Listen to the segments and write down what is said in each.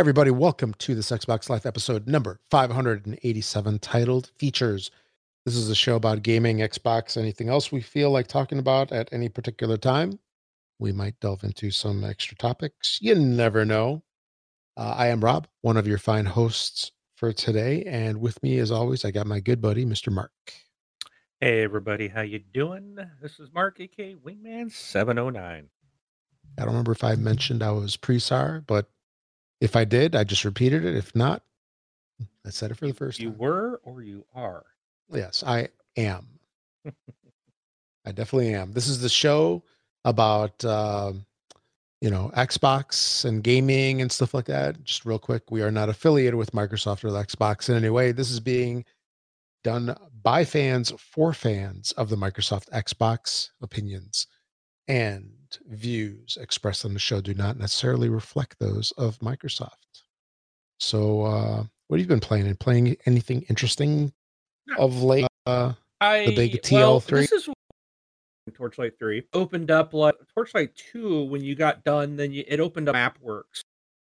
everybody, welcome to this Xbox Life episode number 587 titled Features. This is a show about gaming, Xbox, anything else we feel like talking about at any particular time. We might delve into some extra topics. You never know. Uh, I am Rob, one of your fine hosts for today, and with me, as always, I got my good buddy, Mr. Mark. Hey everybody, how you doing? This is Mark, aka Wingman seven oh nine. I don't remember if I mentioned I was pre-SAR, but if I did, I just repeated it. If not, I said it for the first You time. You were or you are? Yes, I am. I definitely am. This is the show about um, you know Xbox and gaming and stuff like that. Just real quick, we are not affiliated with Microsoft or Xbox in any way. This is being done by fans for fans of the Microsoft Xbox opinions and views expressed on the show do not necessarily reflect those of Microsoft. So, uh, what have you been playing? And playing anything interesting of late? Uh, I big TL3? this is Torchlight three opened up like Torchlight two. When you got done, then you, it opened up MapWorks,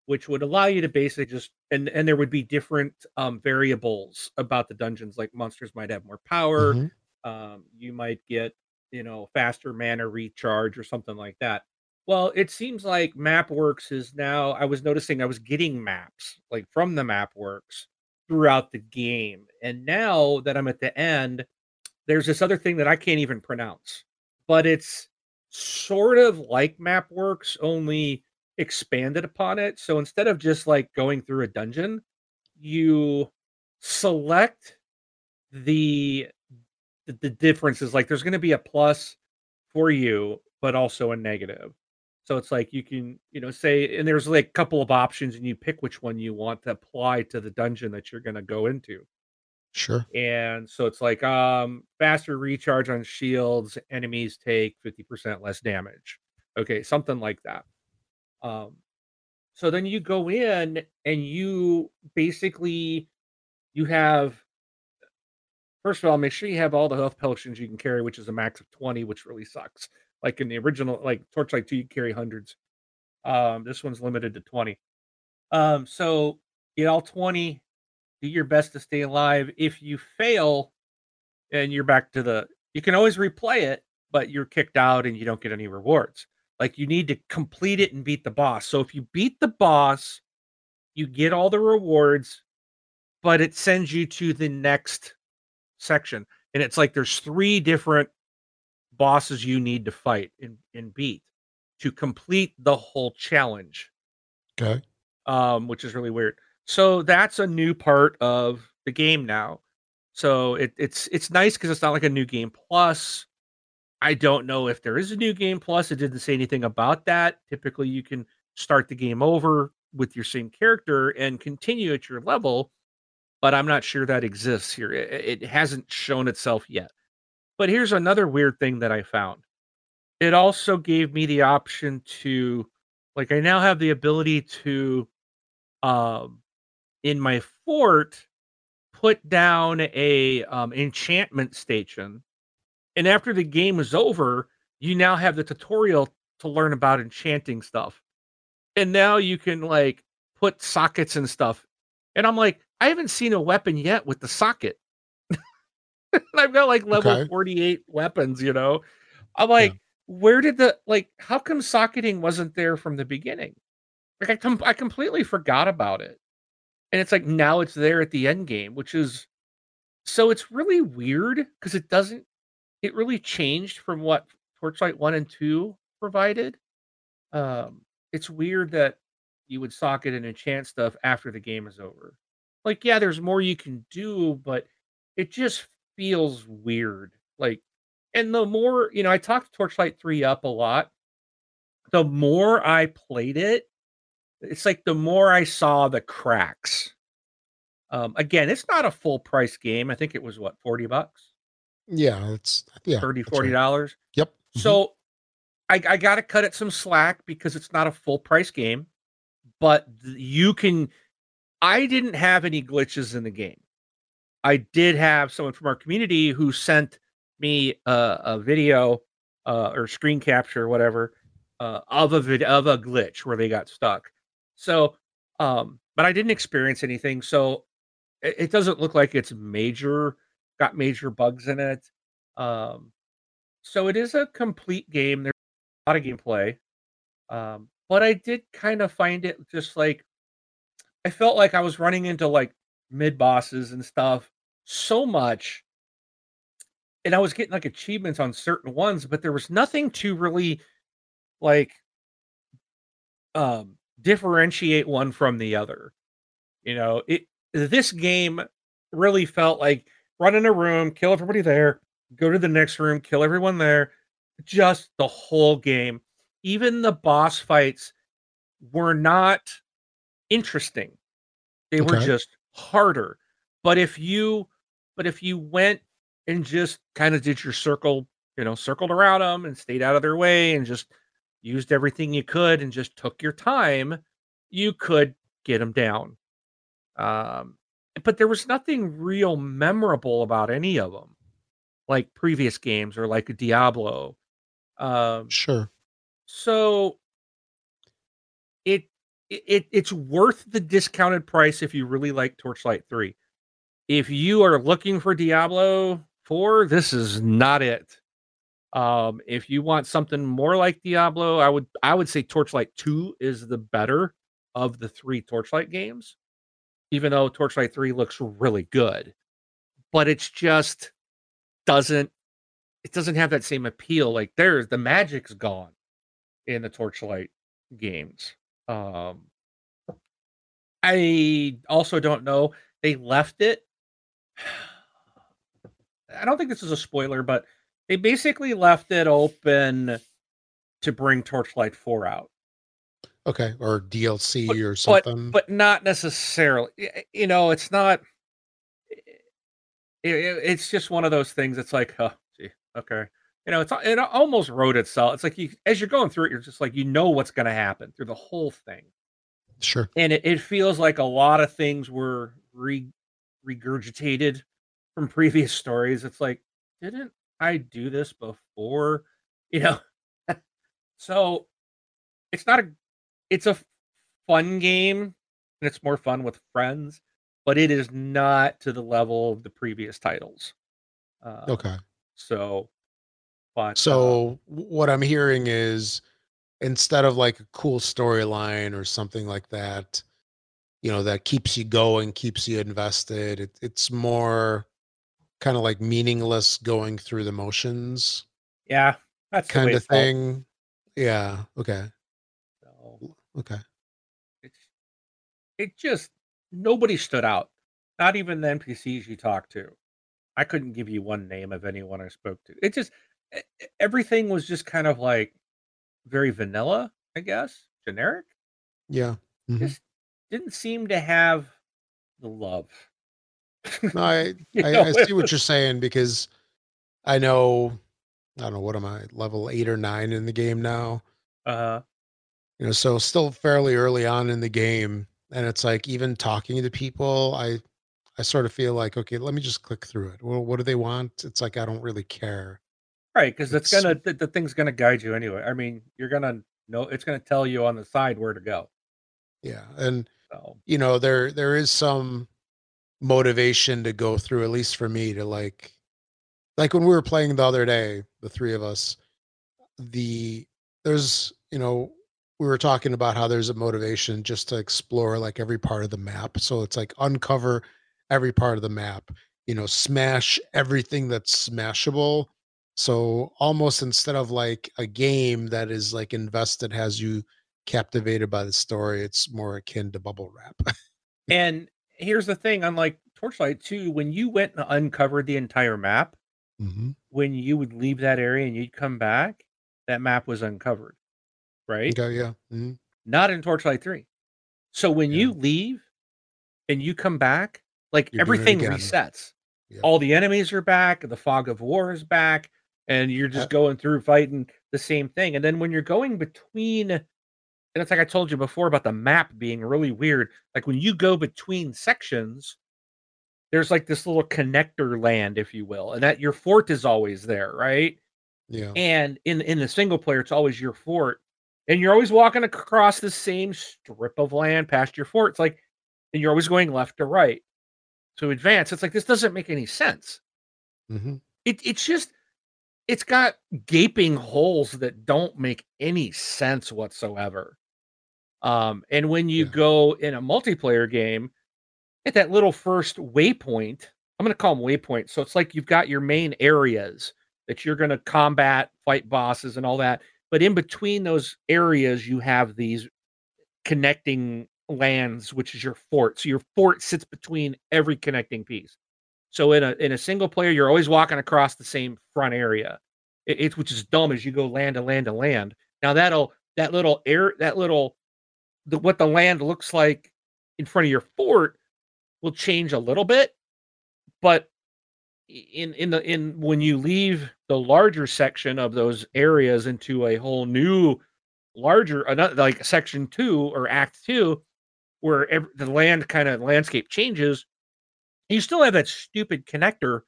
which would allow you to basically just and and there would be different um variables about the dungeons. Like monsters might have more power. mhm. um, you might get you know faster mana recharge or something like that. Well it seems like mapworks is now i was noticing i was getting maps like from the mapworks throughout the game and now that i'm at the end there's this other thing that i can't even pronounce but it's sort of like mapworks only expanded upon it. So instead of just like going through a dungeon you select the the, the difference is like there's going to be a plus for you but also a negative. So it's like you can you know say and there's like a couple of options and you pick which one you want to apply to the dungeon that you're going to go into. Sure. and so it's like um faster recharge on shields enemies take 50% less damage. Okay something like that. Um so then you go in and you basically you have first of all make sure you have all the health potions you can carry which is a max of 20 which really sucks. Like in the original like torchlight 2 you carry hundreds. Um this one's limited to 20 um so get all 20 do your best to stay alive. If you fail and you're back to the you can always replay it but you're kicked out and you don't get any rewards. Like you need to complete it and beat the boss. So if you beat the boss you get all the rewards but it sends you to the next section and it's like there's three different bosses you need to fight and, and beat to complete the whole challenge Okay. um, which is really weird. So that's a new part of the game now. So it, it's it's nice because it's not like a new game plus. I don't know if there is a new game plus. It didn't say anything about that. Typically, you can start the game over with your same character and continue at your level, but I'm not sure that exists here. It, it hasn't shown itself yet. But here's another weird thing that I found. It also gave me the option to like I now have the ability to um in my fort put down a um enchantment station and after the game is over you now have the tutorial to learn about enchanting stuff and now you can like put sockets and stuff and i'm like i haven't seen a weapon yet with the socket. I've got like level Okay. 48 weapons you know? I'm like where did the like how come socketing wasn't there from the beginning? Like I, com- I completely forgot about it. And it's like now it's there at the end game which is so it's really weird because it doesn't it really changed from what torchlight 1 and 2 provided. Um it's weird that you would socket and enchant stuff after the game is over like yeah there's more you can do but it just feels weird like and the more you know i talked torchlight 3 up a lot the more i played it it's like the more i saw the cracks um again it's not a full price game i think it was what 40 bucks Yeah. It's yeah. 30 that's 40 right. dollars Yep. Mhm. so I, I got to cut it some slack because it's not a full price game, but you can. I didn't have any glitches in the game. I did have someone from our community who sent me a, a video uh, or screen capture or whatever uh, of a vid- of a glitch where they got stuck. So um, but I didn't experience anything. So it, it doesn't look like it's major, got major bugs in it. Um, so it is a complete game. There's a lot of gameplay. Um, but I did kind of find it just like I felt like I was running into like mid bosses and stuff so much. And I was getting like achievements on certain ones, but there was nothing to really like um differentiate one from the other. You know, it this game really felt like run in a room, kill everybody there, go to the next room, kill everyone there. Just the whole game. Even the boss fights were not interesting. They were just harder. But if you but if you went and just kind of did your circle, you know, circled around them and stayed out of their way and just used everything you could and just took your time, you could get them down. Um, but there was nothing real memorable about any of them, like previous games or like Diablo. Um, Sure. So it it it's worth the discounted price if you really like Torchlight 3. If you are looking for Diablo 4, this is not it. Um, if you want something more like Diablo, I would I would say Torchlight 2 is the better of the three Torchlight games, even though Torchlight 3 looks really good. But it's just doesn't it doesn't have that same appeal. Like there's the magic's gone in the Torchlight games. Um I also don't know. They left it. I don't think this is a spoiler, but they basically left it open to bring Torchlight 4 out. Okay. Or DLC But- or something. but not necessarily. You know, it's not it, it- it's just one of those things it's like, oh, gee, okay. You know, it's it almost wrote itself. It's like you as you're going through it, you're just like you know what's going to happen through the whole thing. sure. and it, it feels like a lot of things were re- regurgitated from previous stories it's like didn't i do this before you know so it's not a it's a fun game and it's more fun with friends but it is not to the level of the previous titles uh, Okay. so but uh, So w- what I'm hearing is instead of like a cool storyline or something like that, you know, that keeps you going, keeps you invested. It, it's more kind of like meaningless going through the motions yeah that's kind of thing. Yeah. Okay. So, Okay. it's it just nobody stood out. Not even the NPCs you talked to. I couldn't give you one name of anyone I spoke to. It just everything was just kind of like very vanilla, I guess, generic. Yeah. Mhm. Just didn't seem to have the love. No, I, I, I see what you're saying because I know, I don't know, what am I, level eight or nine in the game now? uh, you know so still fairly early on in the game and it's like even talking to people i i sort of feel like okay let me just click through it well what do they want it's like i don't really care right, because it's It's- gonna the, the thing's gonna guide you anyway. I mean, you're gonna know it's gonna tell you on the side where to go. yeah and So you know there there is some motivation to go through at least for me to like like when we were playing the other day the three of us the there's you know we were talking about how there's a motivation just to explore like every part of the map so it's like uncover every part of the map you know smash everything that's smashable so almost instead of like a game that is like invested has you captivated by the story it's more akin to bubble wrap and here's the thing, unlike Torchlight 2, when you went and uncovered the entire map, hmm when you would leave that area and you'd come back, that map was uncovered, right? okay yeah mhm. Not in Torchlight 3. So when Yeah. you leave and you come back, like You're everything resets. Yeah. All the enemies are back, the fog of war is back, and you're just Uh, going through fighting the same thing. And then when you're going between and it's like I told you before about the map being really weird. Like when you go between sections, there's like this little connector land, if you will, and that your fort is always there, right? yeah And in in the single player, it's always your fort, and you're always walking across the same strip of land past your fort. It's like and you're always going left to right to advance. It's like this doesn't make any sense. hmm It it's just it's got gaping holes that don't make any sense whatsoever. Um, and when you Yeah. go in a multiplayer game, at that little first waypoint, I'm going to call them waypoints. So it's like you've got your main areas that you're going to combat, fight bosses, and all that. But in between those areas, you have these connecting lands, which is your fort. So your fort sits between every connecting piece. So in a in a single player, you're always walking across the same front area. It, which is dumb as you go land to land to land. Now that'll that little air that little the what the land looks like in front of your fort will change a little bit, but in in the in when you leave the larger section of those areas into a whole new larger another like section two or act two where ev the land kind of landscape changes you still have that stupid connector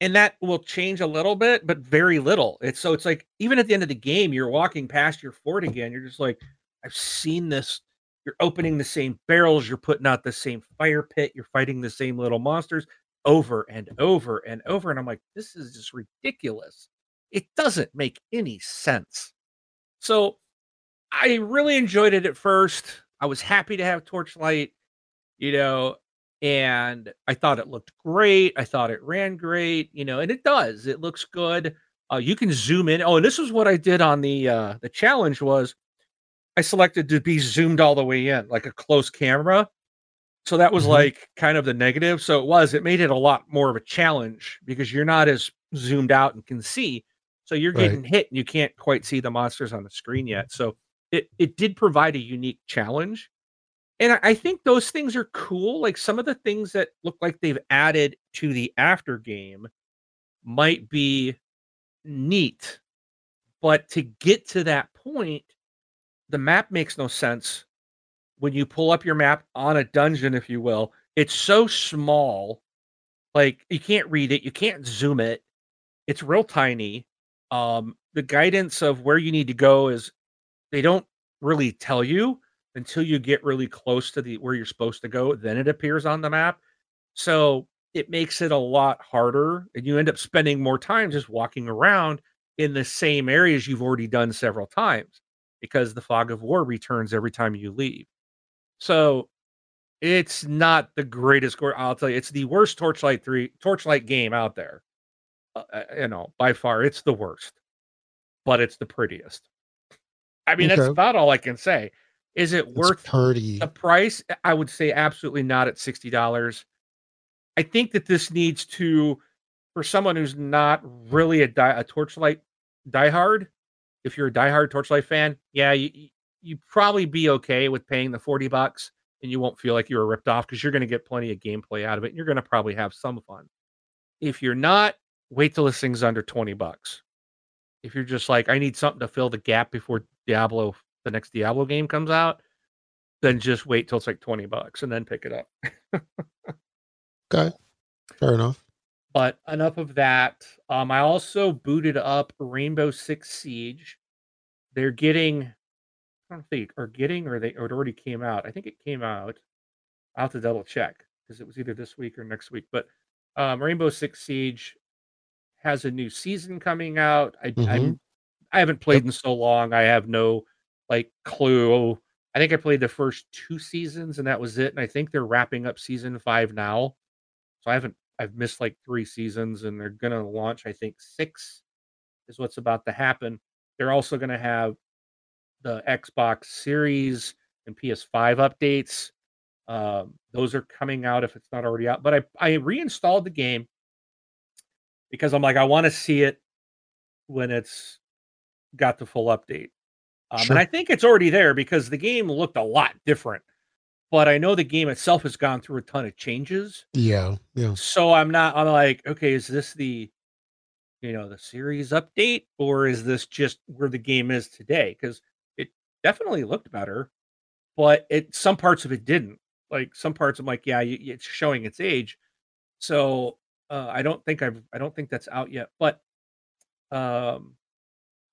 and that will change a little bit but very little. It's so it's like even at the end of the game you're walking past your fort again you're just like i've seen this. You're opening the same barrels you're putting out the same fire pit you're fighting the same little monsters over and over and over and i'm like this is just ridiculous. It doesn't make any sense. So i really enjoyed it at first. I was happy to have torchlight you know and I thought it looked great. I thought it ran great, you know, and it does. It looks good. Uh, you can zoom in. Oh, and this is what I did on the uh, the challenge was I selected to be zoomed all the way in, like a close camera. So that was Mhm. like kind of the negative. So it was. It made it a lot more of a challenge because you're not as zoomed out and can see. So you're Right. getting hit and you can't quite see the monsters on the screen yet. So it it did provide a unique challenge. And I think those things are cool. Like some of the things that look like they've added to the after game might be neat. But to get to that point, the map makes no sense. When you pull up your map on a dungeon, if you will, it's so small. Like you can't read it, you can't zoom it. It's real tiny. Um, the guidance of where you need to go is they don't really tell you until you get really close to the where you're supposed to go then it appears on the map. So it makes it a lot harder and you end up spending more time just walking around in the same areas you've already done several times because the fog of war returns every time you leave. So it's not the greatest score i'll tell you it's the worst torchlight 3 torchlight game out there. Uh, uh, you know by far it's the worst but it's the prettiest. I mean that's about all i can say is it It's worth pretty. the price? I would say absolutely not at $60 i think that this needs to for someone who's not really a, die, a torchlight diehard if you're a diehard torchlight fan yeah you, you- probably be okay with paying the 40 bucks and you won't feel like you were ripped off because you're going to get plenty of gameplay out of it and you're going to probably have some fun. If you're not wait till this thing's under 20 bucks. If you're just like i need something to fill the gap before diablo the next diablo game comes out then just wait till it's like 20 bucks and then pick it up. Okay. Fair enough. but enough of that. Um i also booted up rainbow six siege. They're getting i don't think or getting or they or it already came out. I think it came out i'll have to double check because it was either this week or next week. But um rainbow six siege has a new season coming out. I, Mhm. i'm i haven't played in so long. I have no like clue. I think i played the first two seasons and that was it and i think they're wrapping up season five now. So i haven't i've missed like three seasons and they're gonna launch i think six is what's about to happen. They're also gonna have the xbox series and ps5 updates. Um, those are coming out if it's not already out but i i reinstalled the game because i'm like i want to see it when it's got the full update um, Sure. and i think it's already there because the game looked a lot different but i know the game itself has gone through a ton of changes Yeah. Yeah. so i'm not i'm like okay is this the you know the series update or is this just where the game is today because it definitely looked better but it some parts of it didn't like some parts i'm like yeah it's showing its age so uh, i don't think i've i don't think that's out yet but um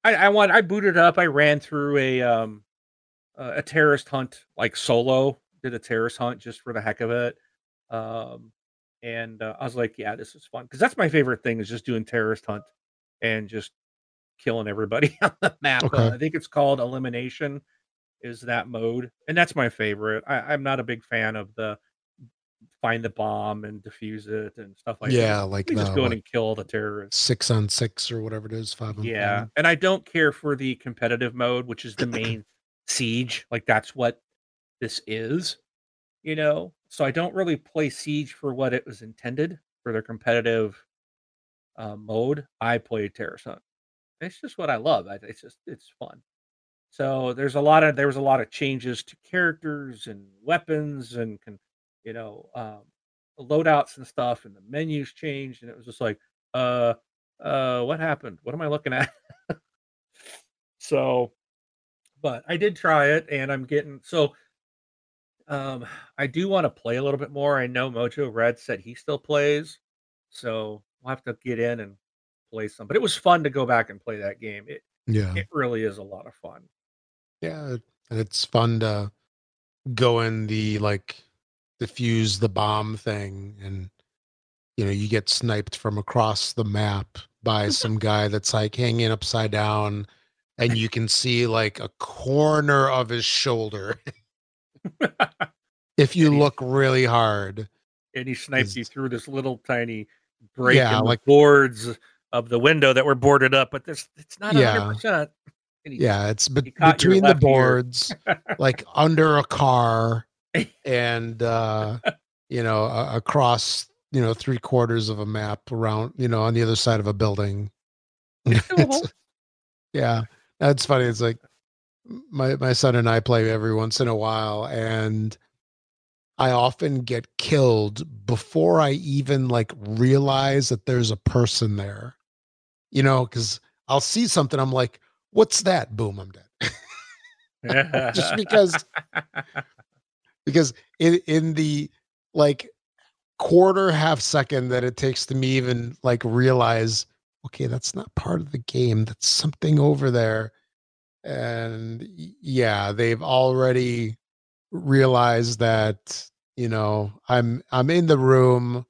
i i want i booted up i ran through a um a a terrorist hunt like solo did a terrorist hunt just for the heck of it. Um, and uh, I was like, yeah, this is fun because that's my favorite thing is just doing terrorist hunt and just killing everybody on the map. Uh, I think it's called elimination is that mode, and that's my favorite. I, I'm not a big fan of the find the bomb and defuse it and stuff like that. Yeah, like the just go in and kill the terrorists. six on six or whatever it is, five on Yeah, five. and I don't care for the competitive mode, which is the main siege. Like that's what this is, you know. So I don't really play siege for what it was intended for their competitive uh, mode. I play terrorist hunt. It's just what I love. I, it's just it's fun. So there's a lot of there was a lot of changes to characters and weapons and can you know um, loadouts and stuff, and the menus changed, and it was just like, uh, uh, what happened? What am I looking at? so, but I did try it, and I'm getting so. Um, I do want to play a little bit more. I know Mojo Red said he still plays, so we'll have to get in and play some. But it was fun to go back and play that game. It Yeah. it really is a lot of fun. Yeah. And it's fun to go in the like defuse the bomb thing and you know, you get sniped from across the map by some guy that's like hanging upside down and you can see like a corner of his shoulder if you he- look really hard. and he snipes you through this little tiny break Yeah, in the like- boards of the window that were boarded up, but this it's not Yeah. hundred percent. And he Yeah, it's be- he caught your between the boards, like under a car, and uh, you know, across you know three quarters of a map around, you know, on the other side of a building. Yeah, that's funny. It's like my my son and I play every once in a while, and I often get killed before I even like realize that there's a person there. You know, because I'll see something, I'm like, "What's that?" Boom, I'm dead. Just because because in in the like quarter half second that it takes to me even like realize okay that's not part of the game that's something over there. And yeah they've already realized that you know i'm i'm in the room.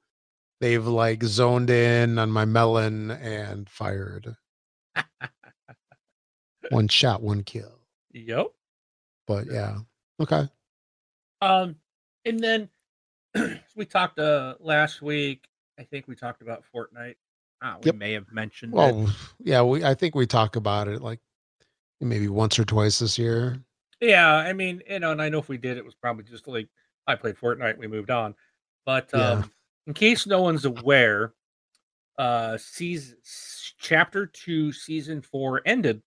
They've like zoned in on my melon and fired. One shot one kill. Yep. but yeah. Okay Um, and then we talked uh last week. I think we talked about Fortnite. Ah, we Yep. may have mentioned it. Yeah, we I think we talk about it like maybe once or twice this year. Yeah, I mean, you know, and I know if we did, it was probably just like I played Fortnite, we moved on. But Yeah. um, in case no one's aware, uh, season chapter two, season four ended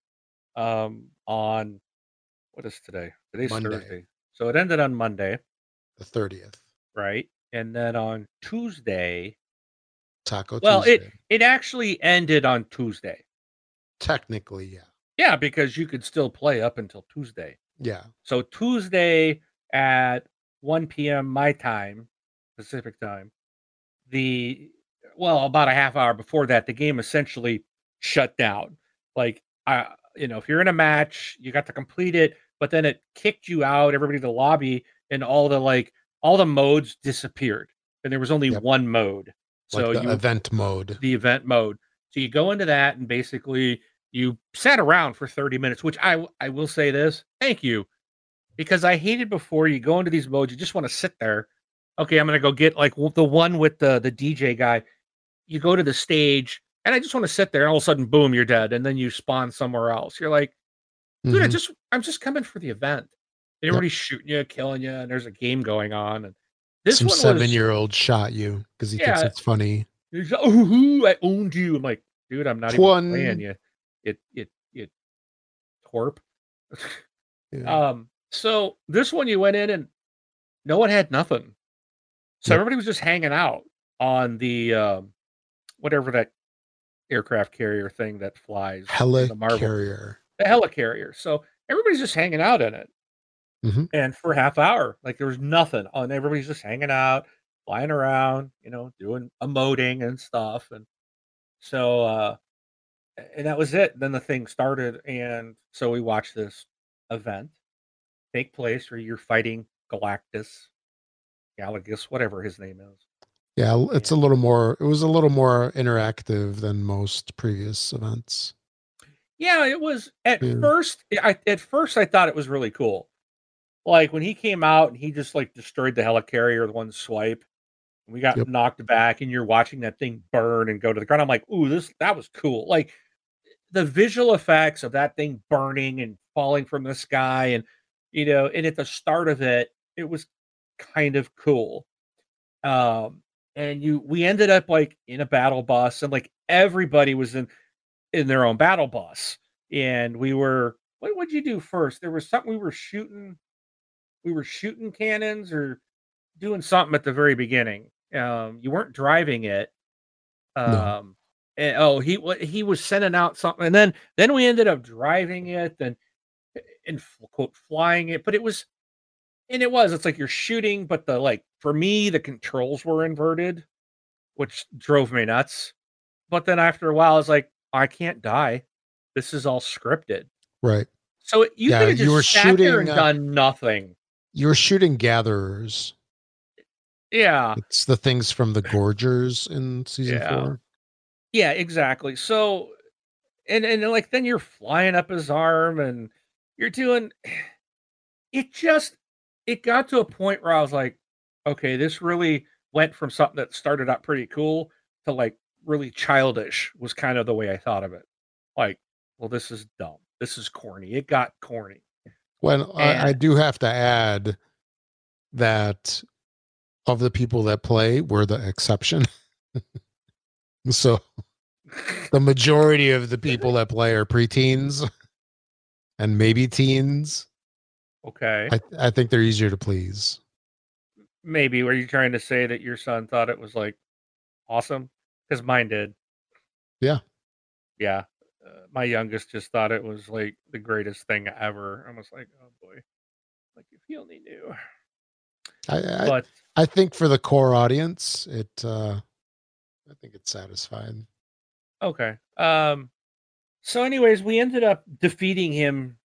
um on what is today? Today's Monday. Thursday, so it ended on Monday, The thirtieth, right? And then on Tuesday, Taco well, it it actually ended on Tuesday. Technically, yeah, Yeah, because you could still play up until Tuesday. yeah, So Tuesday at 1 p.m. my time, Pacific time, the well, about a half hour before that, the game essentially shut down. Like I you know, if you're in a match, you got to complete it, but then it kicked you out, everybody to the lobby, and all the like all the modes disappeared. And there was only Yep. one mode. So like the you event mode. the event mode. So you go into that and basically you sat around for 30 minutes, which I I will say this, thank you. Because I hated before you go into these modes, you just want to sit there. Okay, I'm gonna go get like the one with the the DJ guy. You go to the stage, and I just want to sit there, and all of a sudden, boom, you're dead, and then you spawn somewhere else. You're like, dude, I Mhm. just I'm just coming for the event. Yep. Everybody's shooting you, killing you, and there's a game going on. And this Some one was seven-year-old shot you because he thinks it's funny. He's like, oh, I owned you. I'm like, dude, I'm not even Twin. playing you. It, it, it, twerp. Yeah. um, so this one you went in and no one had nothing. So Yep. everybody was just hanging out on the, um, whatever that aircraft carrier thing that flies. Hella the Marvel, carrier. The helicarrier. So everybody's just hanging out in it. Mhm. And for half hour, like there was nothing on everybody's just hanging out, flying around, you know, doing emoting and stuff. And so uh and that was it. Then the thing started and so we watched this event take place where you're fighting Galactus, Galagus, whatever his name is. Yeah, it's a little more. It was a little more interactive than most previous events. Yeah, it was at yeah. first. I at first I thought it was really cool. Like when he came out and he just like destroyed the helicarrier with one swipe. And we got yep. knocked back, and you're watching that thing burn and go to the ground. I'm like, ooh, this that was cool. Like the visual effects of that thing burning and falling from the sky, and you know, and at the start of it, it was kind of cool. Um, and you we ended up like in a battle bus, and like everybody was in in their own battle bus. And we were, what would you do first? There was something we were shooting, we were shooting cannons or doing something at the very beginning. Um, you weren't driving it. Um, no. and, oh, he he was sending out something, and then then we ended up driving it and and quote flying it, but it was and it was it's like you're shooting, but the like for me the controls were inverted, which drove me nuts. But then after a while, I was like, I can't die. This is all scripted. Right. So you yeah, could have just you were sat shooting, there and uh, done nothing. You were shooting gatherers. Yeah. It's the things from the Gorgers in season yeah. four. Yeah, exactly. So and and like then you're flying up his arm and you're doing it just it got to a point where I was like, okay, this really went from something that started out pretty cool to like really childish was kind of the way I thought of it. Like, well, this is dumb. This is corny. It got corny. Well, and, I, I do have to add that of the people that play, we're the exception. so the majority of the people that play are preteens and maybe teens. Okay. I, I think they're easier to please. Maybe. Were you trying to say that your son thought it was like awesome? Because mine did. Yeah. Yeah. Uh, my youngest just thought it was like the greatest thing ever. I was like, oh boy, like if he only knew. I, I, but I think for the core audience, it, uh, I think it's satisfying. Okay. Um, so anyways, we ended up defeating him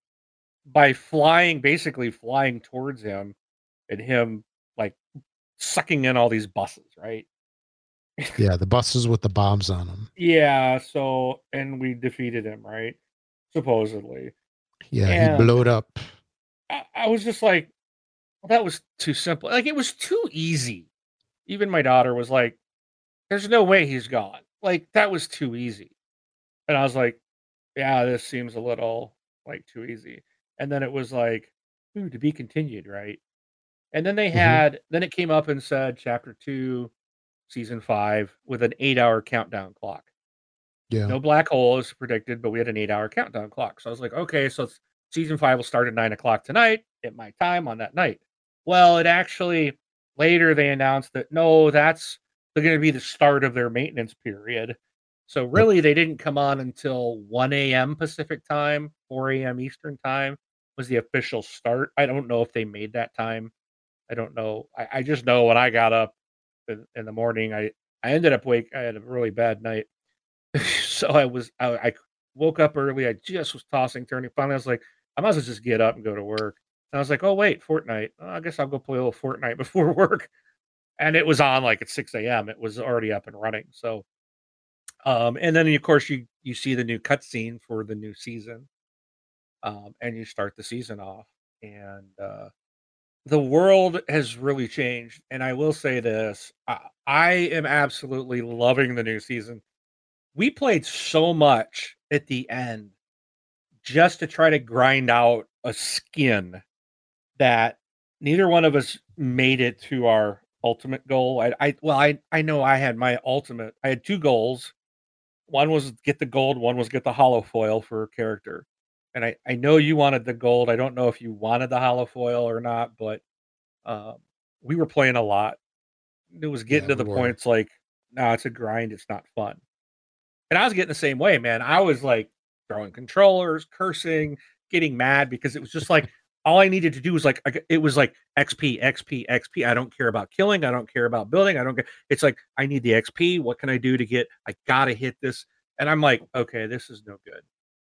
by flying, basically flying towards him and him like sucking in all these buses, right? Yeah, the buses with the bombs on them. Yeah, so and we defeated him, right? Supposedly. Yeah, and he blew up. I, I was just like, well, that was too simple. Like it was too easy. Even my daughter was like, "There's no way he's gone." Like that was too easy. And I was like, "Yeah, this seems a little like too easy." And then it was like, "Ooh, to be continued, right?" And then they mm-hmm. had, mm-hmm. then it came up and said, chapter two, season five with an eight hour countdown clock. Yeah. No black hole is predicted, but we had an eight hour countdown clock. So I was like, okay, so season five will start at nine o'clock tonight at my time on that night. Well, it actually later they announced that no, that's going to be the start of their maintenance period. So really, they didn't come on until 1 a.m. Pacific time, 4 a.m. Eastern time was the official start. I don't know if they made that time. I don't know. I, I just know when I got up in, the morning. I I ended up wake. I had a really bad night, so I was I, I, woke up early. I just was tossing, turning. Finally, I was like, I might as well just get up and go to work. And I was like, oh wait, Fortnite. Oh, I guess I'll go play a little Fortnite before work. And it was on like at 6 a.m. It was already up and running. So, um, and then of course you you see the new cutscene for the new season, um, and you start the season off, and uh, the world has really changed. And I will say this I, I am absolutely loving the new season. We played so much at the end just to try to grind out a skin that neither one of us made it to our ultimate goal. I, I well, I I know I had my ultimate. I had two goals. One was get the gold. One was get the holofoil for a character and I, I know you wanted the gold. I don't know if you wanted the holofoil or not, but um, we were playing a lot. It was getting yeah, to the point it's like, no, nah, it's a grind. It's not fun. And I was getting the same way, man. I was like throwing controllers, cursing, getting mad because it was just like all I needed to do was like it was like XP, XP, XP. I don't care about killing. I don't care about building. I don't care. It's like I need the XP. What can I do to get? I gotta hit this. And I'm like, okay, this is no good.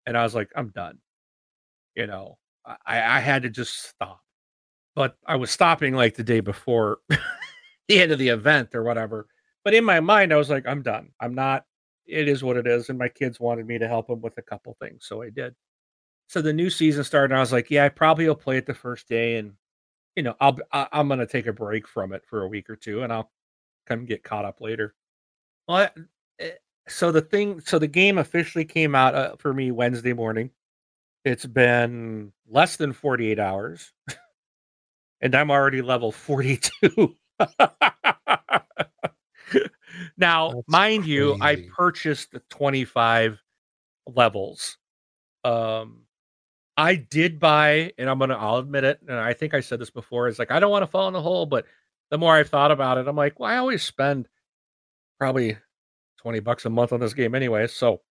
And I was like, I'm done you know, I, I had to just stop. but I was stopping like the day before the end of the event or whatever. But in my mind, I was like, I'm done. I'm not. It is what it is. And my kids wanted me to help them with a couple things, so I did. So the new season started, and I was like, yeah, I probably will play it the first day, and you know, I'll I'm gonna take a break from it for a week or two, and I'll come get caught up later. Well, eh, so the thing, so the game officially came out uh, for me Wednesday morning. It's been less than 48 hours, and I'm already level 42. now, That's mind you, I purchased the 25 levels. Um, I did buy, and I'm gonna, I'll admit it, and I think I said this before. It's like I don't want to fall in the hole, but the more I've thought about it, I'm like, well, I always spend probably 20 bucks a month on this game anyway. So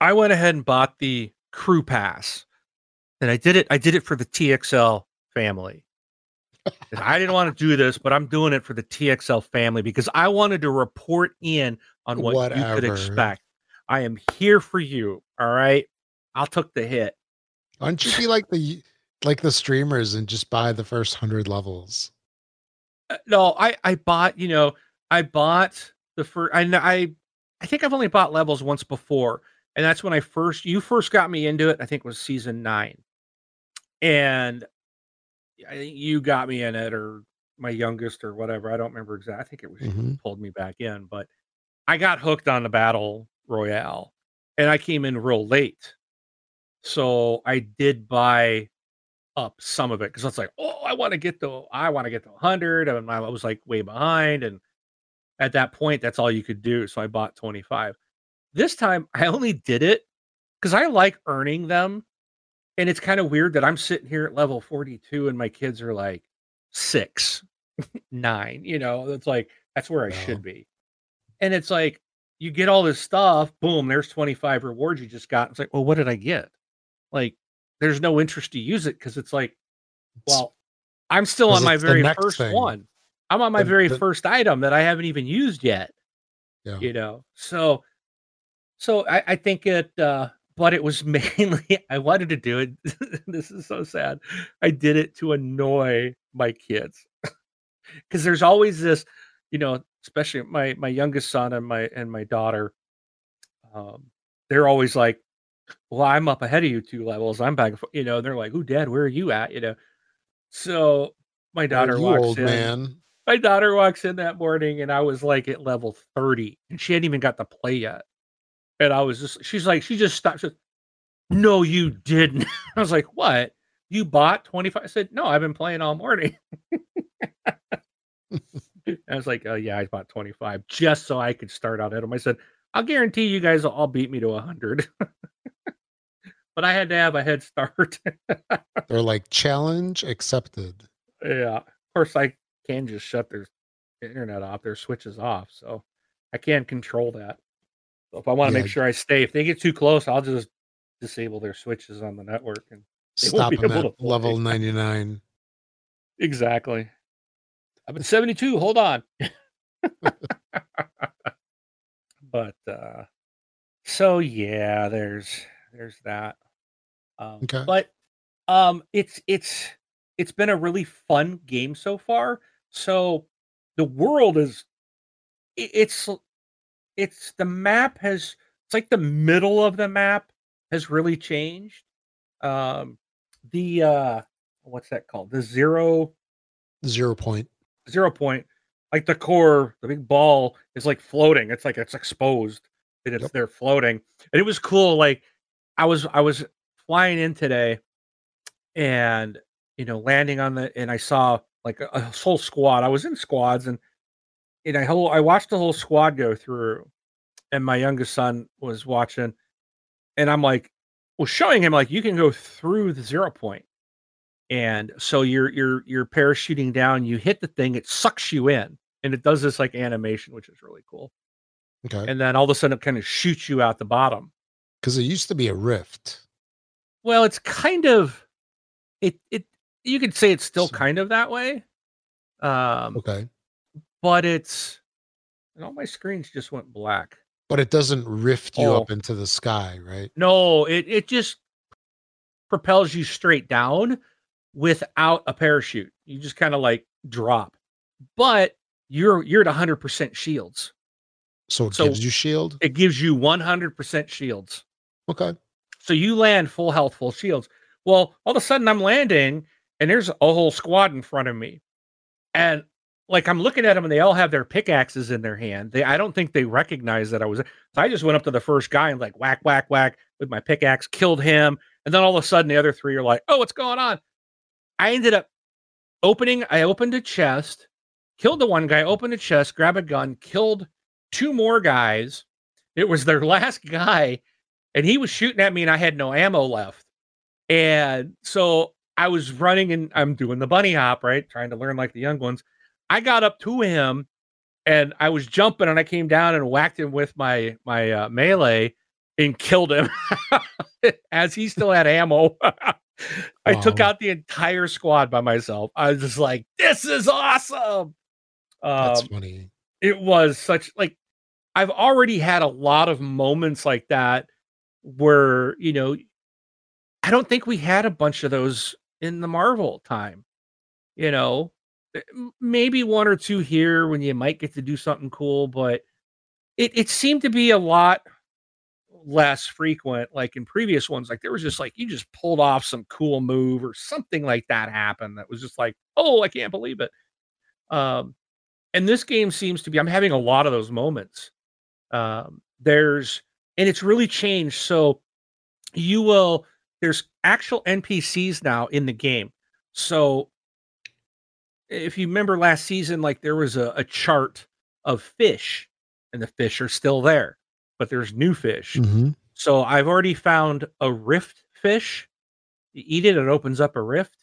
I went ahead and bought the crew pass. And I did it, I did it for the TXL family. I didn't want to do this, but I'm doing it for the TXL family because I wanted to report in on what you could expect. I am here for you. All right. I'll took the hit. Why don't you be like the like the streamers and just buy the first hundred levels? Uh, no, I I bought, you know, I bought the first I I I think I've only bought levels once before. And that's when I first you first got me into it, I think it was season 9. And I think you got me in it or my youngest or whatever. I don't remember exactly. I think it was you Mhm. pulled me back in, but I got hooked on the battle royale and I came in real late. So I did buy up some of it because it's like, oh, I want to get to I want to get to 100 and I was like way behind and at that point that's all you could do. So I bought 25. This time I only did it cuz I like earning them and it's kind of weird that I'm sitting here at level 42 and my kids are like 6, 9, you know, it's like that's where I Wow. should oh. be. And it's like you get all this stuff, boom, there's 25 rewards you just got. It's like, well, what did I get? Like, there's no interest to use it because it's like, well, I'm still on my very first thing. one. I'm on my The- very the- first item that I haven't even used yet. Yeah. You know, so so I, I think it uh but it was mainly I wanted to do it. this is so sad. I did it to annoy my kids. Because there's always this, you know, especially my my youngest son and my and my daughter. Um, they're always like, Well, I'm up ahead of you two levels. I'm back, you know, they're like, Oh, dad, where are you at? You know. So my daughter walks in man. my daughter walks in that morning and I was like at level 30 and she hadn't even got to play yet. And I was just, she's like, she just stopped. She said, no, you didn't. I was like, what? You bought 25? I said, no, I've been playing all morning. I was like, oh, yeah, I bought 25 just so I could start out at them. I said, I'll guarantee you guys will all beat me to 100. but I had to have a head start. They're like challenge accepted. Yeah. Of course, I can just shut their internet off, their switches off. So I can't control that. So if I want to Yeah. make sure I stay, if they get too close, I'll just disable their switches on the network. And They won't Stop be them able at to play. level 99. exactly. I'm at 72. Hold on. but uh so yeah, there's there's that. Um Okay. but um it's it's it's been a really fun game so far. So the world is it's it's the map has it's like the middle of the map has really changed. Um the uh what's that called? The zero zero point zero point. like the core, the big ball is like floating. It's like it's exposed and it's Yep. there floating. And it was cool. Like I was I was flying in today and you know landing on the and I saw like a, a whole squad. I was in squads and and I whole I watched the whole squad go through and my youngest son was watching and I'm like well, showing him like you can go through the zero point and so you're you're you're parachuting down you hit the thing it sucks you in and it does this like animation which is really cool Okay. and then all of a sudden it kind of shoots you out the bottom Because it used to be a rift. well it's kind of it it you could say it's still So- kind of that way um Okay. But it's and all my screens just went black But it doesn't rift you Oh. up into the sky, right? no it it just propels you straight down without a parachute You just kind of like drop, but you're you're at 100% shields. So it So- gives you shield. It gives you 100% shields. Okay. So you land full health, full shields. Well, all of a sudden I'm landing and there's a whole squad in front of me. And like I'm looking at them and they all have their pickaxes in their hand. They I don't think they recognize that I was so I just went up to the first guy and like whack, whack, whack with my pickaxe, killed him. And then all of a sudden the other three are like, oh, what's going on? I ended up opening, I opened a chest, killed the one guy, opened a chest, grabbed a gun, killed two more guys. It was their last guy and he was shooting at me and I had no ammo left. And so I was running and I'm doing the bunny hop, right? Trying to learn like the young ones. I got up to him and I was jumping and I came down and whacked him with my my uh, melee and killed him as he still had ammo. I took out the entire squad by myself. I was just like, this is awesome. That's Um, funny. it was such like I've already had a lot of moments like that where you know I don't think we had a bunch of those in the Marvel time. You know, maybe one or two here when you might get to do something cool, but it it seemed to be a lot less frequent like in previous ones like there was just like you just pulled off some cool move or something like that happened that was just like oh i can't believe it. Um and this game seems to be i'm having a lot of those moments um there's and it's really changed so you will there's actual npcs now in the game so if you remember last season like there was a, a chart of fish and the fish are still there but there's new fish hmm so i've already found a rift fish you eat it it opens up a rift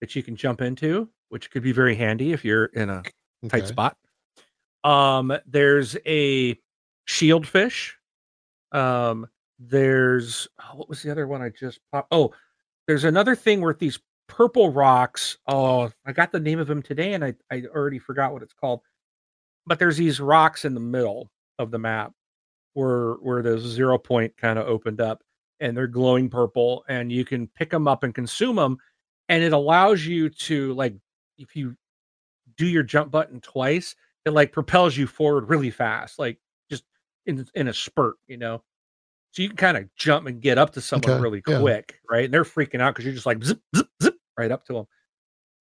that you can jump into which could be very handy if you're in a tight spot. Um, there's a shield fish. Um, there's oh, what was the other one I just popped? Oh, there's another thing with these purple rocks. Oh, I got the name of them today, and I I already forgot what it's called. But there's these rocks in the middle of the map where where the zero point kind of opened up, and they're glowing purple, and you can pick them up and consume them, and it allows you to like if you do your jump button twice, it like propels you forward really fast, like just in in a spurt, you know. So you can kind of jump and get up to someone Okay, really yeah. quick, right? And they're freaking out because you're just like zip, zip, zip right up to them.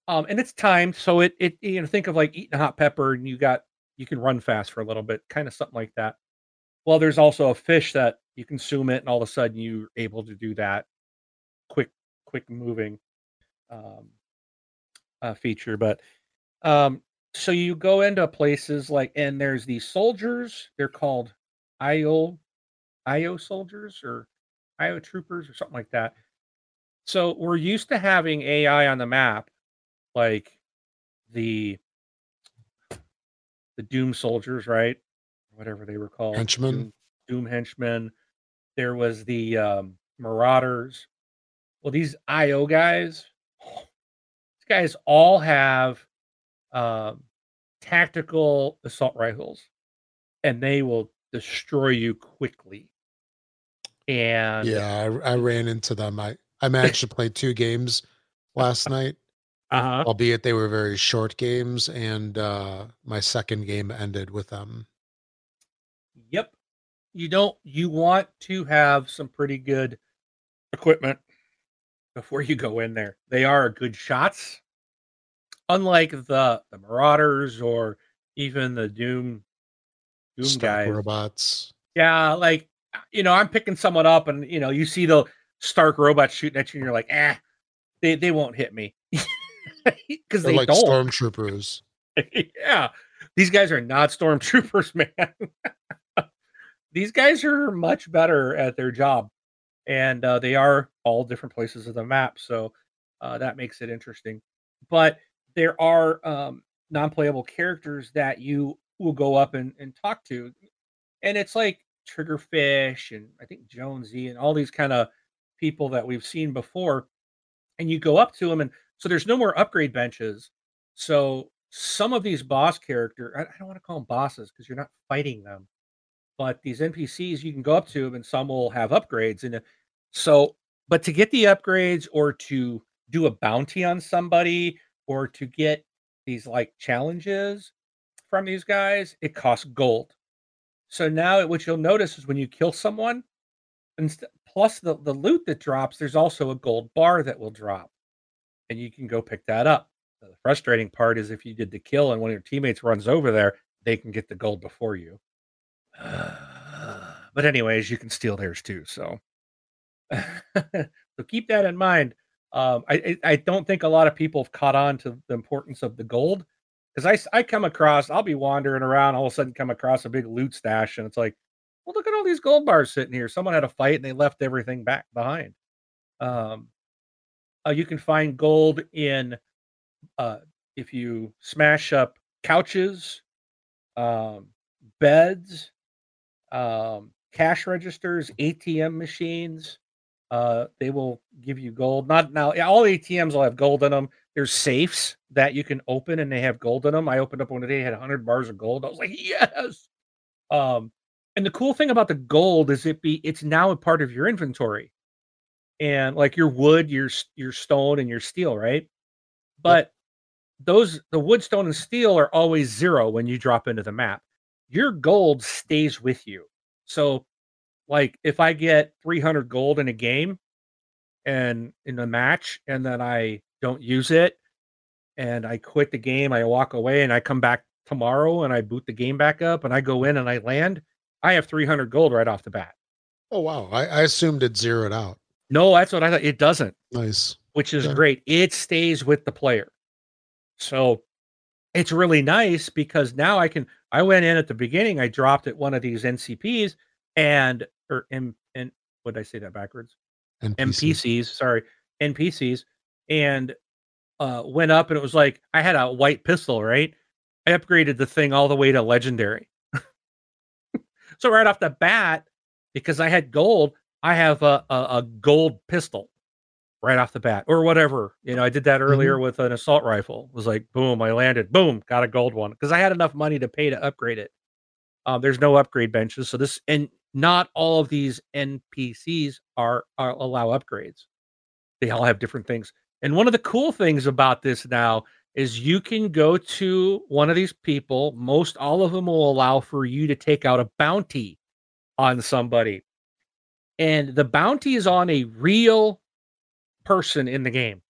Um, and it's timed, so it it you know think of like eating a hot pepper, and you got you can run fast for a little bit, kind of something like that. Well, there's also a fish that you consume it, and all of a sudden you're able to do that quick, quick moving um, uh, feature. But um, so you go into places like, and there's these soldiers. They're called IO, IO soldiers or IO troopers or something like that. So we're used to having AI on the map, like the the Doom soldiers, right? Whatever they were called, Henchmen? Doom, Doom henchmen. There was the um, Marauders. Well, these IO guys, these guys all have um, tactical assault rifles, and they will destroy you quickly. And Yeah, I, I ran into them. I I managed to play two games last night, uh-huh. albeit they were very short games, and uh, my second game ended with them. Yep. You don't you want to have some pretty good equipment before you go in there. They are good shots. Unlike the the Marauders or even the Doom Doom Stock guys. robots. Yeah, like you know, I'm picking someone up and you know, you see the Stark robots shooting at you and you're like, "Ah, they they won't hit me." They're they like don't. stormtroopers. yeah. These guys are not stormtroopers, man. These guys are much better at their job. And uh, they are all different places of the map. So uh, that makes it interesting. But there are um, non playable characters that you will go up and, and talk to. And it's like Triggerfish and I think Jonesy and all these kind of people that we've seen before. And you go up to them. And so there's no more upgrade benches. So some of these boss character, I, I don't want to call them bosses because you're not fighting them, but these NPCs you can go up to them and some will have upgrades. And uh, so, but to get the upgrades or to do a bounty on somebody or to get these like challenges from these guys, it costs gold. So now what you'll notice is when you kill someone, plus the, the loot that drops, there's also a gold bar that will drop. And you can go pick that up. The frustrating part is if you did the kill and one of your teammates runs over there, they can get the gold before you. but anyways, you can steal theirs too. So, so keep that in mind. Um, I I don't think a lot of people have caught on to the importance of the gold because I I come across I'll be wandering around all of a sudden come across a big loot stash and it's like, well look at all these gold bars sitting here. Someone had a fight and they left everything back behind. Um, uh, you can find gold in uh, if you smash up couches, um, beds, um, cash registers, ATM machines. Uh, they will give you gold. Not now, all ATMs will have gold in them. There's safes that you can open and they have gold in them. I opened up one today, had 100 bars of gold. I was like, yes. Um, and the cool thing about the gold is it be it's now a part of your inventory, and like your wood, your your stone, and your steel, right? But those the wood, stone, and steel are always zero when you drop into the map. Your gold stays with you. So, like if I get 300 gold in a game and in a match, and then I don't use it, and I quit the game, I walk away, and I come back tomorrow and I boot the game back up, and I go in and I land, I have 300 gold right off the bat. Oh wow! I, I assumed it zeroed out. No, that's what I thought. It doesn't. Nice. Which is great. It stays with the player. So it's really nice because now I can. I went in at the beginning. I dropped at one of these NCPs and or M and what did I say that backwards? NPC. NPCs. Sorry, NPCs, and uh, went up and it was like I had a white pistol. Right, I upgraded the thing all the way to legendary. So right off the bat, because I had gold, I have a, a, a gold pistol right off the bat or whatever. You know, I did that earlier mm-hmm. with an assault rifle. It was like, boom, I landed, boom, got a gold one because I had enough money to pay to upgrade it. Um, there's no upgrade benches, so this and not all of these NPCs are, are allow upgrades. They all have different things. And one of the cool things about this now is you can go to one of these people. Most all of them will allow for you to take out a bounty on somebody. And the bounty is on a real person in the game.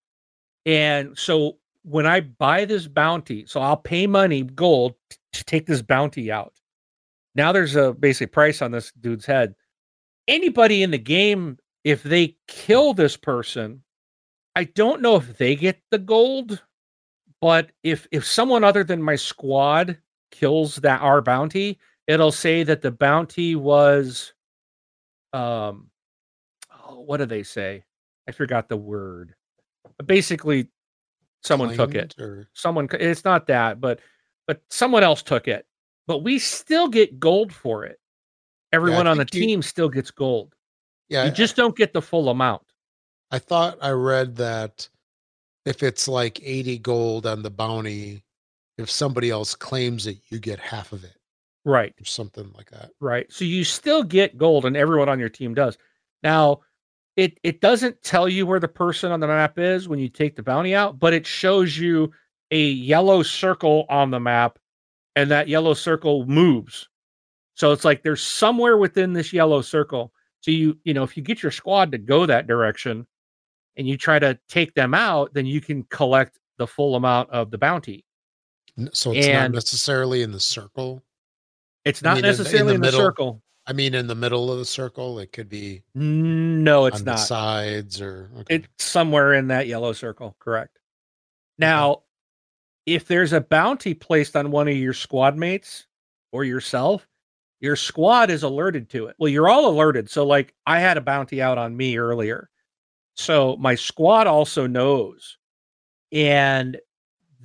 And so when I buy this bounty, so I'll pay money, gold, to take this bounty out. Now there's a basic price on this dude's head. Anybody in the game, if they kill this person, I don't know if they get the gold, but if if someone other than my squad kills that our bounty, it'll say that the bounty was um oh, what do they say? I forgot the word. But basically, someone Claimed took it. Or... Someone. It's not that, but but someone else took it. But we still get gold for it. Everyone yeah, on the you... team still gets gold. Yeah, you just don't get the full amount. I thought I read that if it's like 80 gold on the bounty, if somebody else claims it, you get half of it. Right. Or something like that. Right. So you still get gold and everyone on your team does. Now, it it doesn't tell you where the person on the map is when you take the bounty out, but it shows you a yellow circle on the map, and that yellow circle moves. So it's like there's somewhere within this yellow circle. So you you know if you get your squad to go that direction, and you try to take them out, then you can collect the full amount of the bounty. So it's and not necessarily in the circle. It's not I mean, necessarily in the, in the, in the circle. I mean, in the middle of the circle, it could be. No, it's not. sides or. Okay. It's somewhere in that yellow circle. Correct. Now, okay. if there's a bounty placed on one of your squad mates or yourself, your squad is alerted to it. Well, you're all alerted. So, like, I had a bounty out on me earlier. So, my squad also knows. And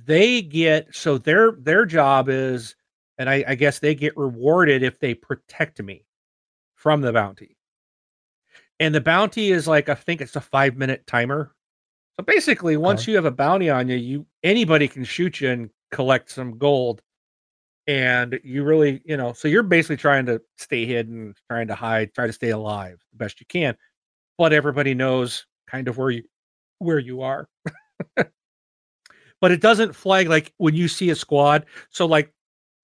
they get so their their job is and I, I, guess they get rewarded if they protect me from the bounty. And the bounty is like I think it's a five minute timer. So basically, once okay. you have a bounty on you, you anybody can shoot you and collect some gold. And you really, you know, so you're basically trying to stay hidden, trying to hide, try to stay alive the best you can. But everybody knows kind of where you where you are. but it doesn't flag like when you see a squad. So like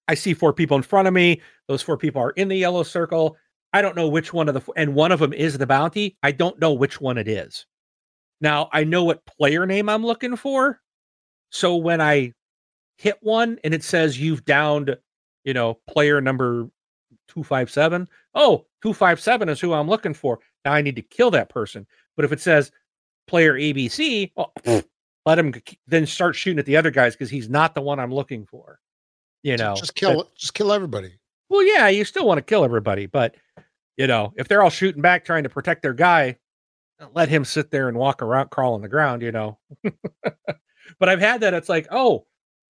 I see four people in front of me. Those four people are in the yellow circle. I don't know which one of the and one of them is the bounty. I don't know which one it is. Now I know what player name I'm looking for. So when I hit one and it says you've downed, you know, player number 257, oh, 257 is who I'm looking for. Now I need to kill that person. But if it says player ABC, well, oh, let him then start shooting at the other guys because he's not the one I'm looking for. You know, just kill, but, just kill everybody. Well, yeah, you still want to kill everybody, but you know, if they're all shooting back trying to protect their guy, uh, let him sit there and walk around, crawl on the ground, you know. but I've had that. It's like, oh,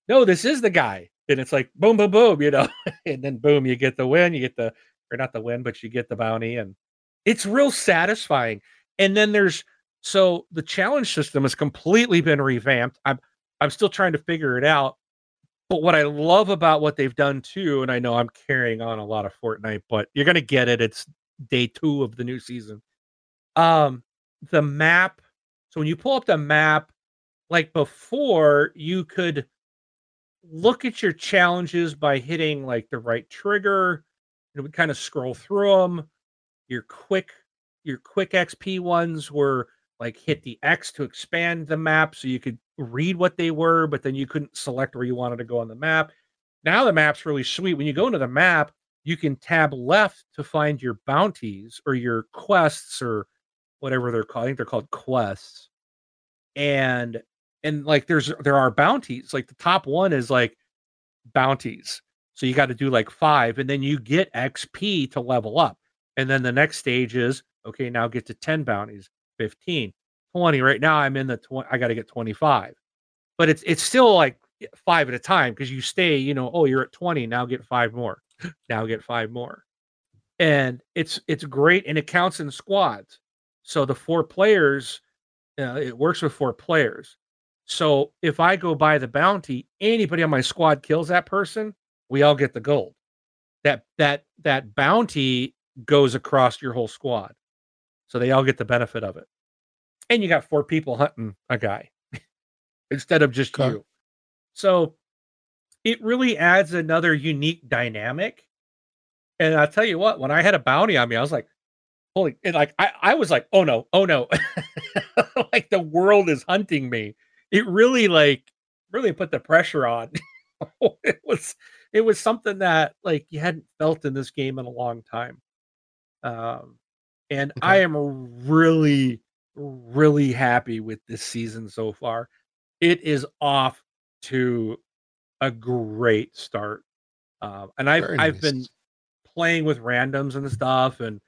no, this is the guy. And it's like, boom, boom, boom, you know. and then, boom, you get the win. You get the, or not the win, but you get the bounty. And it's real satisfying. And then there's, so the challenge system has completely been revamped. I'm, I'm still trying to figure it out. But what I love about what they've done too, and I know I'm carrying on a lot of Fortnite, but you're gonna get it. It's day two of the new season. Um, the map. So when you pull up the map, like before, you could look at your challenges by hitting like the right trigger. It would kind of scroll through them. Your quick, your quick XP ones were like hit the X to expand the map so you could read what they were, but then you couldn't select where you wanted to go on the map. Now the map's really sweet. When you go into the map, you can tab left to find your bounties or your quests or whatever they're called. I think they're called quests. And and like there's there are bounties. Like the top one is like bounties. So you got to do like five, and then you get XP to level up. And then the next stage is okay, now get to 10 bounties, 15, 20. Right now I'm in the 20, I got to get 25. But it's it's still like five at a time because you stay, you know, oh, you're at 20, now get five more. now get five more. And it's it's great and it counts in squads. So the four players, uh, it works with four players. So if I go buy the bounty, anybody on my squad kills that person, we all get the gold. That that that bounty goes across your whole squad. So they all get the benefit of it. And you got four people hunting a guy instead of just okay. you. So it really adds another unique dynamic. And I'll tell you what, when I had a bounty on me, I was like, holy and like I, I was like, oh no, oh no. like the world is hunting me. It really like really put the pressure on. it was it was something that like you hadn't felt in this game in a long time. Um and okay. I am really, really happy with this season so far. It is off to a great start. Um, and I've Very I've been playing with randoms and stuff and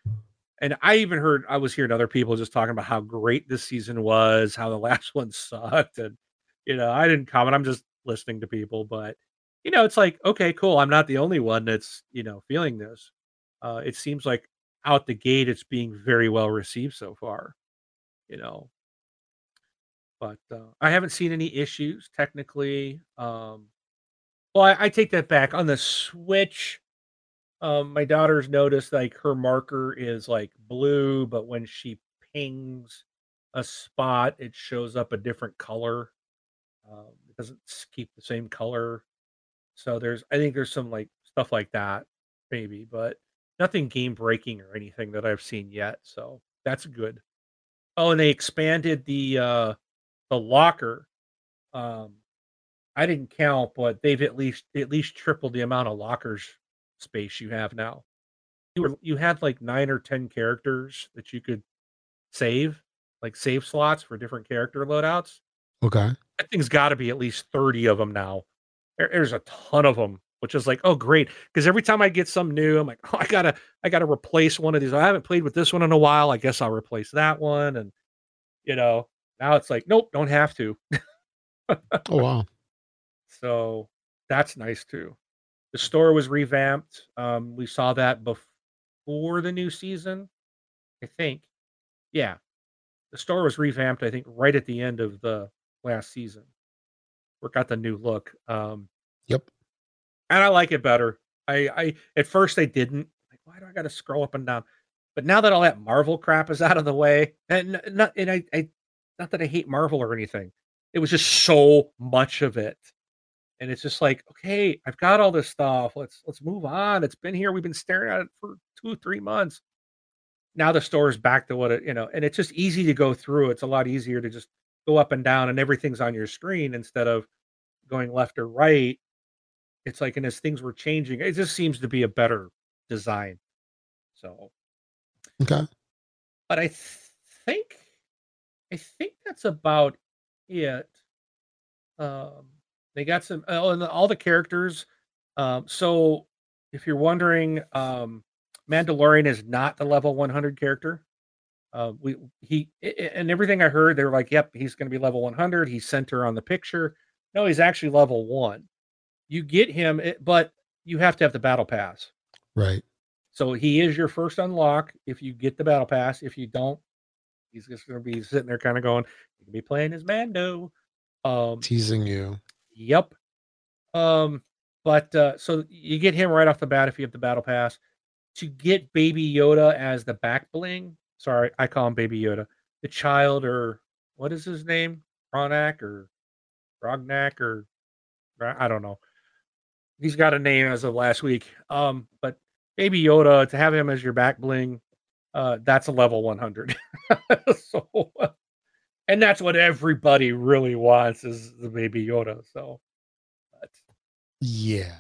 and I even heard I was hearing other people just talking about how great this season was, how the last one sucked, and you know I didn't comment. I'm just listening to people, but you know it's like okay, cool. I'm not the only one that's you know feeling this. Uh, it seems like out the gate, it's being very well received so far. You know, but uh, I haven't seen any issues technically. Um, well, I, I take that back. On the Switch, um, my daughter's noticed like her marker is like blue, but when she pings a spot, it shows up a different color. Um, it doesn't keep the same color. So there's, I think there's some like stuff like that, maybe, but nothing game breaking or anything that I've seen yet. So that's good. Oh, and they expanded the uh the locker. Um, I didn't count, but they've at least at least tripled the amount of lockers space you have now. You were you had like nine or ten characters that you could save, like save slots for different character loadouts. Okay. That thing's got to be at least 30 of them now. There, there's a ton of them, which is like, oh great. Because every time I get some new, I'm like, oh, I gotta, I gotta replace one of these. I haven't played with this one in a while. I guess I'll replace that one. And you know, now it's like, nope, don't have to. oh wow. So that's nice too. The store was revamped. Um, we saw that before the new season, I think. Yeah, the store was revamped. I think right at the end of the last season. We got the new look. Um, yep, and I like it better. I, I at first I didn't. Like, why do I got to scroll up and down? But now that all that Marvel crap is out of the way, and not, and I, I, not that I hate Marvel or anything, it was just so much of it. And it's just like, okay, I've got all this stuff. Let's let's move on. It's been here. We've been staring at it for two, three months. Now the store is back to what it, you know, and it's just easy to go through. It's a lot easier to just go up and down and everything's on your screen instead of going left or right. It's like, and as things were changing, it just seems to be a better design. So, Okay. but I th- think, I think that's about it. Um, they got some, oh, and all the characters. Um, so if you're wondering, um, Mandalorian is not the level 100 character. Uh, we he and everything I heard, they were like, "Yep, he's going to be level 100. He's center on the picture." No, he's actually level one. You get him, but you have to have the battle pass. Right. So he is your first unlock if you get the battle pass. If you don't, he's just going to be sitting there, kind of going, "You can be playing as Mando." Um, Teasing you. Yep. Um, but uh, so you get him right off the bat if you have the battle pass. To get Baby Yoda as the back bling, sorry, I call him Baby Yoda. The child, or what is his name? Ronak or Rognak or I don't know. He's got a name as of last week. Um, but Baby Yoda to have him as your back bling, uh, that's a level 100. so, and that's what everybody really wants is the Baby Yoda. So, but, Yeah.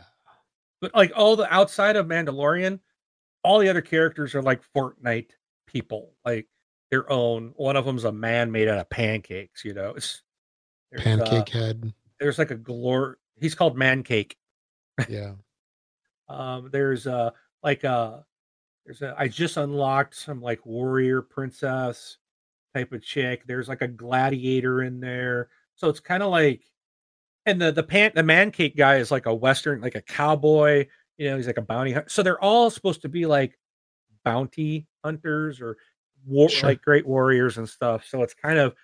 but like all the outside of Mandalorian, all the other characters are like Fortnite people, like their own. One of them's a man made out of pancakes. You know, it's uh, Pancake head. there's like a glory. He's called Mancake. Yeah. Um, there's uh like uh there's a I just unlocked some like warrior princess type of chick. There's like a gladiator in there. So it's kind of like and the the pan the man cake guy is like a western, like a cowboy, you know, he's like a bounty hunter. So they're all supposed to be like bounty hunters or war Sure. like great warriors and stuff. So it's kind of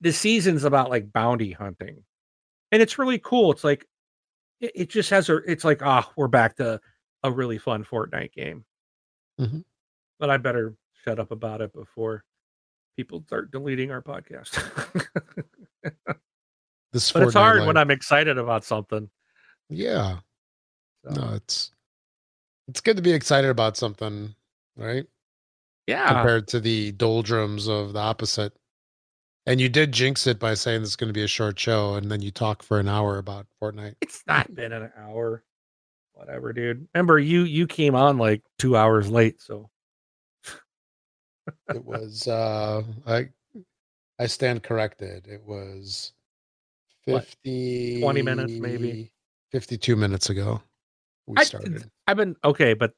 the season's about like bounty hunting. And it's really cool. It's like it, it just has a it's like ah we're back to a really fun Fortnite game. Mhm. But I better shut up about it before people start deleting our podcast. This but it's hard life- when I'm excited about something. Yeah. So, No, it's it's good to be excited about something, right? yeah. Compared to the doldrums of the opposite. And you did jinx it by saying this is going to be a short show, and then you talk for an hour about Fortnite. It's not been an hour. Whatever, dude. Remember you you came on like two hours late, so It was uh I I stand corrected. It was What, 20 minutes, maybe? 52 minutes ago we I- started. I've been okay, but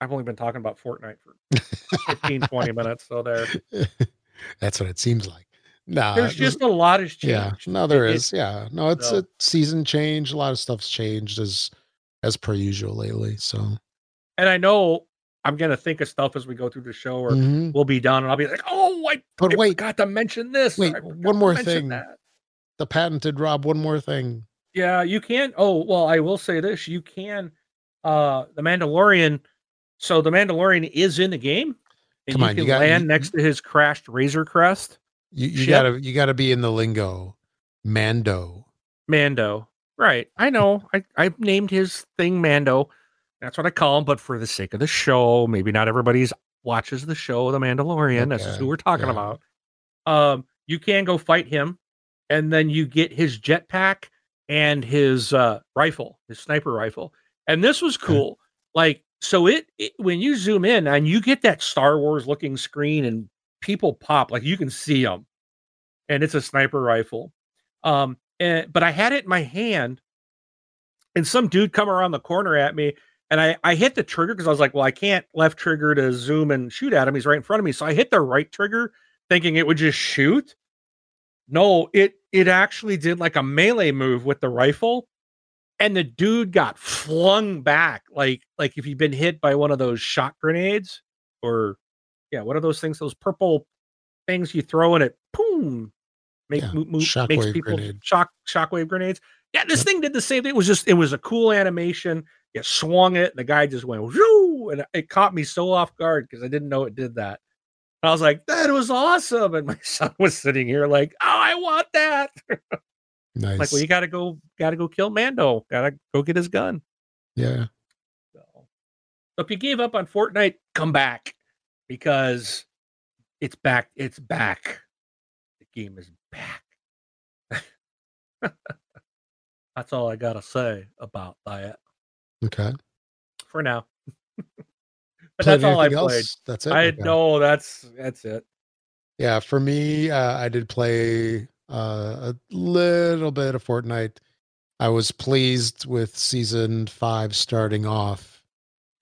I've only been talking about Fortnite for 15, 20 minutes. So there That's what it seems like. No, there's just a lot has changed. yeah, no, there It- is. Yeah, no, it's so- a season change. A lot of stuff's changed as as per usual lately. So And I know I'm gonna think of stuff as we go through the show or Mhm. we'll be done and I'll be like, oh I, but I wait, got to mention this. wait, one more thing. that." the patented Rob. One more thing. Yeah, you can. Oh, well, I will say this: you can. Uh, the Mandalorian. So the Mandalorian is in the game, and Come you on, you can got- land you- next to his crashed Razor Crest, You you gotta you gotta be in the lingo. Mando. Mando. Right. I know. I I named his thing Mando. That's what I call him. But for the sake of the show, maybe not everybody's watches the show The Mandalorian. This is who we're talking yeah. about. Um, you can go fight him, and then you get his jetpack and his uh, rifle, his sniper rifle. And this was Okay. cool. Like, so it, it when you zoom in and you get that Star Wars looking screen, and people pop like you can see them, and it's a sniper rifle. Um, and but I had it in my hand, and some dude come around the corner at me, and I I hit the trigger because I was like, well, I can't left trigger to zoom and shoot at him. He's right in front of me, so I hit the right trigger, thinking it would just shoot. No, it it actually did like a melee move with the rifle, and the dude got flung back like like if you've been hit by one of those shot grenades or yeah, what are those things? Those purple things you throw and it boom make Yeah, makes people grenade. shock shockwave grenades. Yeah, this Yep. thing did the same thing. It was just it was a cool animation. You swung it, and the guy just went whoo, and it caught me so off guard because I didn't know it did that. And I was like, that was awesome. And my son was sitting here like, oh, I want that. Nice. Like, well, you gotta go, gotta go kill Mando. Gotta go get his gun. yeah. So, so if you gave up on Fortnite, come back because it's back. It's back. The game is back. That's all I gotta say about that Okay. for now. but Played that's all I played. else? That's it. I Okay. know that's that's it. Yeah, for me, uh, I did play uh, a little bit of Fortnite. I was pleased with season five starting off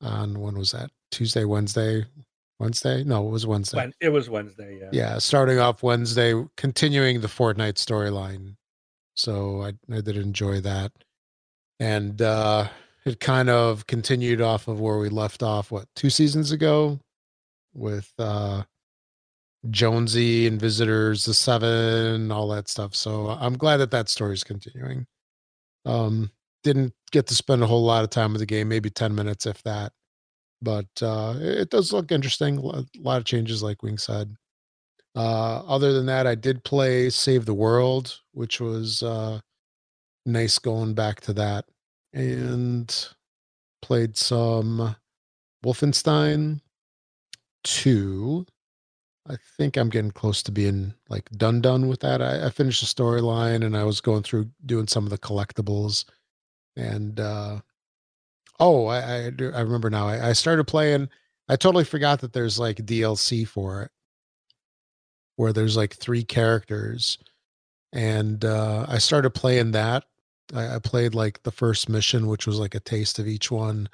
on when was that? Tuesday, Wednesday, Wednesday? No, it was Wednesday. When, it was Wednesday. Yeah. yeah, starting off Wednesday, continuing the Fortnite storyline. So I, I did enjoy that. And uh it kind of continued off of where we left off, what, two seasons ago with uh Jonesy and Visitors, the Seven, all that stuff. So I'm glad that that story is continuing. Um, didn't get to spend a whole lot of time with the game, maybe 10 minutes, if that. But uh, it does look interesting. A lot of changes, like Wing said. Uh, other than that, I did play Save the World, which was uh, nice going back to that. And played some Wolfenstein 2. I think I'm getting close to being like done done with that. I, I finished the storyline and I was going through doing some of the collectibles. And uh oh, I I, do, I remember now. I, I started playing. I totally forgot that there's like DLC for it, where there's like three characters, and uh I started playing that. I, I played like the first mission, which was like a taste of each one.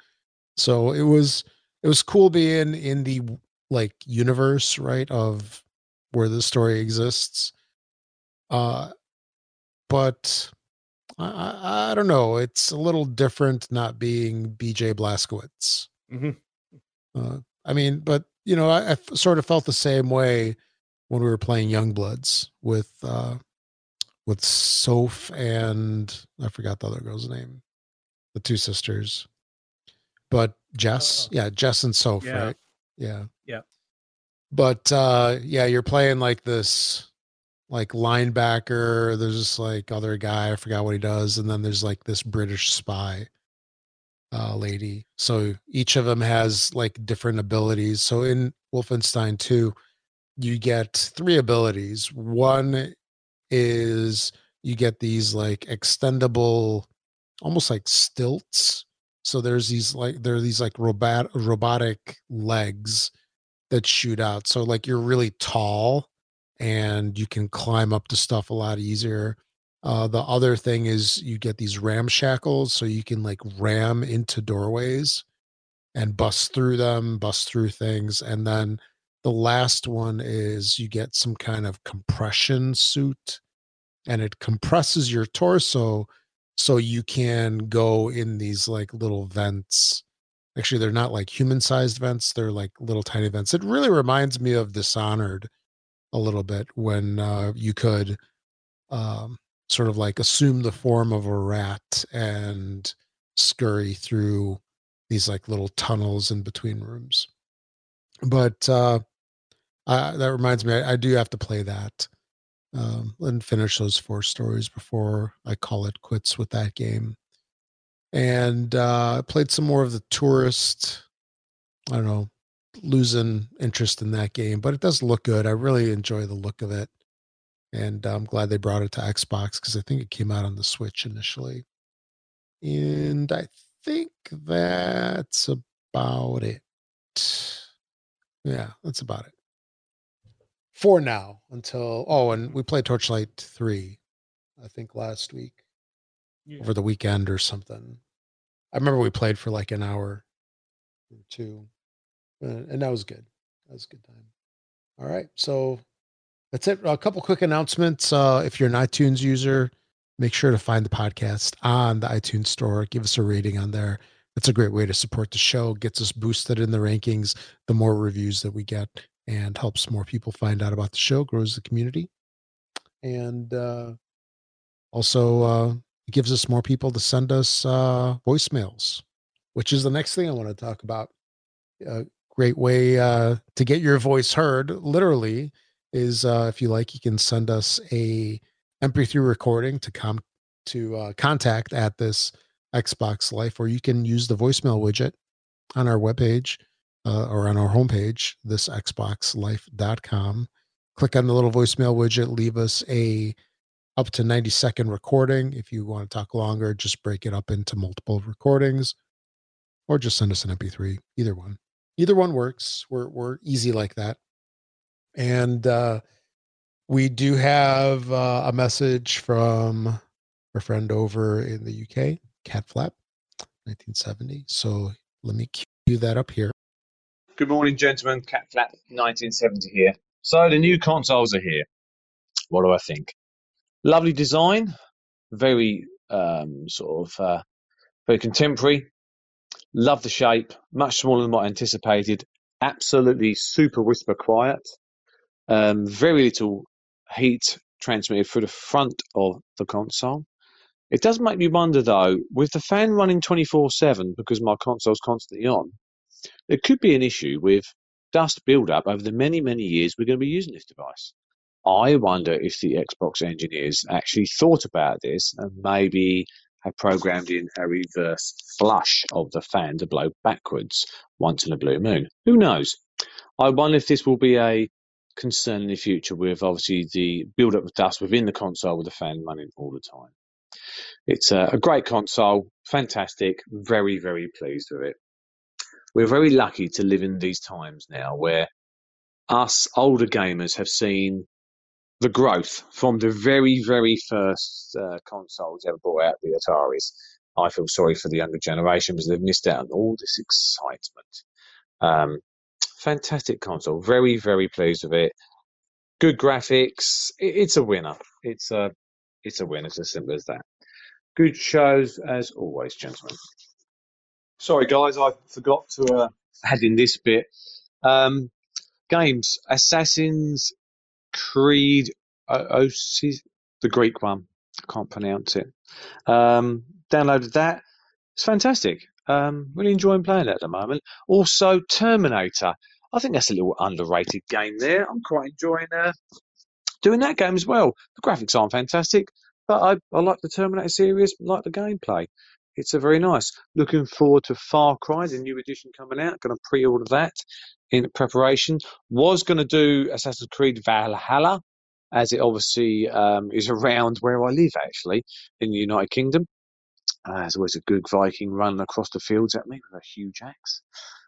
So it was it was cool being in the like universe right of where the story exists uh but I, I, don't know it's a little different not being bj Blazkowicz hmm uh, i mean but you know I, I f- sort of felt the same way when we were playing youngbloods with uh with soph and i forgot the other girl's name the two sisters but jess Oh. yeah jess and soph Yeah. right yeah Yeah. but uh yeah you're playing like this like linebacker there's this like other guy i forgot what he does and then there's like this british spy uh lady. So each of them has like different abilities. So in wolfenstein 2 you get three abilities. One is you get these like extendable almost like stilts. So there's these like there are these like robot robotic legs that shoot out. So like you're really tall and you can climb up to stuff a lot easier. Uh, the other thing is you get these ramshackles, so you can like ram into doorways and bust through them, bust through things. And then the last one is you get some kind of compression suit and it compresses your torso so you can go in these like little vents actually they're not like human sized vents they're like little tiny vents it really reminds me of dishonored a little bit when uh, you could um, sort of like assume the form of a rat and scurry through these like little tunnels in between rooms but uh, I, that reminds me I, I do have to play that um, and finish those four stories before i call it quits with that game and uh, I played some more of the Touryst. I don't know, losing interest in that game, but it does look good. I really enjoy the look of it, and I'm glad they brought it to Xbox because I think it came out on the Switch initially. And I think that's about it. Yeah, that's about it for now. Until oh, and we played Torchlight three, I think last week Yeah. over the weekend or something. I remember we played for like an hour or two, and that was good. That was a good time. All right, so that's it. A couple quick announcements. Uh, if you're an iTunes user, make sure to find the podcast on the iTunes store. Give us a rating on there. That's a great way to support the show. Gets us boosted in the rankings. The more reviews that we get, and helps more people find out about the show, grows the community, and uh, also uh, gives us more people to send us uh, voicemails, which is the next thing I want to talk about. A great way uh, to get your voice heard, literally, is uh, if you like, you can send us a MP3 recording to com- to uh, contact at this Xbox Life, or you can use the voicemail widget on our webpage uh, or on our homepage, this xboxlife.com. Click on the little voicemail widget, leave us a up to 90 second recording. If you want to talk longer, just break it up into multiple recordings or just send us an MP3. Either one. Either one works. We're we're easy like that. And uh we do have uh, a message from our friend over in the UK, Cat Flap, 1970. So let me cue that up here. Good morning, gentlemen. Cat Flap, 1970 here. So the new consoles are here. What do I think? Lovely design, very um, sort of uh, very contemporary. Love the shape, much smaller than what I anticipated. Absolutely super whisper quiet. Um, very little heat transmitted through the front of the console. It does make me wonder though, with the fan running 24 7 because my console's constantly on, there could be an issue with dust buildup over the many, many years we're going to be using this device. I wonder if the Xbox engineers actually thought about this and maybe programmed in a reverse flush of the fan to blow backwards once in a blue moon. Who knows? I wonder if this will be a concern in the future with obviously the build up of dust within the console with the fan running all the time. It's a great console, fantastic, very, very pleased with it. We're very lucky to live in these times now where us older gamers have seen the growth from the very, very first uh, consoles ever brought out, the Ataris. I feel sorry for the younger generation because they've missed out on all this excitement. Um, fantastic console. Very, very pleased with it. Good graphics. It's a winner. It's a, it's a win. It's as simple as that. Good shows as always, gentlemen. Sorry, guys, I forgot to uh, add in this bit. Um, games: Assassin's Creed Oasis, the Greek one. I can't pronounce it. Um, downloaded that. It's fantastic. Um, really enjoying playing it at the moment. Also, Terminator. I think that's a little underrated game there. I'm quite enjoying uh, doing that game as well. The graphics aren't fantastic, but I, I like the Terminator series, like the gameplay. It's a very nice. Looking forward to Far Cry, the new edition coming out. Going to pre-order that in preparation. Was going to do Assassin's Creed Valhalla, as it obviously um, is around where I live, actually, in the United Kingdom. Uh, there's always a good Viking running across the fields at me with a huge axe.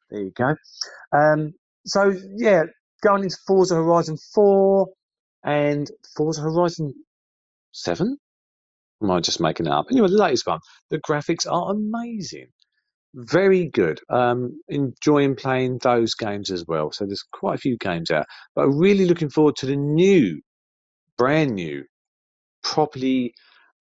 There you go. Um, so yeah, going into Forza Horizon 4 and Forza Horizon 7. Am I just making it up? Anyway, the latest one. The graphics are amazing. Very good. Um, enjoying playing those games as well. So there's quite a few games out, but really looking forward to the new, brand new, properly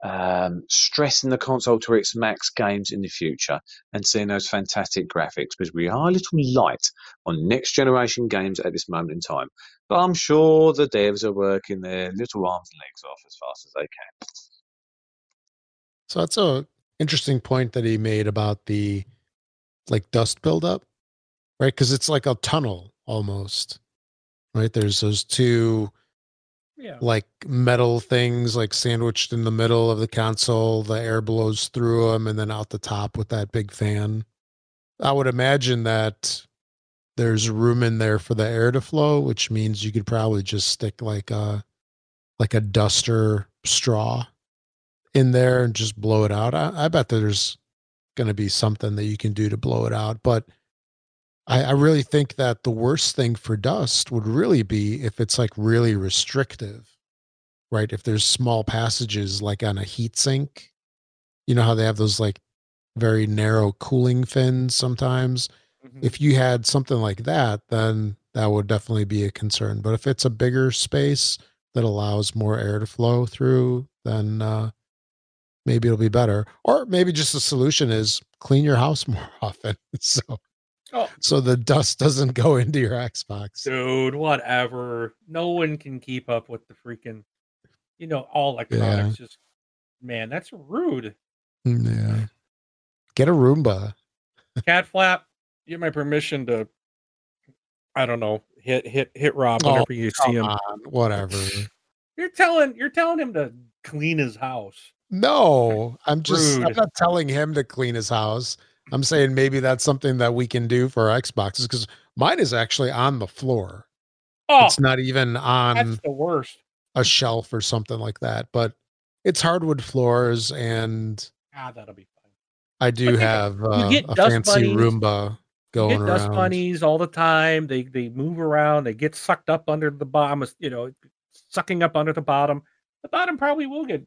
um, stressing the console to its max games in the future and seeing those fantastic graphics because we are a little light on next generation games at this moment in time. But I'm sure the devs are working their little arms and legs off as fast as they can. So that's a interesting point that he made about the like dust buildup, right? Because it's like a tunnel almost, right? There's those two Yeah. like metal things like sandwiched in the middle of the console. The air blows through them and then out the top with that big fan. I would imagine that there's room in there for the air to flow, which means you could probably just stick like a like a duster straw in there and just blow it out. I, I bet there's going to be something that you can do to blow it out, but I, I really think that the worst thing for dust would really be if it's like really restrictive, right? If there's small passages like on a heat sink, you know how they have those like very narrow cooling fins sometimes. Mhm. If you had something like that, then that would definitely be a concern. But if it's a bigger space that allows more air to flow through, then uh, maybe it'll be better. Or maybe just the solution is clean your house more often. So Oh, so the dust doesn't go into your Xbox. dude, whatever. No one can keep up with the freaking, you know, all electronics. Just, man, that's rude. Mm, Yeah. Get a Roomba. Cat flap. You have my permission to, I don't know, hit hit hit Rob Oh, whenever you see him. on, whatever. You're telling you're telling him to clean his house. No, I'm just I'm not telling him to clean his house. I'm saying maybe that's something that we can do for our Xboxes because mine is actually on the floor. Oh, It's not even on that's the worst. a shelf or something like that, but it's hardwood floors and Ah, that'll be fine. I do But have uh, get a fancy bunnies. Roomba You going get dust around. bunnies all the time. They they move around. They get sucked up under the bottom. You know, sucking up under the bottom. The bottom probably will get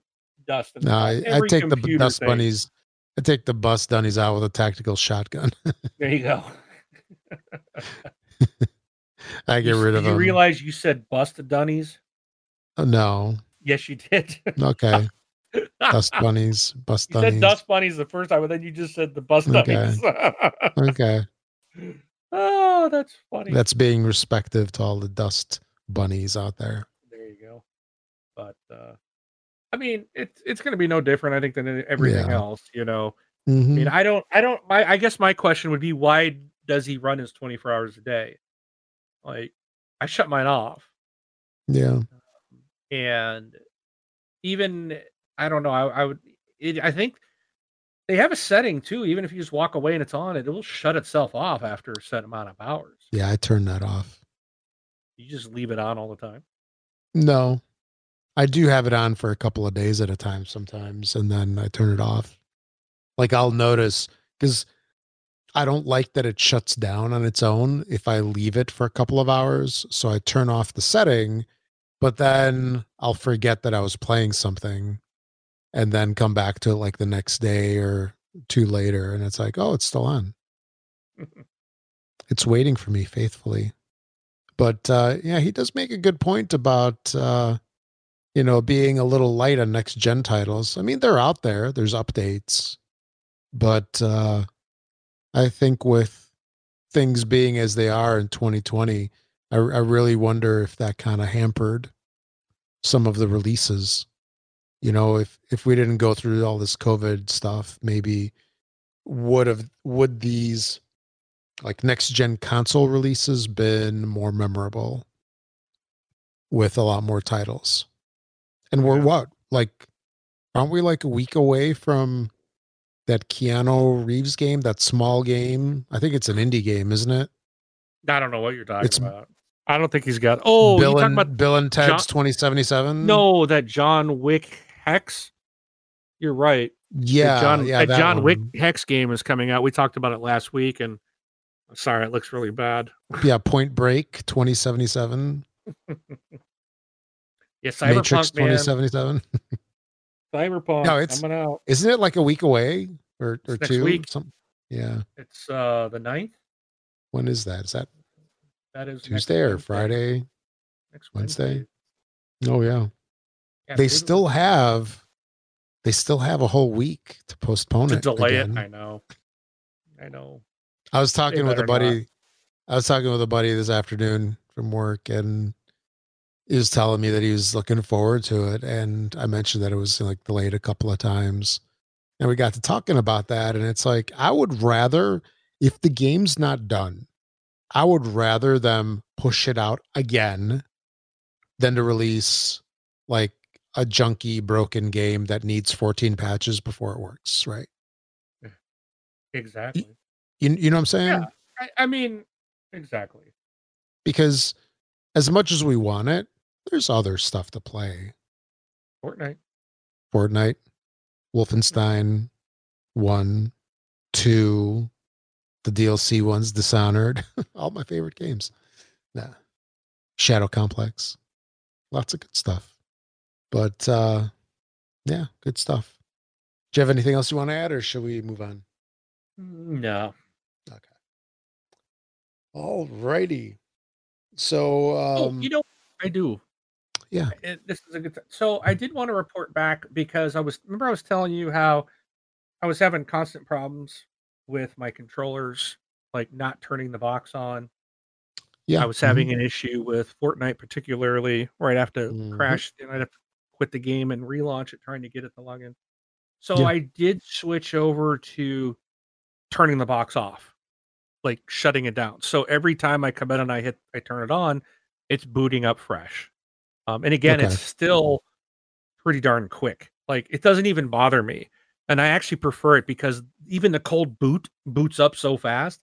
dust. No. I, I take the dust thing. bunnies. I take the bus bunnies out with a tactical shotgun. There you go. I get you, rid did of you them. realize you said bust the dunnies? Oh, no, Yes, you did. okay, dust bunnies, bust you bunnies. said dust bunnies the first time, but then you just said the bust Okay. bunnies. Okay, oh, that's funny. that's being respective to all the dust bunnies out there. there you go. But uh I mean, it's it's going to be no different, I think, than everything Yeah. else. You know, I Mhm. mean, I don't, I don't. My, I guess my question would be, why does he run his twenty four hours a day? Like, I shut mine off, Yeah, and even I don't know. I, I would. It, I think they have a setting too. Even if you just walk away and it's on, it will shut itself off after a set amount of hours. yeah, I turn that off. You just leave it on all the time. No, I do have it on for a couple of days at a time sometimes, and then I turn it off. Like I'll notice because I don't like that it shuts down on its own if I leave it for a couple of hours. So I turn off the setting, but then I'll forget that I was playing something and then come back to it like the next day or two later. And it's like, oh, it's still on. It's waiting for me faithfully. But uh, yeah, he does make a good point about uh, you know being a little light on next gen titles. I mean, they're out there. There's updates, but uh, I think with things being as they are in 2020, I, I really wonder if that kind of hampered some of the releases. You know, if if we didn't go through all this COVID stuff, maybe would have would these like next gen console releases been more memorable with a lot more titles. And we're Yeah. what? Like aren't we like a week away from that Keanu Reeves game, that small game? I think it's an indie game, isn't it? I don't know what you're talking It's- about. I don't think he's got. Oh, Bill and about Bill and Ted's John- 2077? no that John Wick Hex? You're right. Yeah, John yeah, that that John Wick. Hex game is coming out. We talked about it last week, and sorry, it looks really bad. Yeah, Point Break 2077. Yeah, Cyberpunk, Matrix man. 2077. Cyberpunk No, it's- coming out. Isn't it like a week away or, or It's next two? week. Yeah. It's uh the 9th. When is that? Is that That is Tuesday or Friday? Next Wednesday? Oh yeah. Yeah, they still have they still have a whole week to postpone to it. delay again. it. I know. I know. I was talking with a better not. buddy. I was talking with a buddy this afternoon from work, and he was telling me that he was looking forward to it. And I mentioned that it was like delayed a couple of times, and we got to talking about that. And it's like I would rather, if the game's not done, I would rather them push it out again than to release like a junky, broken game that needs 14 patches before it works. Right? Exactly. You you know what I'm saying? Yeah. I, I mean, exactly. because as much as we want it, there's other stuff to play. Fortnite. Fortnite, Wolfenstein, one, two, the DLC ones, Dishonored, all my favorite games. Nah. Shadow Complex. Lots of good stuff. But uh yeah, good stuff. Do you have anything else you want to add or should we move on? No. Okay. All righty. So oh, um you know, I do. Yeah. It, this is a good. Th- so I did want to report back because I was remember I was telling you how I was having constant problems with my controllers, like not turning the box on. Yeah. I was having an issue with Fortnite, particularly where I'd have to Mhm. crash and I'd have to quit the game and relaunch it, trying to get it to log in. So Yeah. I did switch over to turning the box off, like shutting it down. So every time I come in and I hit, I turn it on, it's booting up fresh. Um, and again, Okay. it's still pretty darn quick. Like it doesn't even bother me. And I actually prefer it because even the cold boot boots up so fast.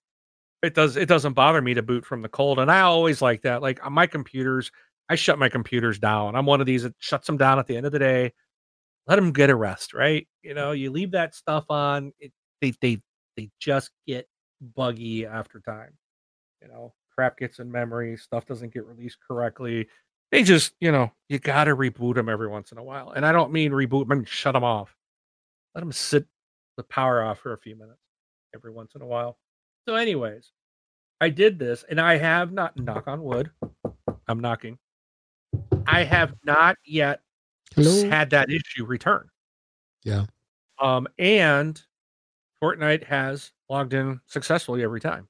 It does it doesn't bother me to boot from the cold. And I always like that. Like on my computers, I shut my computers down. I'm one of these that shuts them down at the end of the day. Let them get a rest, right? You know, you leave that stuff on, it, they they they just get buggy after time. You know, crap gets in memory, stuff doesn't get released correctly. They just, you know, you got to reboot them every once in a while. And I don't mean reboot, I mean shut them off. Let them sit the power off for a few minutes every once in a while. So, anyways, I did this and I have not, knock on wood, I'm knocking. I have not yet Hello? had that issue return. Yeah. Um, and Fortnite has logged in successfully every time.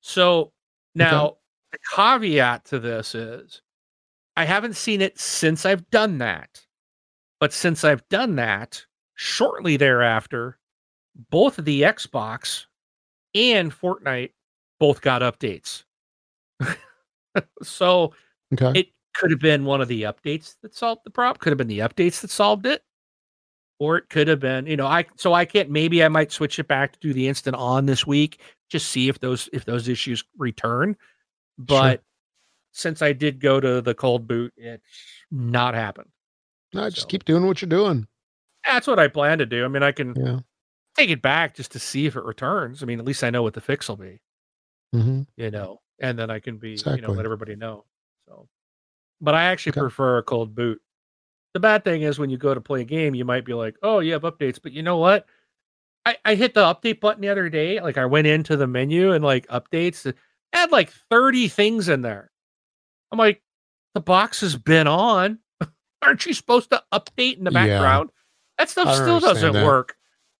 So now the caveat to this is I haven't seen it since I've done that. But since I've done that, shortly thereafter, both the Xbox and Fortnite both got updates. so Okay. it could have been one of the updates that solved the problem, could have been the updates that solved it. Or it could have been, you know, I so I can't maybe I might switch it back to do the instant on this week, just see if those if those issues return. But since I did go to the cold boot, it's not happened. no, just so- keep doing what you're doing. That's what I plan to do. I mean, I can Yeah. take it back just to see if it returns. I mean, at least I know what the fix will be, hmm you know, and then I can be, you know, let everybody know. So, but I actually Okay. prefer a cold boot. The bad thing is when you go to play a game, you might be like, oh, you have updates, but you know what? I, I hit the update button the other day. Like I went into the menu and like updates, had like 30 things in there. I'm like, the box has been on. Aren't you supposed to update in the Yeah. background? That stuff still doesn't that. work.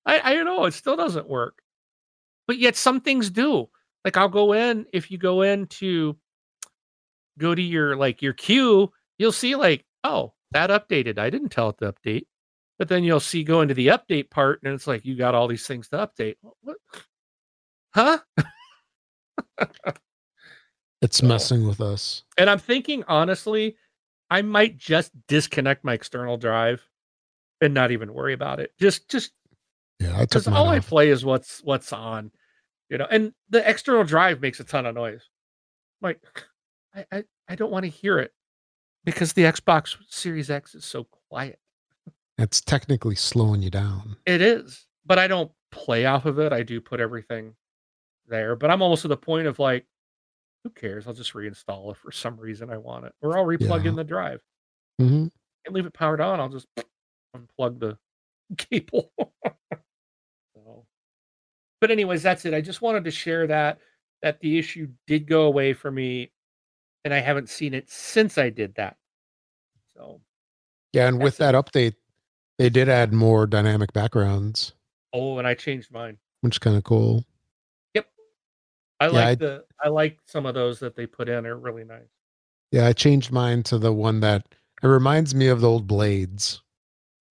I, I don't know. It still doesn't work. But yet some things do. Like I'll go in, if you go in to go to your like your queue, you'll see like, oh, that updated. I didn't tell it to update. But then you'll see go into the update part and it's like you got all these things to update. What? Huh? It's So- messing with us. And I'm thinking honestly, I might just disconnect my external drive and not even worry about it. Just just Yeah, because mine all I play is what's what's on, you know. And the external drive makes a ton of noise. Like, I I, I don't want to hear it because the Xbox Series X is so quiet. It's technically slowing you down. It is, but I don't play off of it. I do put everything there, but I'm almost to the point of like, who cares? I'll just reinstall it for some reason I want it, or I'll replug Yeah. in the drive hmm and leave it powered on. I'll just unplug the cable. so, but anyways, that's it. I just wanted to share that that the issue did go away for me, and I haven't seen it since I did that. So, Yeah, and with That's that update, they did add more dynamic backgrounds, oh, and I changed mine. which is kind of cool. I Yeah, like I- the I like some of those that they put in. Are really nice. Yeah, I changed mine to the one that it reminds me of the old blades.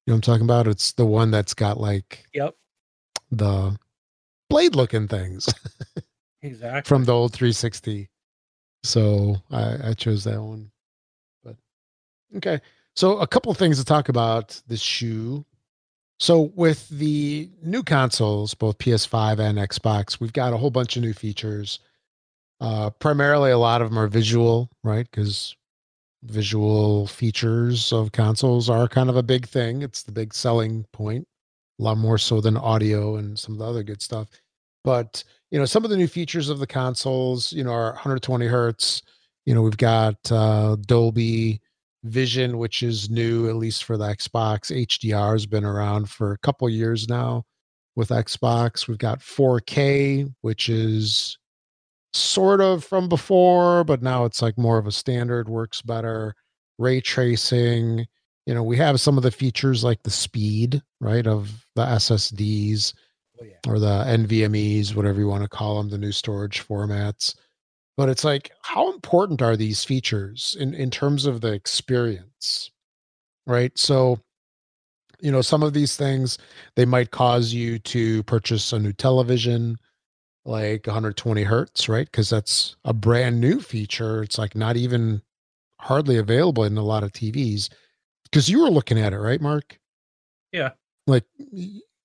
You know what I'm talking about? It's the one that's got like Yep, the blade looking things exactly. from the old 360. So I, I chose that one. But okay. So a couple of things to talk about this shoe. So with the new consoles, both PS5 and Xbox, we've got a whole bunch of new features. Uh, primarily, a lot of them are visual, right? Because visual features of consoles are kind of a big thing. It's the big selling point, a lot more so than audio and some of the other good stuff. But you know, some of the new features of the consoles, you know, are 120 hertz. You know, we've got uh, Dolby Vision, which is new at least for the Xbox. HDR has been around for a couple years now with Xbox. We've got 4K, which is sort of from before, but now it's like more of a standard, works better. Ray tracing. You know, we have some of the features like the speed, right, of the SSDs Oh, yeah. or the NVMEs, whatever you want to call them, the new storage formats. But it's like, how important are these features in, in terms of the experience? Right. So, you know, some of these things they might cause you to purchase a new television, like 120 hertz, right? Because that's a brand new feature. It's like not even hardly available in a lot of TVs. Because you were looking at it, right, Mark? Yeah. Like,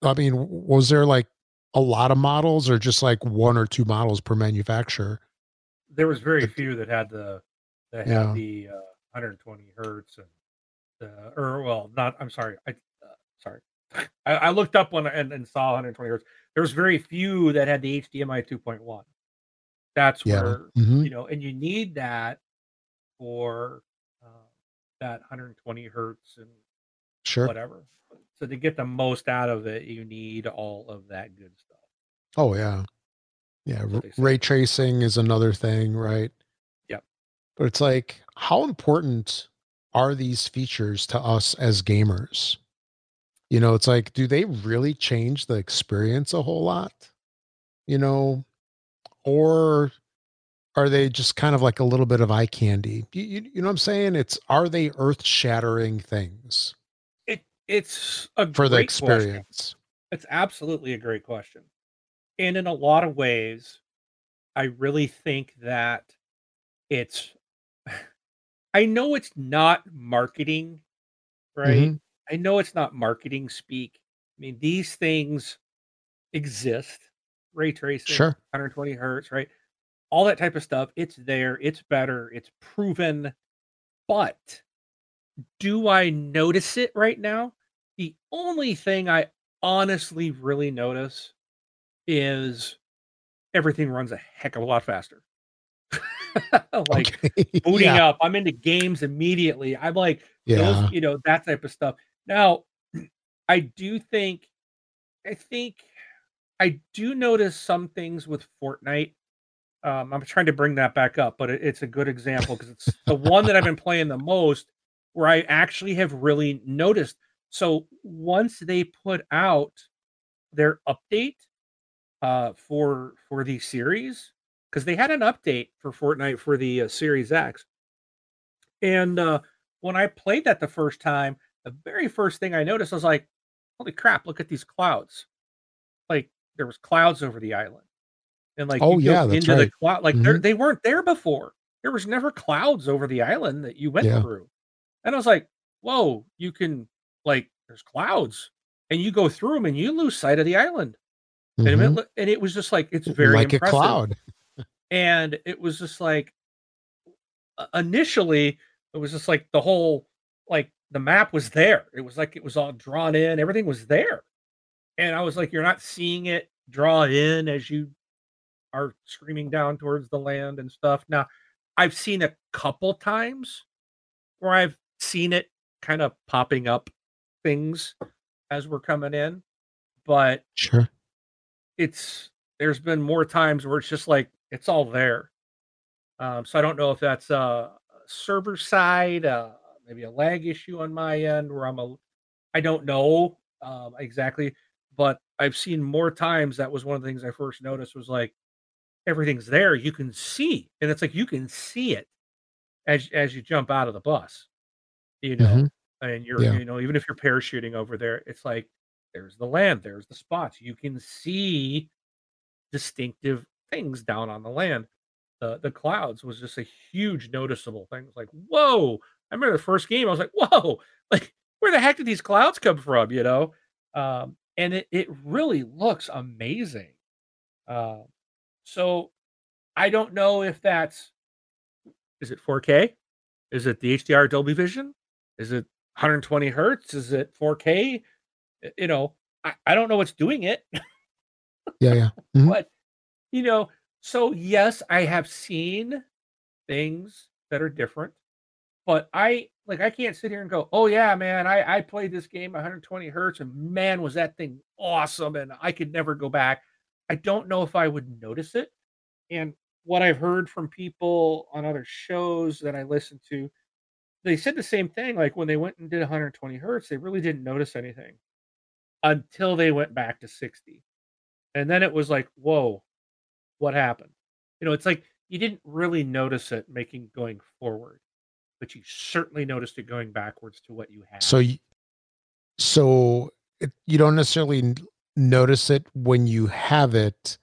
i mean, was there like a lot of models or just like one or two models per manufacturer? There was very few that had the that Yeah. had the uh, 120 hertz and the or well, not. I'm sorry. I uh, sorry. I, I looked up one and, and saw 120 hertz. There was very few that had the HDMI 2.1. That's Yeah. where Mhm. you know, and you need that for uh, that 120 hertz and Sure. whatever. So to get the most out of it, you need all of that good stuff. Oh yeah. Yeah. That's r- what they say. Ray tracing is another thing, right? Yep. But it's like, how important are these features to us as gamers? You know, it's like, do they really change the experience a whole lot? You know, or are they just kind of like a little bit of eye candy? You, you, you know what I'm saying? It's are they earth shattering things It it's a for the great question. experience? It's absolutely a great question. And in a lot of ways, I really think that it's I know it's not marketing, right? Mhm. I know it's not marketing speak. I mean, these things exist. Ray tracing, Sure. 120 hertz, right? All that type of stuff. It's there. It's better. It's proven. But do I notice it right now? The only thing I honestly really notice is everything runs a heck of a lot faster. like booting yeah. up. I'm into games immediately. I'm like, Yeah. those, you know, that type of stuff. Now, I do think, I think, I do notice some things with Fortnite. Um, I'm trying to bring that back up, but it, it's a good example because it's the one that I've been playing the most where I actually have really noticed. So once they put out their update uh, for for the series, because they had an update for Fortnite for the uh, Series X, and uh, when I played that the first time, the very first thing I noticed I was like, "Holy crap! Look at these clouds!" Like there was clouds over the island, and like Oh, yeah, into the cloud, like Mhm. they weren't there before. There was never clouds over the island that you went Yeah. through, and I was like, "Whoa! You can like there's clouds." And you go through them, and you lose sight of the island, and, it, Mhm. and it was just like it's very like impressive a cloud. and it was just like initially it was just like the whole like the map was there it was like it was all drawn in everything was there and i was like you're not seeing it draw in as you are screaming down towards the land and stuff now i've seen a couple times where i've seen it kind of popping up things as we're coming in but Sure. It's there's been more times where it's just like it's all there. Um, so I don't know if that's a server side, uh, maybe a lag issue on my end where I'm a, I don't know um, exactly, but I've seen more times. That was one of the things I first noticed was like everything's there. You can see, and it's like you can see it as as you jump out of the bus. You know, Mhm. and you're Yeah. you know even if you're parachuting over there, it's like there's the land, there's the spots. You can see distinctive things down on the land. The the clouds was just a huge noticeable thing. It's like, whoa. I remember the first game, I was like, whoa, like where the heck did these clouds come from? You know? Um, and it, it really looks amazing. Uh, so I don't know if that's is it 4K? Is it the HDR Dolby Vision? Is it 120 hertz? Is it 4K? You know, I, I don't know what's doing it. Yeah. Yeah. Mhm. but you know so yes i have seen things that are different but i like i can't sit here and go oh yeah man i i played this game 120 hertz and man was that thing awesome and i could never go back i don't know if i would notice it and what i've heard from people on other shows that i listen to they said the same thing like when they went and did 120 hertz they really didn't notice anything until they went back to 60 and then it was like, whoa, what happened? You know, it's like you didn't really notice it making going forward, but you certainly noticed it going backwards to what you had. So, y- so it, you don't necessarily notice it when you have it,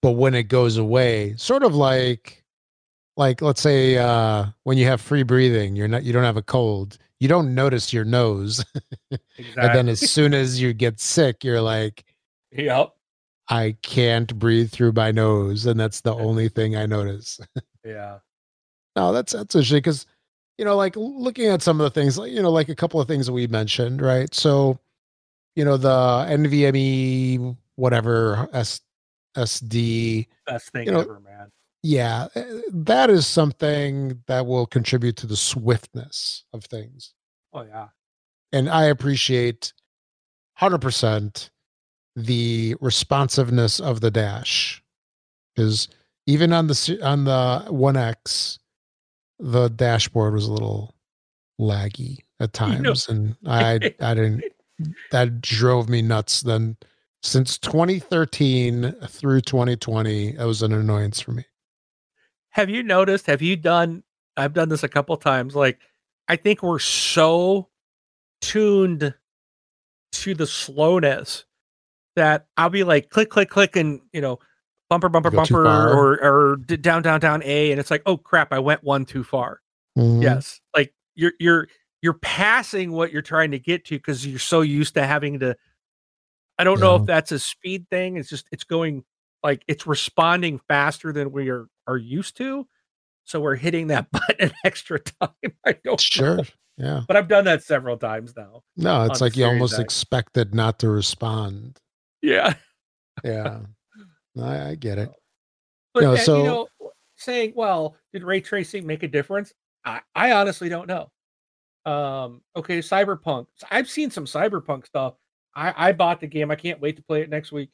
but when it goes away, sort of like, like let's say uh, when you have free breathing, you're not, you don't have a cold. You don't notice your nose. Exactly. and then as soon as you get sick, you're like, yep. I can't breathe through my nose, and that's the only thing I notice. Yeah. no, that's that's interesting because you know, like looking at some of the things, like you know, like a couple of things that we mentioned, right? So, you know, the NVMe whatever S SD, Best thing You know, ever, man. Yeah, eh, that is something that will contribute to the swiftness of things. Oh yeah. and I appreciate 100% the responsiveness of the dash because even on the on the 1x the dashboard was a little laggy at You know- times and I I didn't that drove me nuts then since 2013 through 2020 it was an annoyance for me Have you noticed? Have you done? I've done this a couple times. Like, I think we're so tuned to the slowness that I'll be like, click, click, click, and you know, bumper, bumper, bumper, or or down, down, down A, and it's like, oh crap, I went one too far. Mhm. Yes, like you're you're you're passing what you're trying to get to because you're so used to having to. I don't know if that's a speed thing. It's just it's going like it's responding faster than we are are used to. So we're hitting that button extra time. I don't sure know. yeah but I've done that several times now. no it's like you almost X. expected not to respond Yeah, yeah I, I get it but No, uh, so- you know, saying, "Well, did ray tracing make a difference?" I, I honestly don't know. Um, okay, Cyberpunk. I've seen some Cyberpunk stuff. I, I bought the game. I can't wait to play it next week.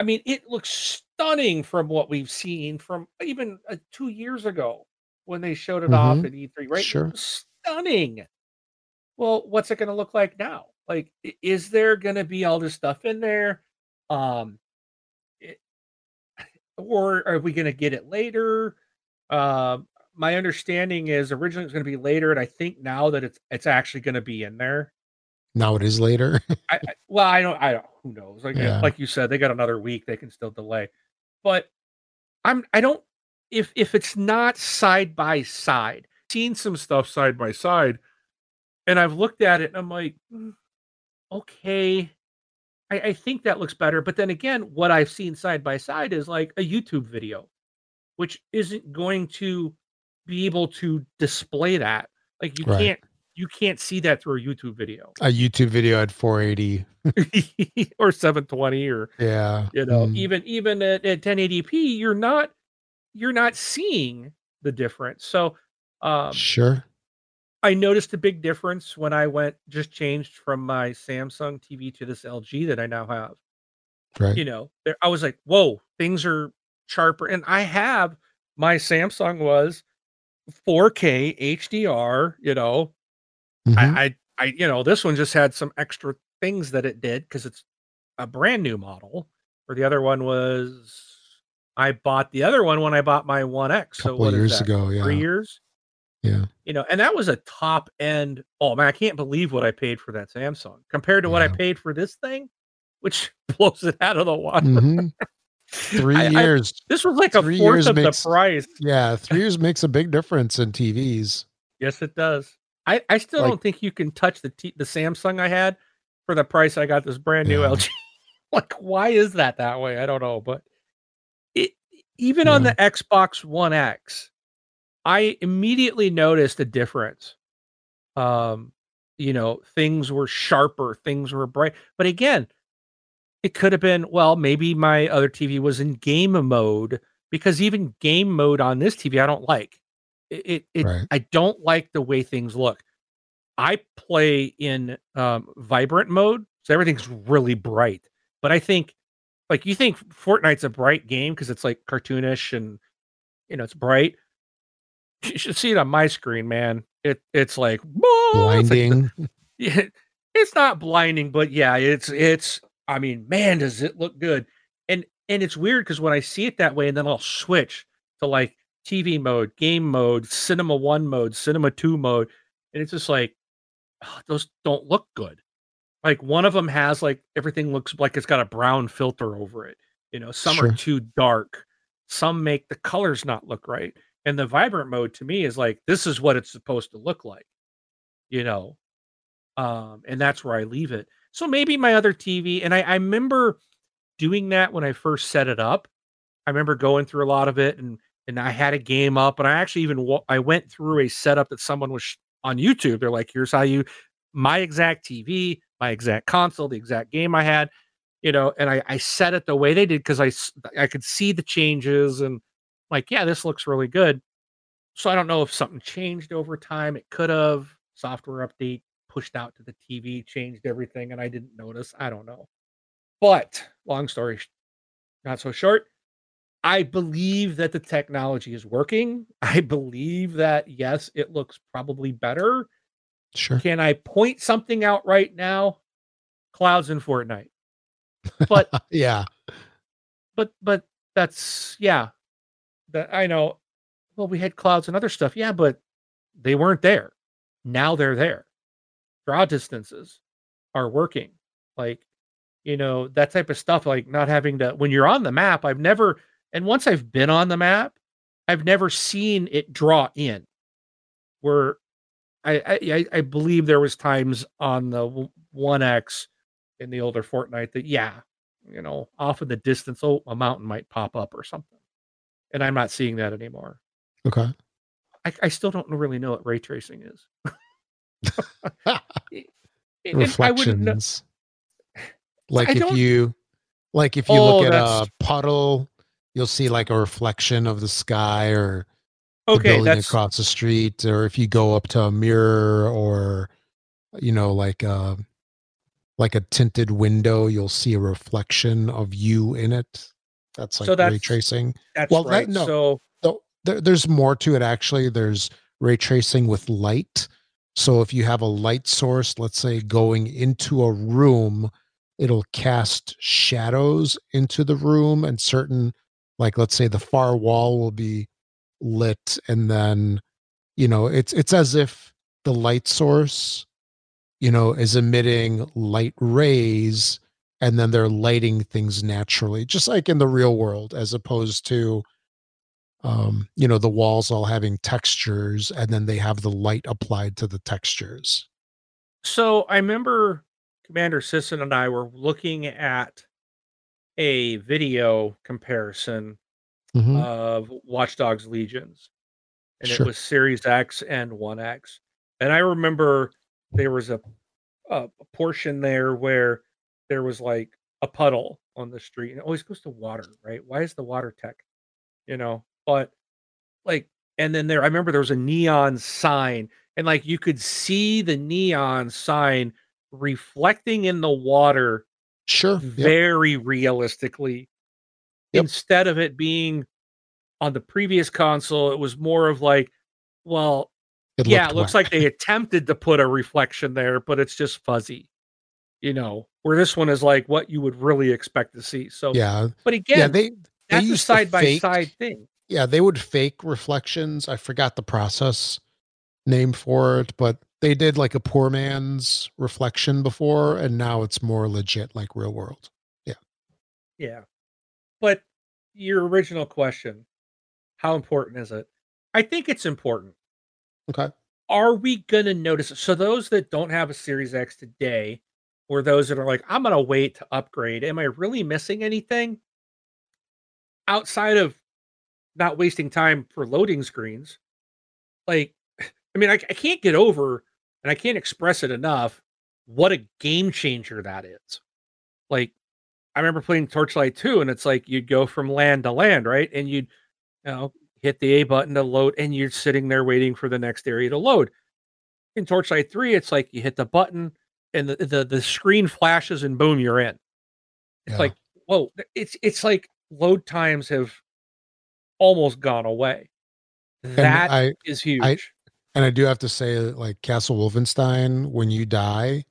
I mean, it looks stunning from what we've seen from even uh, two years ago when they showed it off Mhm. at E3. Right? Sure. stunning. Well, what's it going to look like now? Like, is there going to be all this stuff in there? Um, it, or are we going to get it later? Um, my understanding is originally it was going to be later, and I think now that it's it's actually going to be in there. now it is later I, I well, I don't, I don't. Who knows? Like Yeah. like you said, they got another week. They can still delay, but I'm I don't. If if it's not side by side, seen some stuff side by side, and I've looked at it and I'm like, "Mm, okay, I, I think that looks better. But then again, what I've seen side by side is like a YouTube video, which isn't going to be able to display that. Like you Right. can't you can't see that through a YouTube video. A youtube video at 480 or 720 or yeah you know mm, even even at, at 1080p you're not you're not seeing the difference. So um sure. I noticed a big difference when i went just changed from my samsung tv to this lg that i now have. Right. You know there, i was like whoa things are sharper. And i have my samsung was 4k hdr you know Mhm. I, I, I, you know, this one just had some extra things that it did because it's a brand new model. Or the other one was, I bought the other one when I bought my One X. So what is years that, ago yeah Three years, yeah you know, and that was a top end. Oh man, I can't believe what I paid for that Samsung compared to what I paid for this thing, which blows it out of the water. Mhm. three I- I- years this was like a fourth of makes- the price. yeah three years makes a big difference in tvs Yes, it does. I, I still Like- don't think you can touch the t- the Samsung I had for the price I got this brand new Yeah. LG. like, why is that that way? I don't know, but it even on the Xbox One X, I immediately noticed a difference. Um, you know, things were sharper, things were bright, but again, it could have been well, maybe my other TV was in game mode because even game mode on this TV I don't like. It it, Right. I don't like the way things look. I play in um, vibrant mode, so everything's really bright. But I think, like, you think Fortnite's a bright game because it's like cartoonish and you know it's bright. You should see it on my screen, man. It it's like "Whoa," it's like the- blinding it's not blinding, but yeah, it's it's. I mean, man, does it look good? And and it's weird because when I see it that way, and then I'll switch to like TV mode, game mode, cinema one mode, cinema two mode, and it's just like "Oh, those don't look good. Like one of them has like everything looks like it's got a brown filter over it. You know, some Sure. are too dark. Some make the colors not look right. And the vibrant mode to me is like this is what it's supposed to look like. you know. Um, and that's where I leave it. So maybe my other TV, and I, I remember doing that when I first set it up. I remember going through a lot of it, and and I had a game up, and I actually even I went through a setup that someone was on YouTube. They're like, "Here's how you my exact TV, my exact console, the exact game I had, you know, and I, I set it the way they did because I I could see the changes and like, yeah, this looks really good. So I don't know if something changed over time. It could have software update pushed out to the TV, changed everything, and I didn't notice. I don't know. But long story not so short, I believe that the technology is working. I believe that yes, it looks probably better. Sure. Can I point something out right now? Clouds in Fortnite. But yeah. But but that's yeah. That I know. Well, we had clouds and other stuff. Yeah, but they weren't there. Now they're there. Draw distances are working. Like, you know, that type of stuff, like not having to when you're on the map, I've never and once I've been on the map, I've never seen it draw in. Where I, I I believe there was times on the one X in the older Fortnite that yeah, you know, off in the distance, oh, a mountain might pop up or something, and I'm not seeing that anymore. Okay. I, I still don't really know what ray tracing is. Reflections. Like if you, like if you oh, look at a puddle, you'll see like a reflection of the sky or okay, building across the street, or if you go up to a mirror, or you know, like a uh, like a tinted window, you'll see a reflection of you in it. That's like so that's, ray tracing. That's well, right. That, no, so, so there, there's more to it. Actually, there's ray tracing with light. So if you have a light source, let's say going into a room, it'll cast shadows into the room and certain like let's say the far wall will be lit and then you know it's it's as if the light source you know is emitting light rays and then they're lighting things naturally just like in the real world as opposed to um you know the walls all having textures and then they have the light applied to the textures. So i remember commander sisson and i were looking at a video comparison mm-hmm. of Watch Dogs Legions, and sure. it was Series X and One X. And I remember there was a, a portion there where there was like a puddle on the street, and it always goes to water, right? Why is the water tech, you know? But like, and then there, I remember there was a neon sign, and like you could see the neon sign reflecting in the water sure very yep. realistically Yep. Instead of it being on the previous console, it was more of like, well, it yeah, it looks like they attempted to put a reflection there, but it's just fuzzy. You know, where this one is like what you would really expect to see. So yeah, but again, yeah, they, they that's a side by side thing. Yeah, they would fake reflections. I forgot the process name for it, but they did like a poor man's reflection before, and now it's more legit, like real world. Yeah, yeah. But your original question, how important is it? I think it's important. Okay. Are we going to notice? So, those that don't have a Series X today, or those that are like, I'm going to wait to upgrade, am I really missing anything outside of not wasting time for loading screens? Like, I mean, I, I can't get over and I can't express it enough what a game changer that is. Like, I remember playing Torchlight 2 and it's like you'd go from land to land, right? And you'd you know hit the A button to load and you're sitting there waiting for the next area to load. In Torchlight 3, it's like you hit the button and the the, the screen flashes and boom, you're in. It's yeah. like, whoa, it's it's like load times have almost gone away. That I, is huge. I, and I do have to say, like Castle Wolfenstein, when you die,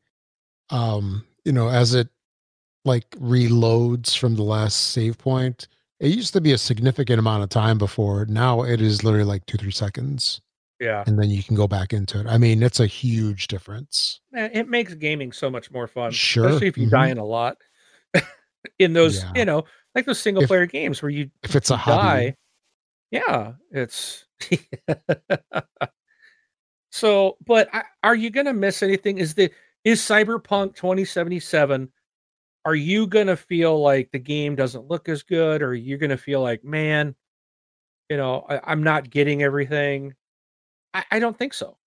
um, you know, as it like reloads from the last save point. It used to be a significant amount of time before. Now it is literally like two, three seconds. Yeah. And then you can go back into it. I mean, it's a huge difference. It makes gaming so much more fun. Sure. Especially if you mm-hmm. die in a lot. in those, yeah. you know, like those single if, player games where you if it's a hobby. Die, yeah, it's So, but I, are you going to miss anything? Is the is Cyberpunk 2077? Are you going to feel like the game doesn't look as good, or you're you going to feel like, man, you know, I, am not getting everything? I, I don't think so.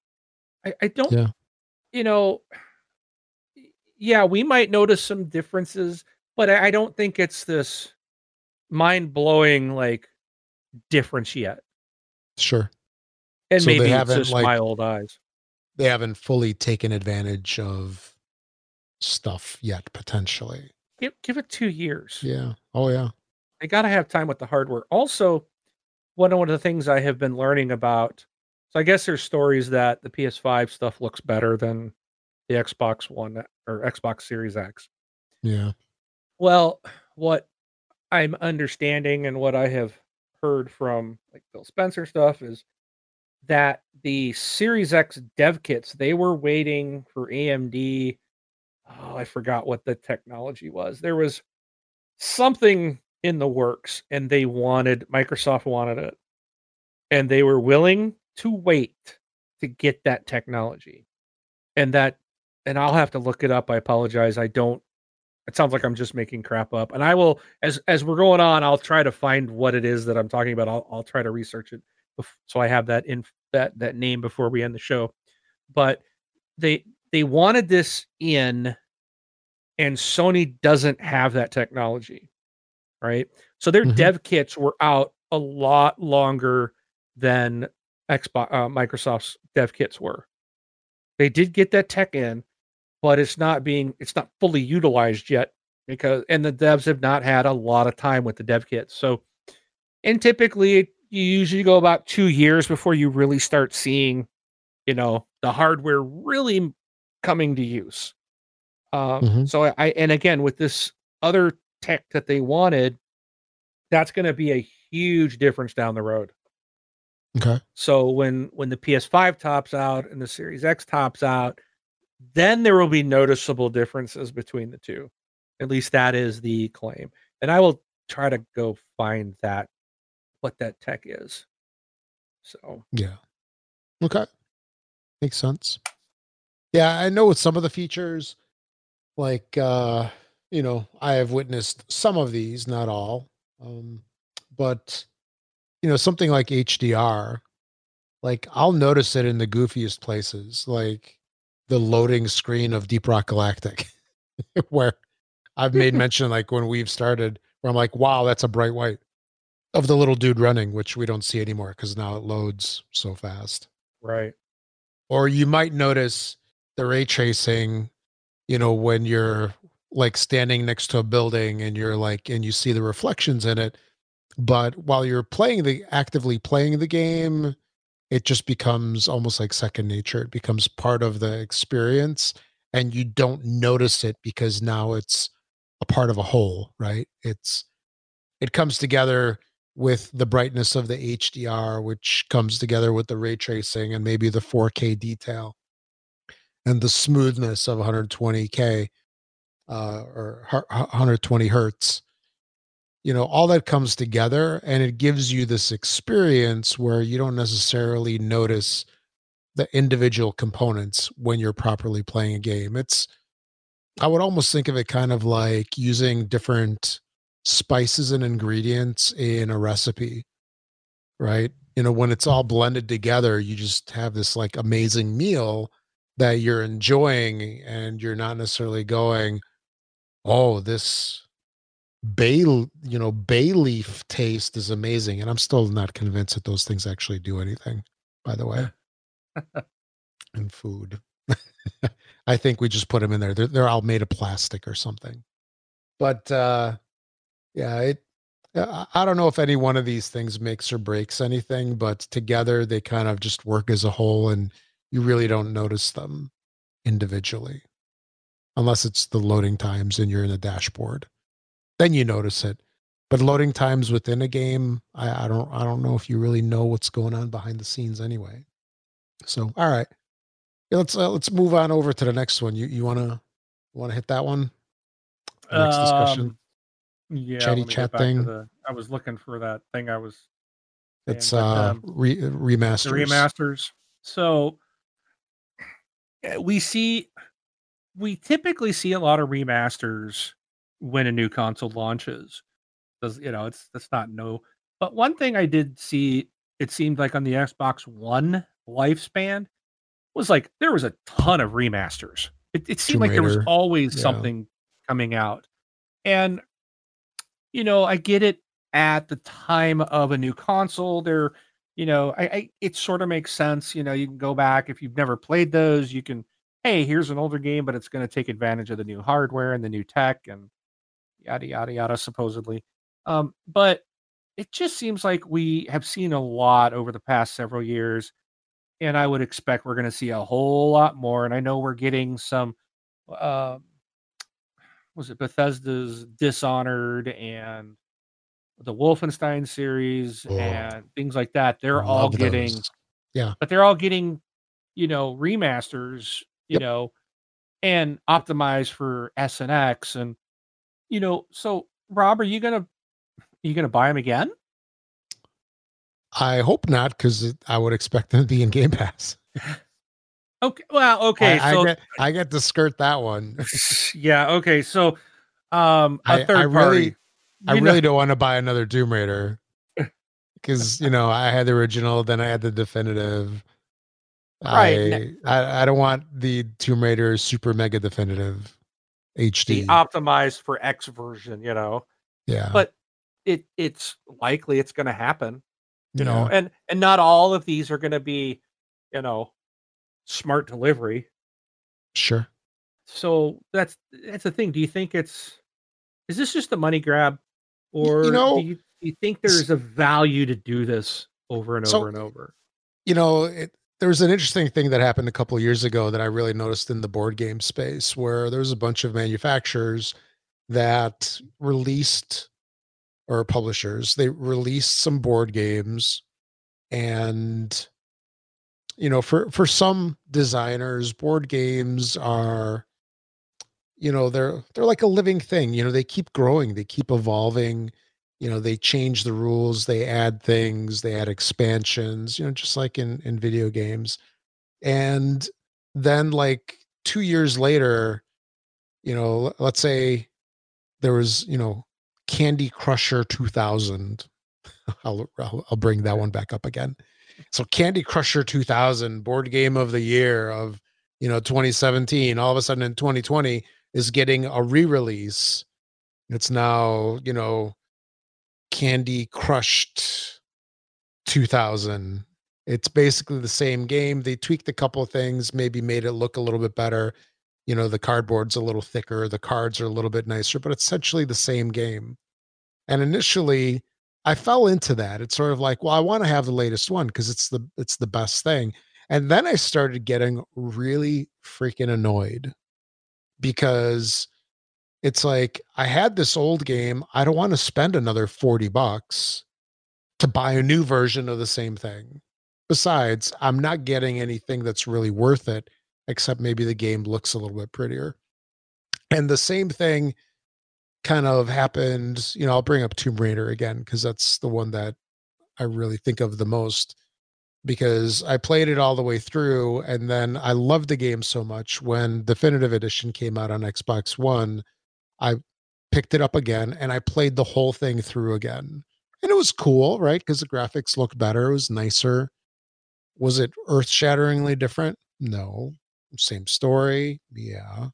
I, I don't. Yeah. You know, yeah, we might notice some differences, but I, I don't think it's this mind blowing like difference yet. Sure. And so maybe it's just like, my old eyes. They haven't fully taken advantage of stuff yet, potentially. Give give it two years. Yeah. Oh yeah. They gotta have time with the hardware. Also, one of the things I have been learning about. So I guess there's stories that the PS5 stuff looks better than the Xbox One or Xbox Series X. Yeah. Well, what I'm understanding and what I have heard from like Phil Spencer stuff is that the Series X dev kits they were waiting for AMD. Oh, I forgot what the technology was. There was something in the works, and they wanted Microsoft wanted it, and they were willing to wait to get that technology, and that, and I'll have to look it up. I apologize. I don't it sounds like I'm just making crap up. And I will, as as we're going on, I'll try to find what it is that I'm talking about. I'll I'll try to research it, so I have that in that that name before we end the show. But they they wanted this in, and Sony doesn't have that technology, right? So their mm-hmm. dev kits were out a lot longer than Xbox uh, Microsoft's dev kits were. They did get that tech in, but it's not being it's not fully utilized yet because and the devs have not had a lot of time with the dev kits. So and typically you usually go about 2 years before you really start seeing you know the hardware really coming to use. Um, mm-hmm. so I and again with this other tech that they wanted that's going to be a huge difference down the road. Okay. So when when the PS5 tops out and the Series X tops out, then there will be noticeable differences between the two. At least that is the claim. And I will try to go find that what that tech is. So yeah. Okay. Makes sense. Yeah, I know with some of the features, like uh, you know, I have witnessed some of these, not all. Um, but you know, something like HDR, like I'll notice it in the goofiest places. Like the loading screen of Deep Rock Galactic, where I've made mention like when we've started, where I'm like, wow, that's a bright white of the little dude running, which we don't see anymore because now it loads so fast. Right. Or you might notice the ray tracing, you know, when you're like standing next to a building and you're like, and you see the reflections in it. But while you're playing the actively playing the game, it just becomes almost like second nature. It becomes part of the experience and you don't notice it because now it's a part of a whole, right? It's it comes together with the brightness of the HDR, which comes together with the ray tracing and maybe the 4K detail and the smoothness of 120K uh, or 120 hertz you know all that comes together and it gives you this experience where you don't necessarily notice the individual components when you're properly playing a game. It's i would almost think of it kind of like using different spices and ingredients in a recipe right? You know when it's all blended together you just have this like amazing meal that you're enjoying and you're not necessarily going oh this bay you know bay leaf taste is amazing. And i'm still not convinced that those things actually do anything by the way. In food. I think we just put them in there. They're, they're all made of plastic or something. But uh yeah it i don't know if any one of these things makes or breaks anything but together they kind of just work as a whole and you really don't notice them individually unless it's the loading times and you're in the dashboard then you notice it. But loading times within a game, I, I don't I don't know if you really know what's going on behind the scenes anyway. So all right, let's uh, let's move on over to the next one. You you wanna wanna hit that one? The next um, discussion. Yeah, chatty chat thing. The, I was looking for that thing. I was. It's uh um, re- remasters. remasters. So eh, we see we typically see a lot of remasters when a new console launches. Does you know it's that's not no. But one thing I did see, it seemed like on the Xbox One lifespan was like there was a ton of remasters. It, it seemed Tomb like there was always Yeah. something coming out, and you know I get it at the time of a new console. There, you know, I, I it sort of makes sense. You know, you can go back if you've never played those. You can, hey, here's an older game, but it's going to take advantage of the new hardware and the new tech and yada yada yada. Supposedly, um, but it just seems like we have seen a lot over the past several years, and I would expect we're going to see a whole lot more. And I know we're getting some. Um, was it Bethesda's Dishonored and the Wolfenstein series Oh, and things like that? They're all getting those. but they're all getting you know remasters you Yep. know and optimized for s and x and you know so rob are you gonna are you gonna buy them again I hope not, because I would expect them to be in Game Pass. okay well okay I, so I get I get to skirt that one. yeah okay so um a I- I third really- party I you know- really don't want to buy another Tomb Raider because you know I had the original, then I had the definitive. Right. I, I I don't want the Tomb Raider super mega definitive the HD. optimized for x version you know yeah, but it it's likely it's gonna happen you know and and not all of these are gonna be you know smart delivery sure. so that's that's the thing. Do you think it's is this just a money grab, or know, do, you, do you think there's a value to do this over and So- over and over? you know, it, there was an interesting thing that happened a couple of years ago that I really noticed in the board game space, where there was a bunch of manufacturers that released or publishers they released some board games, and you know, for for some designers, board games are you know they're they're like a living thing you know they keep growing they keep evolving you know they change the rules they add things they add expansions you know just like in in video games. And then like 2 years later you know let's say there was you know candy crusher 2000 I'll, I'll i'll bring that one back up again so candy crusher 2000 board game of the year of you know 2017 all of a sudden in 2020 is getting a re-release. It's now you know candy crushed 2000 it's basically the same game. They tweaked a couple of things maybe made it look a little bit better. You know the cardboard's a little thicker the cards are a little bit nicer but essentially the same game. And initially i fell into that it's sort of like well i want to have the latest one because it's the it's the best thing and then i started getting really freaking annoyed because it's like I had this old game. I don't want to spend another 40 bucks to buy a new version of the same thing. Besides, I'm not getting anything that's really worth it, except maybe the game looks a little bit prettier. And the same thing kind of happened. You know, I'll bring up Tomb Raider again because that's the one that I really think of the most because I played it all the way through and then I loved the game so much when definitive edition came out on Xbox 1 I picked it up again and I played the whole thing through again. And it was cool, right? Because the graphics looked better, it was nicer. Was it earth-shatteringly different? No. Same story, yeah.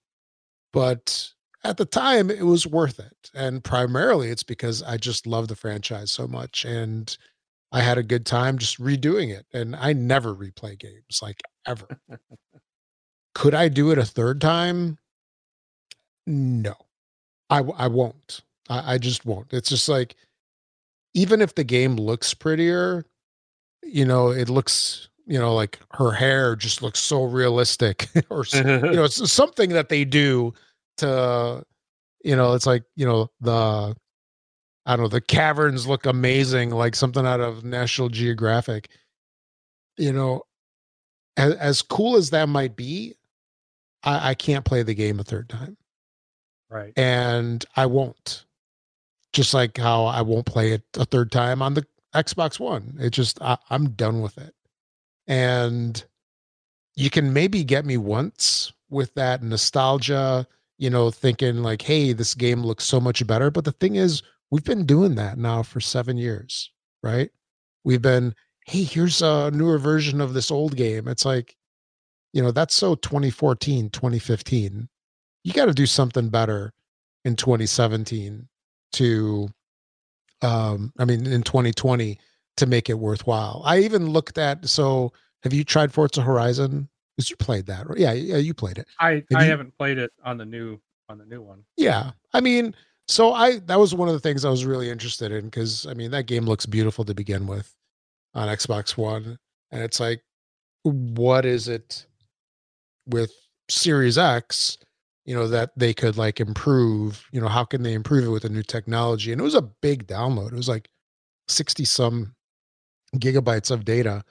But at the time it was worth it. And primarily it's because I just love the franchise so much and I had a good time just redoing it. And I never replay games like ever. Could I do it a third time? No. i, I won't. I, I just won't. It's just like even if the game looks prettier, you know, it looks, you know, like her hair just looks so realistic or you know, it's something that they do to you know, it's like, you know, the I don't know, the caverns look amazing, like something out of National Geographic. You know, as, as cool as that might be, I, I can't play the game a third time right. and I won't. Just like how I won't play it a third time on the Xbox One. It just I, I'm done with it. And you can maybe get me once with that nostalgia, you know, thinking like, hey, this game looks so much better. But the thing is, we've been doing that now for seven years, right? We've been, hey, here's a newer version of this old game. It's like, you know, that's so 2014, 2015. You got to do something better in 2017 to, um, I mean, in 2020 to make it worthwhile. I even looked at, so have you tried Forza Horizon? Because you played that, right? Yeah, yeah, you played it. I Have I you, haven't played it on the new on the new one. Yeah, I mean, so I that was one of the things I was really interested in because I mean that game looks beautiful to begin with on Xbox One, and it's like, what is it with Series X? You know that they could like improve. You know how can they improve it with a new technology? And it was a big download. It was like sixty some gigabytes of data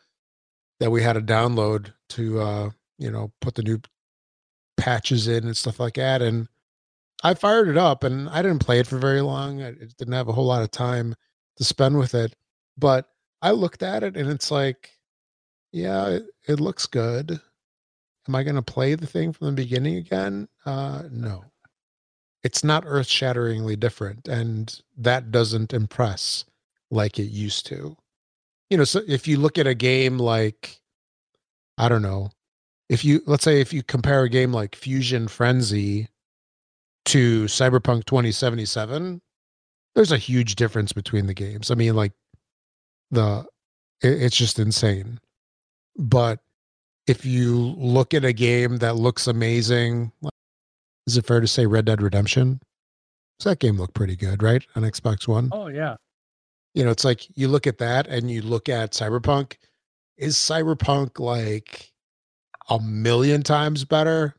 that we had to download to uh, you know put the new patches in and stuff like that. And I fired it up, and I didn't play it for very long. I didn't have a whole lot of time to spend with it, but I looked at it, and it's like, yeah, it, it looks good. Am I going to play the thing from the beginning again? Uh, no. It's not earth shatteringly different, and that doesn't impress like it used to you know, so if you look at a game like, I don't know, if you let's say if you compare a game like Fusion Frenzy to Cyberpunk 2077, there's a huge difference between the games. I mean, like the it, it's just insane. But if you look at a game that looks amazing, like, is it fair to say Red Dead Redemption? Does that game look pretty good, right? On Xbox One? Oh yeah you know, it's like you look at that and you look at Cyberpunk. Is Cyberpunk like a million times better?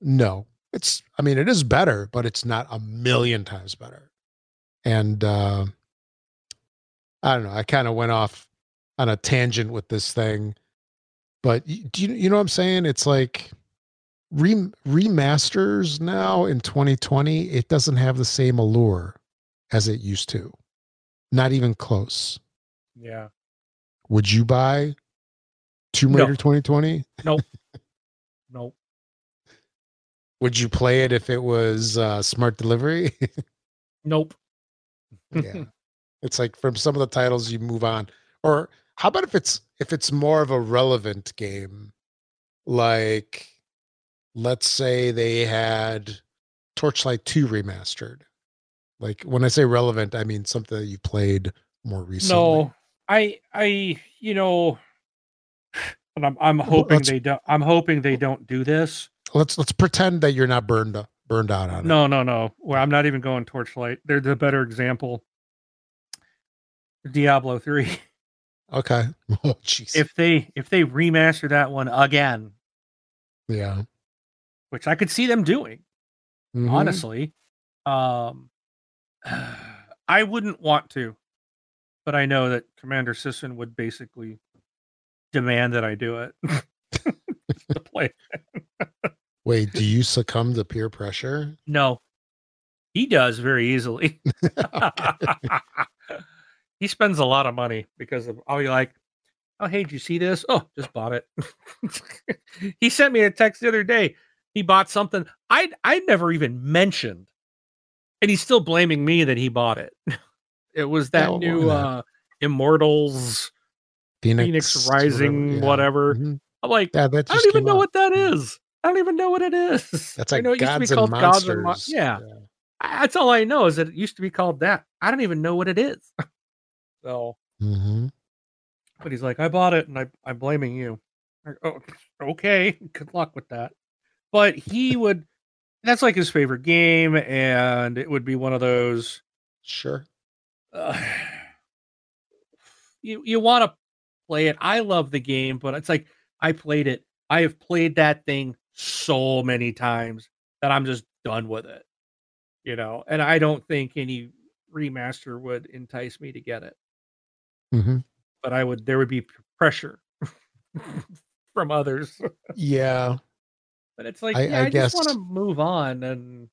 No. It's I mean, it is better, but it's not a million times better. And uh I don't know, I kind of went off on a tangent with this thing. But do you you know what I'm saying? It's like re- remasters now in 2020, it doesn't have the same allure as it used to. Not even close. Yeah. Would you buy Tomb Raider no. 2020? Nope. nope. Would you play it if it was uh, smart delivery? nope. yeah. It's like from some of the titles you move on. Or how about if it's if it's more of a relevant game? Like let's say they had Torchlight 2 remastered like when I say relevant, I mean something that you played more recently. No, I, I, you know, I'm, I'm hoping let's, they don't. I'm hoping they don't do this. Let's let's pretend that you're not burned burned out on no, it. No, no, no. Well, I'm not even going Torchlight. They're the better example. Diablo three. Okay. Oh, jeez. If they if they remaster that one again, yeah, which I could see them doing, mm-hmm. honestly, um, I wouldn't want to, but I know that Commander Sisson would basically demand that I do it to play. Wait, do you succumb to peer pressure? No, he does very easily. he spends a lot of money because of. I'll be like, "Oh, hey, did you see this? Oh, just bought it." he sent me a text the other day. He bought something I I never even mentioned and he's still blaming me that he bought it. It was that oh, new uh Immortals Fenyx, Fenyx Rising, whatever. Yeah. whatever. Mm-hmm. I'm like, yeah, I don't even know out. what that is. I don't even know what it is. That's like I know it used to be called Gods and Mo- yeah. yeah. I, that's all I know is that it used to be called that. I don't even know what it is. so, mm-hmm. but he's like, I bought it and I, I'm blaming you. Like, oh, okay. Good luck with that. But he would that's like his favorite game, and it would be one of those. Sure. Uh, you you want to play it. I love the game, but it's like I played it. I have played that thing so many times that I'm just done with it. You know, and I don't think any remaster would entice me to get it. Mm-hmm. But I would. There would be pressure from others. yeah, but it's like, I, yeah, I, I just want to move on. And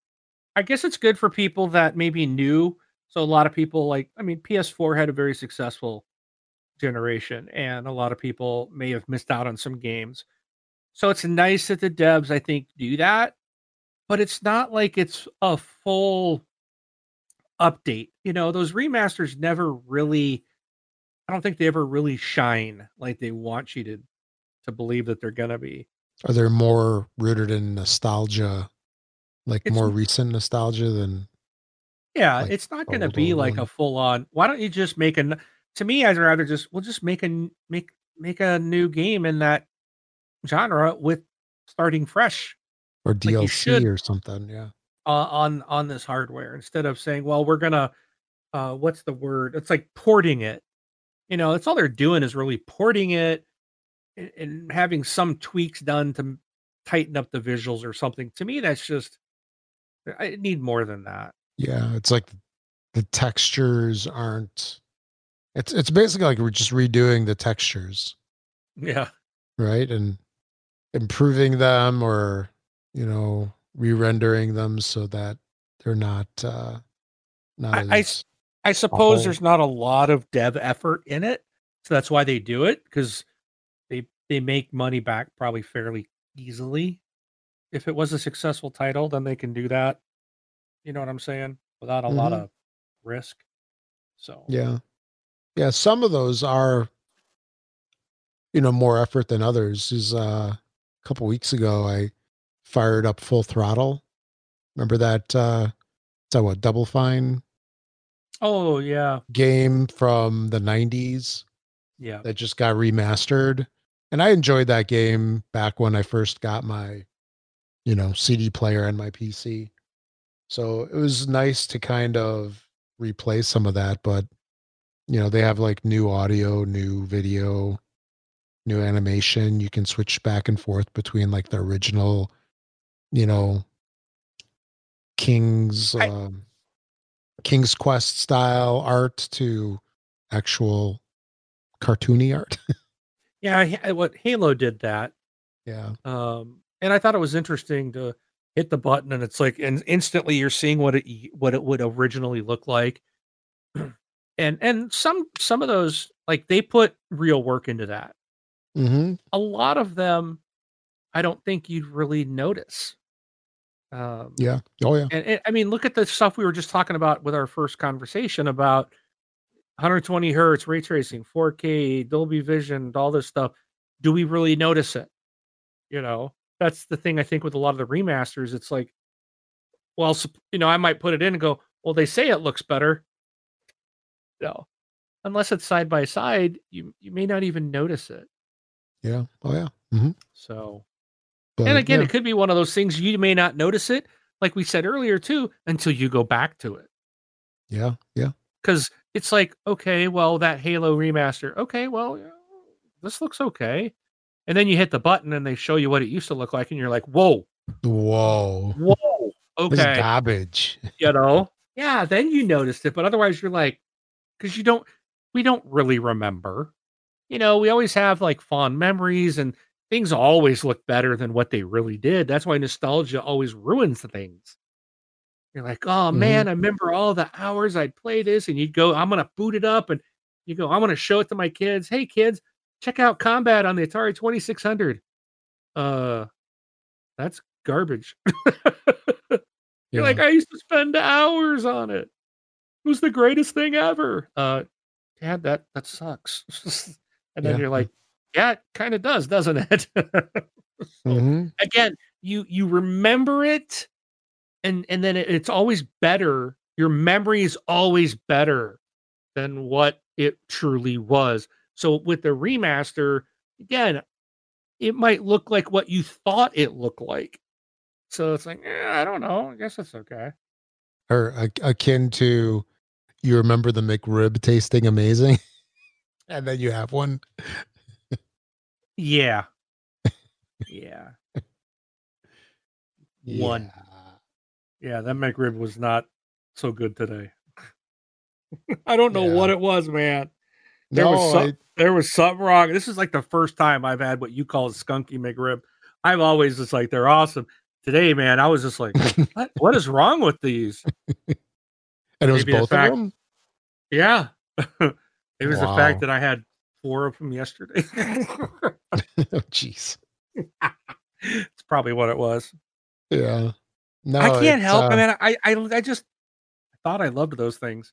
I guess it's good for people that maybe new. So a lot of people like, I mean, PS4 had a very successful generation, and a lot of people may have missed out on some games. So it's nice that the devs, I think, do that, but it's not like it's a full update. You know, those remasters never really I don't think they ever really shine like they want you to to believe that they're gonna be. Are they more rooted in nostalgia, like It's more recent nostalgia than Yeah, like it's not gonna be old like a full on. Why don't you just make an? To me, I'd rather just we'll just make a make make a new game in that genre with starting fresh or like DLC should or something? Yeah. uh, on on this hardware instead of saying, well, we're gonna uh, what's the word? It's like porting it. You know, that's all they're doing is really porting it and, and having some tweaks done to tighten up the visuals or something. To me, that's just I need more than that. Yeah. It's like the textures aren't it's it's basically like we're just redoing the textures, Yeah. right? And improving them or, you know, re-rendering them so that they're not uh not I, I I suppose there's not a lot of dev effort in it, so that's why they do it because they make money back probably fairly easily. If it was a successful title, then they can do that. You know what I'm saying? Without a lot Mhm. of risk. So Yeah. Yeah, some of those are you know more effort than others. Is uh a couple weeks ago I fired up full throttle. Remember that uh is that what Double Fine Oh yeah, game from the 90s yeah. that just got remastered. And I enjoyed that game back when I first got my you know CD player and my PC. So it was nice to kind of replace some of that, but you know, they have like new audio, new video, new animation. You can switch back and forth between like the original, you know, King's I- um King's Quest style art to actual cartoony art. Yeah, what Halo did that. yeah. Um and I thought it was interesting to hit the button and it's like and instantly you're seeing what it what it would originally look like. and and some some of those like they put real work into that. hmm A lot of them I don't think you'd really notice. Um Yeah. Oh yeah. and, and I mean look at the stuff we were just talking about with our first conversation about 120 hertz ray tracing, 4K, Dolby Vision, all this stuff. Do we really notice it? You know, that's the thing I think with a lot of the remasters. It's like, well, you know, I might put it in and go, well, they say it looks better. No, unless it's side by side, you you may not even notice it. Yeah. Oh yeah. hmm So, But and again, yeah. it could be one of those things you may not notice it, like we said earlier too, until you go back to it. yeah. Yeah. because it's like okay well that halo remaster okay well this looks okay. And then you hit the button and they show you what it used to look like and you're like whoa. Whoa. whoa. This okay. garbage. you know? Yeah then you noticed it but otherwise you're like because you don't we don't really remember. You know we always have like fond memories and things always look better than what they really did. That's why nostalgia always ruins things you're like oh Mhm. man i remember all the hours i'd play this and you'd go i'm gonna boot it up and you go i'm gonna show it to my kids. Hey kids check out combat on the atari 2600 uh that's garbage. You're like i used to spend hours on it. It was the greatest thing ever. Uh dad that that sucks. And then Yeah. you're like yeah it kind of does doesn't it? So, Mhm. again you you remember it and and then it, it's always better your memory is always better than what it truly was. So with the remaster again it might look like what you thought it looked like. So it's like eh, i don't know. I guess it's okay. Or a- akin to you remember the McRib tasting amazing, and then you have one. yeah. Yeah. One. Yeah that mcrib was not so good today i don't know what it was man There was some- I- there was something wrong. This is like the first time I've had what you call a skunky McRib. I've always just like they're awesome. Today, man, I was just like, what? What is wrong with these? and it was maybe the both fact- of them. Yeah, it was the fact that I had four of them yesterday. oh, jeez. it's probably what it was. Yeah. No, I can't help. uh, I mean, I, I, I just thought I loved those things,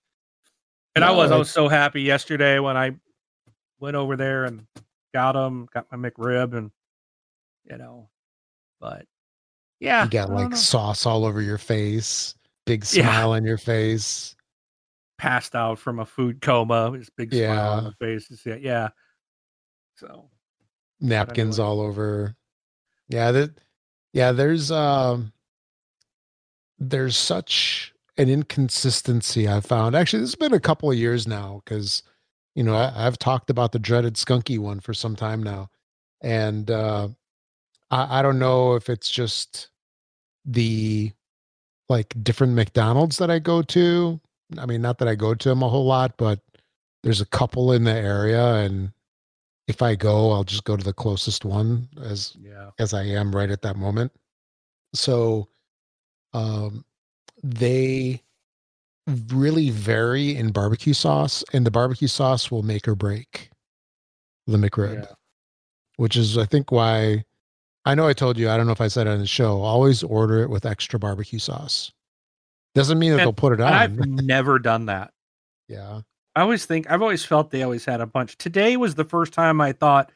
and I was. I was so happy yesterday when I went over there and got them, got my McRib, and you know, but yeah, you got like know. sauce all over your face, big Yeah. smile on your face. passed out from a food coma. His big smile on Yeah. the face. Yeah, yeah. So napkins all over. Yeah, that yeah, there's um there's such an inconsistency I found. Actually, this has been a couple of years now because you know, I, I've talked about the dreaded skunky one for some time now. And uh I, I don't know if it's just the like different McDonald's that I go to. I mean, not that I go to them a whole lot, but there's a couple in the area and if I go, I'll just go to the closest one as yeah, as I am right at that moment. So um they really vary in barbecue sauce and the barbecue sauce will make or break the McRib, yeah. which is I think why I know I told you, I don't know if I said it on the show, always order it with extra barbecue sauce. Doesn't mean that And- they'll put it And I've on. never done that. yeah. I always think I've always felt they always had a bunch. Today was the first time I thought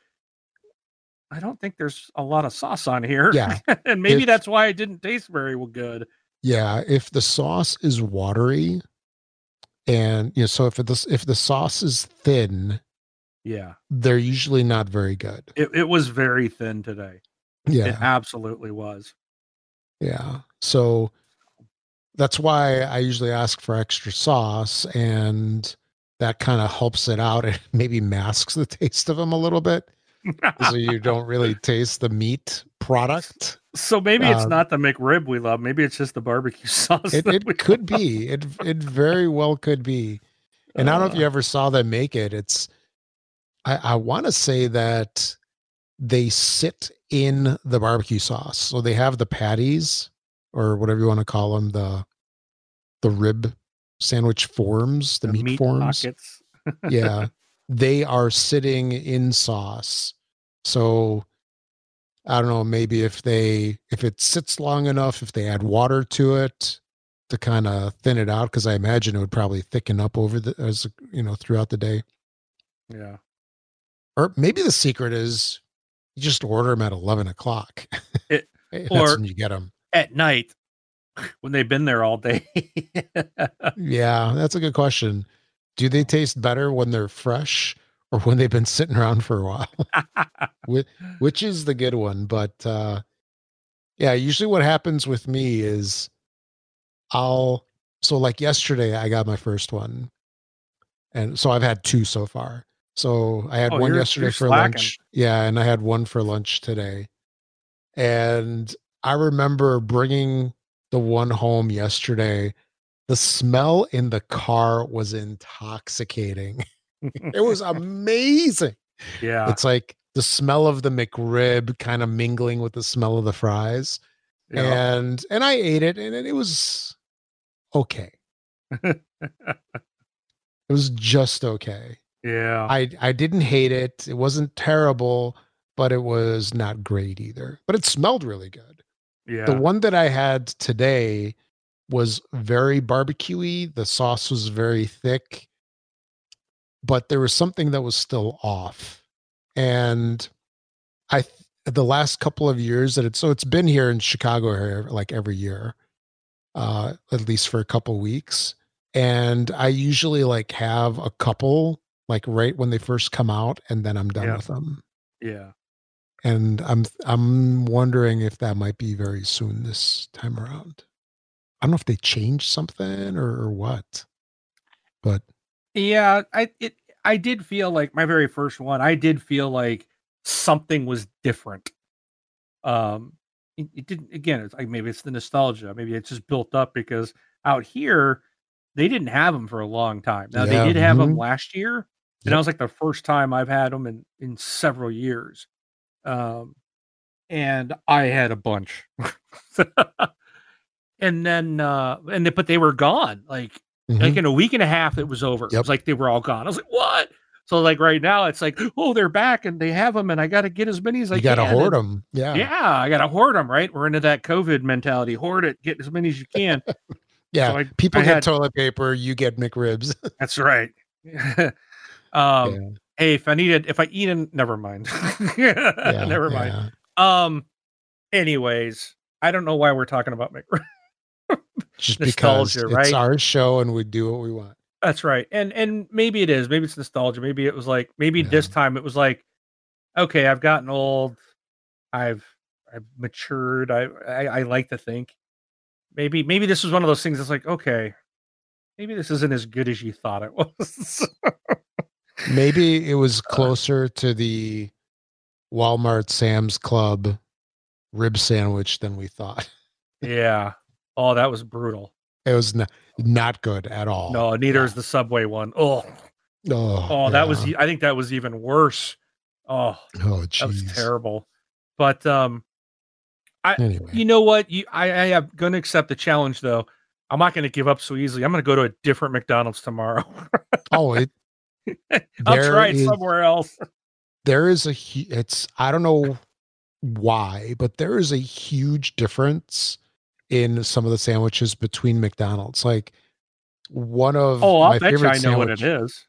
I don't think there's a lot of sauce on here. Yeah. and maybe If- that's why it didn't taste very well good. Yeah, if the sauce is watery and you know, so if it, if the sauce is thin, Yeah. they're usually not very good. It it was very thin today. Yeah. It absolutely was. Yeah. So that's why I usually ask for extra sauce and that kind of helps it out and maybe masks the taste of them a little bit so you don't really taste the meat product. so maybe it's Um, not the McRib we love. Maybe it's just the barbecue sauce. It, it could love. be. It it very well could be. And I don't know if Uh, you ever saw them make it. It's I, I want to say that they sit in the barbecue sauce. So they have the patties or whatever you want to call them, the the rib sandwich forms, the, the meat, forms. yeah. They are sitting in sauce. So I don't know, maybe if they if it sits long enough, if they add water to it to kind of thin it out, because I imagine it would probably thicken up over the as you know throughout the day. Yeah. Or maybe the secret is you just order them at eleven o'clock. It- That's or- when you get them. At night when they've been there all day. Yeah, that's a good question. Do they taste better when they're fresh or when they've been sitting around for a while? Whi- Which is the good one? But uh yeah, usually what happens with me is I'll so like yesterday I got my first one. And so I've had two so far. So I had Oh, one you're- yesterday you're for slacking. lunch. Yeah, and I had one for lunch today. And I remember bringing the one home yesterday. The smell in the car was intoxicating. It was amazing. yeah. It's like the smell of the McRib kind of mingling with the smell of the fries. yeah. And and I ate it and it, it was okay. It was just okay. yeah. I I didn't hate it. It wasn't terrible, but it was not great either. But it smelled really good. yeah. The one that I had today was very barbecuey. The sauce was very thick, but there was something that was still off. And I, th- the last couple of years that it's so it's been here in Chicago here like every year, uh, at least for a couple weeks. And I usually like have a couple like right when they first come out, and then I'm done Yeah. with them yeah. and I'm I'm wondering if that might be very soon this time around. I don't know if they changed something or, or what, but Yeah, I it I did feel like my very first one, I did feel like something was different. Um it, it didn't again, it's like maybe it's the nostalgia, maybe it's just built up because out here they didn't have them for a long time. Now Yeah, they did have them mhm. last year, and Yep. that was like the first time I've had them in in several years. Um and I had a bunch. and then uh and they, but they were gone like mhm. like in a week and a half it was over it was like they were all gone i was like what So like right now, it's like, oh, they're back and they have them, and I got to get as many as I You got to can. hoard and- them. Yeah. Yeah, I got to hoard them. Right, we're into that COVID mentality. Hoard it, get as many as you can. Yeah. So I- People I get had- toilet paper. You get McRibs. That's right. um, yeah. hey, if I needed, if I eat in, never mind. yeah, never mind. yeah. Um, anyways, I don't know why we're talking about McRib. Just because Nostalgia, it's our show and we do what we want. That's right. And and maybe it is. Maybe it's nostalgia. Maybe it was like maybe this time it was like, okay, I've gotten old. I've I've matured. I, I I like to think. Maybe maybe this was one of those things that's like, okay, maybe this isn't as good as you thought it was. Maybe it Uh. was closer to the Walmart Sam's Club rib sandwich than we thought. yeah. Oh, that was brutal. It was not, not good at all. No, neither Yeah. is the subway one. Oh, Oh, oh, that was. yeah. I think that was even worse. Oh, oh, that was terrible. But um, Anyway, you know what? You, I, I am going to accept the challenge, though. I'm not going to give up so easily. I'm going to go to a different McDonald's tomorrow. oh, it I'll try it is- somewhere else. there is a it's I don't know why, but there is a huge difference in some of the sandwiches between McDonald's. Like one of Oh, my I'll bet you favorite I know what it is.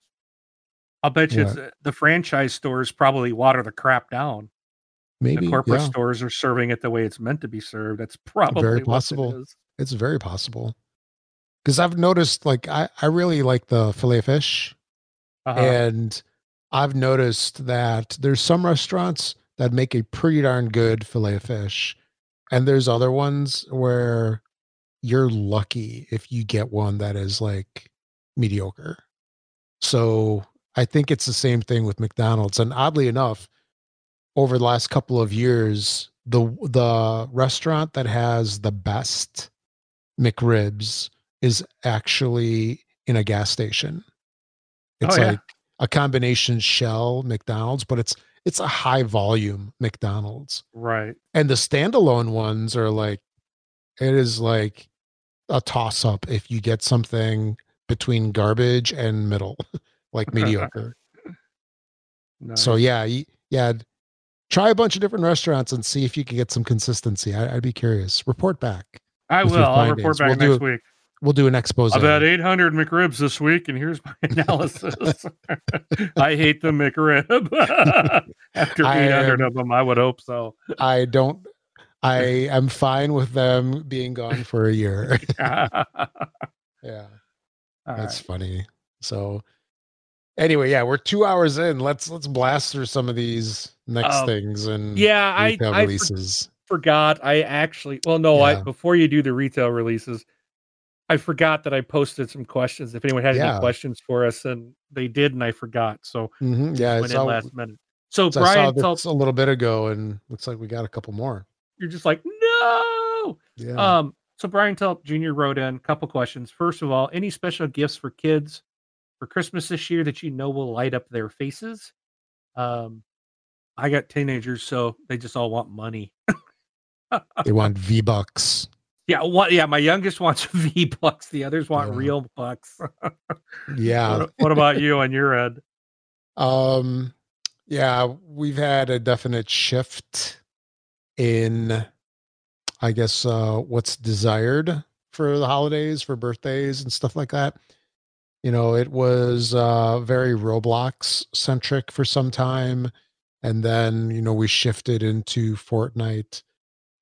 I'll bet you What? it's, uh, the franchise stores probably water the crap down. Maybe the corporate yeah, stores are serving it the way it's meant to be served. That's probably very possible. is. it's very possible. Because I've noticed, like I I really like the fillet fish, Uh-huh. and I've noticed that there's some restaurants that make a pretty darn good fillet of fish, and there's other ones where you're lucky if you get one that is like mediocre. So I think it's the same thing with McDonald's. And oddly enough, over the last couple of years, the the restaurant that has the best McRibs is actually in a gas station. Oh, It's yeah. like a combination shell McDonald's, but it's it's a high volume McDonald's. right. And the standalone ones are like it is like a toss up if you get something between garbage and middle, like mediocre. So yeah, yeah. Try a bunch of different restaurants and see if you can get some consistency. I, I'd be curious. Report back. I will. I'll report back We'll next week. We'll do an expose. I've had 800 McRibs this week, and here's my analysis. I hate the McRib. After I 800 am- of them, I would hope so. I don't. I am fine with them being gone for a year. All yeah, right. that's funny. So, anyway, yeah, we're two hours in. Let's let's blast through some of these next Um, things and yeah, I, retail I for- releases. forgot. forgot. I actually, well, no, I before you do the retail releases, I forgot that I posted some questions. If anyone had Yeah. any questions for us, and they did, and I forgot, so hmm Yeah, I went in last minute. So so Brian, tell, this a little bit ago, and looks like we got a couple more. you're just like no. Yeah. Um, so Brian Telt Jr. wrote in a couple questions. First of all, any special gifts for kids for Christmas this year that you know will light up their faces? Um, I got teenagers, so they just all want money. they want V bucks. Yeah, what? Yeah, my youngest wants V bucks. The others want Yeah. real bucks. Yeah. what, what about you on your end? Um, yeah, we've had a definite shift in, I guess, uh, what's desired for the holidays, for birthdays and stuff like that. You know, it was uh, very Roblox centric for some time. And then, you know, we shifted into Fortnite.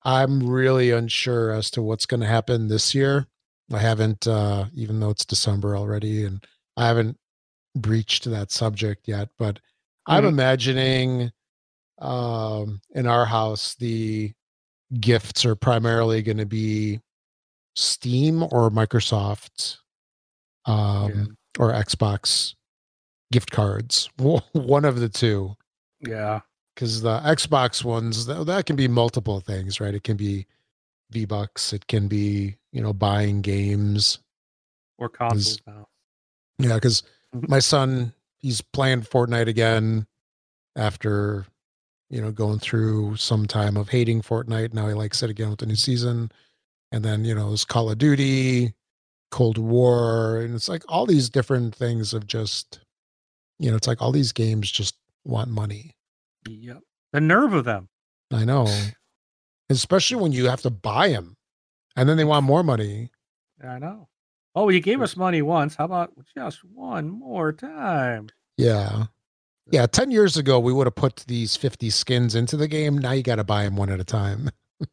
I'm really unsure as to what's going to happen this year. I haven't, uh, even though it's December already, and I haven't breached that subject yet, but I'm Mhm. imagining um, in our house the gifts are primarily going to be Steam or Microsoft um, or Xbox gift cards, one of the two. Yeah, Because the Xbox ones that, that can be multiple things, right? It can be V Bucks, it can be you know buying games, or consoles now. Yeah, because Mhm. my son he's playing Fortnite again after you know going through some time of hating Fortnite. Now he likes it again with the new season, and then you know it's Call of Duty, Cold War, and it's like all these different things of just You know, it's like all these games just want money. Yep. The nerve of them. I know, especially when you have to buy them, and then they want more money. I know. Oh, you gave us money once. How about just one more time? Yeah. Yeah, 10 years ago we would have put these 50 skins into the game. Now you got to buy them one at a time.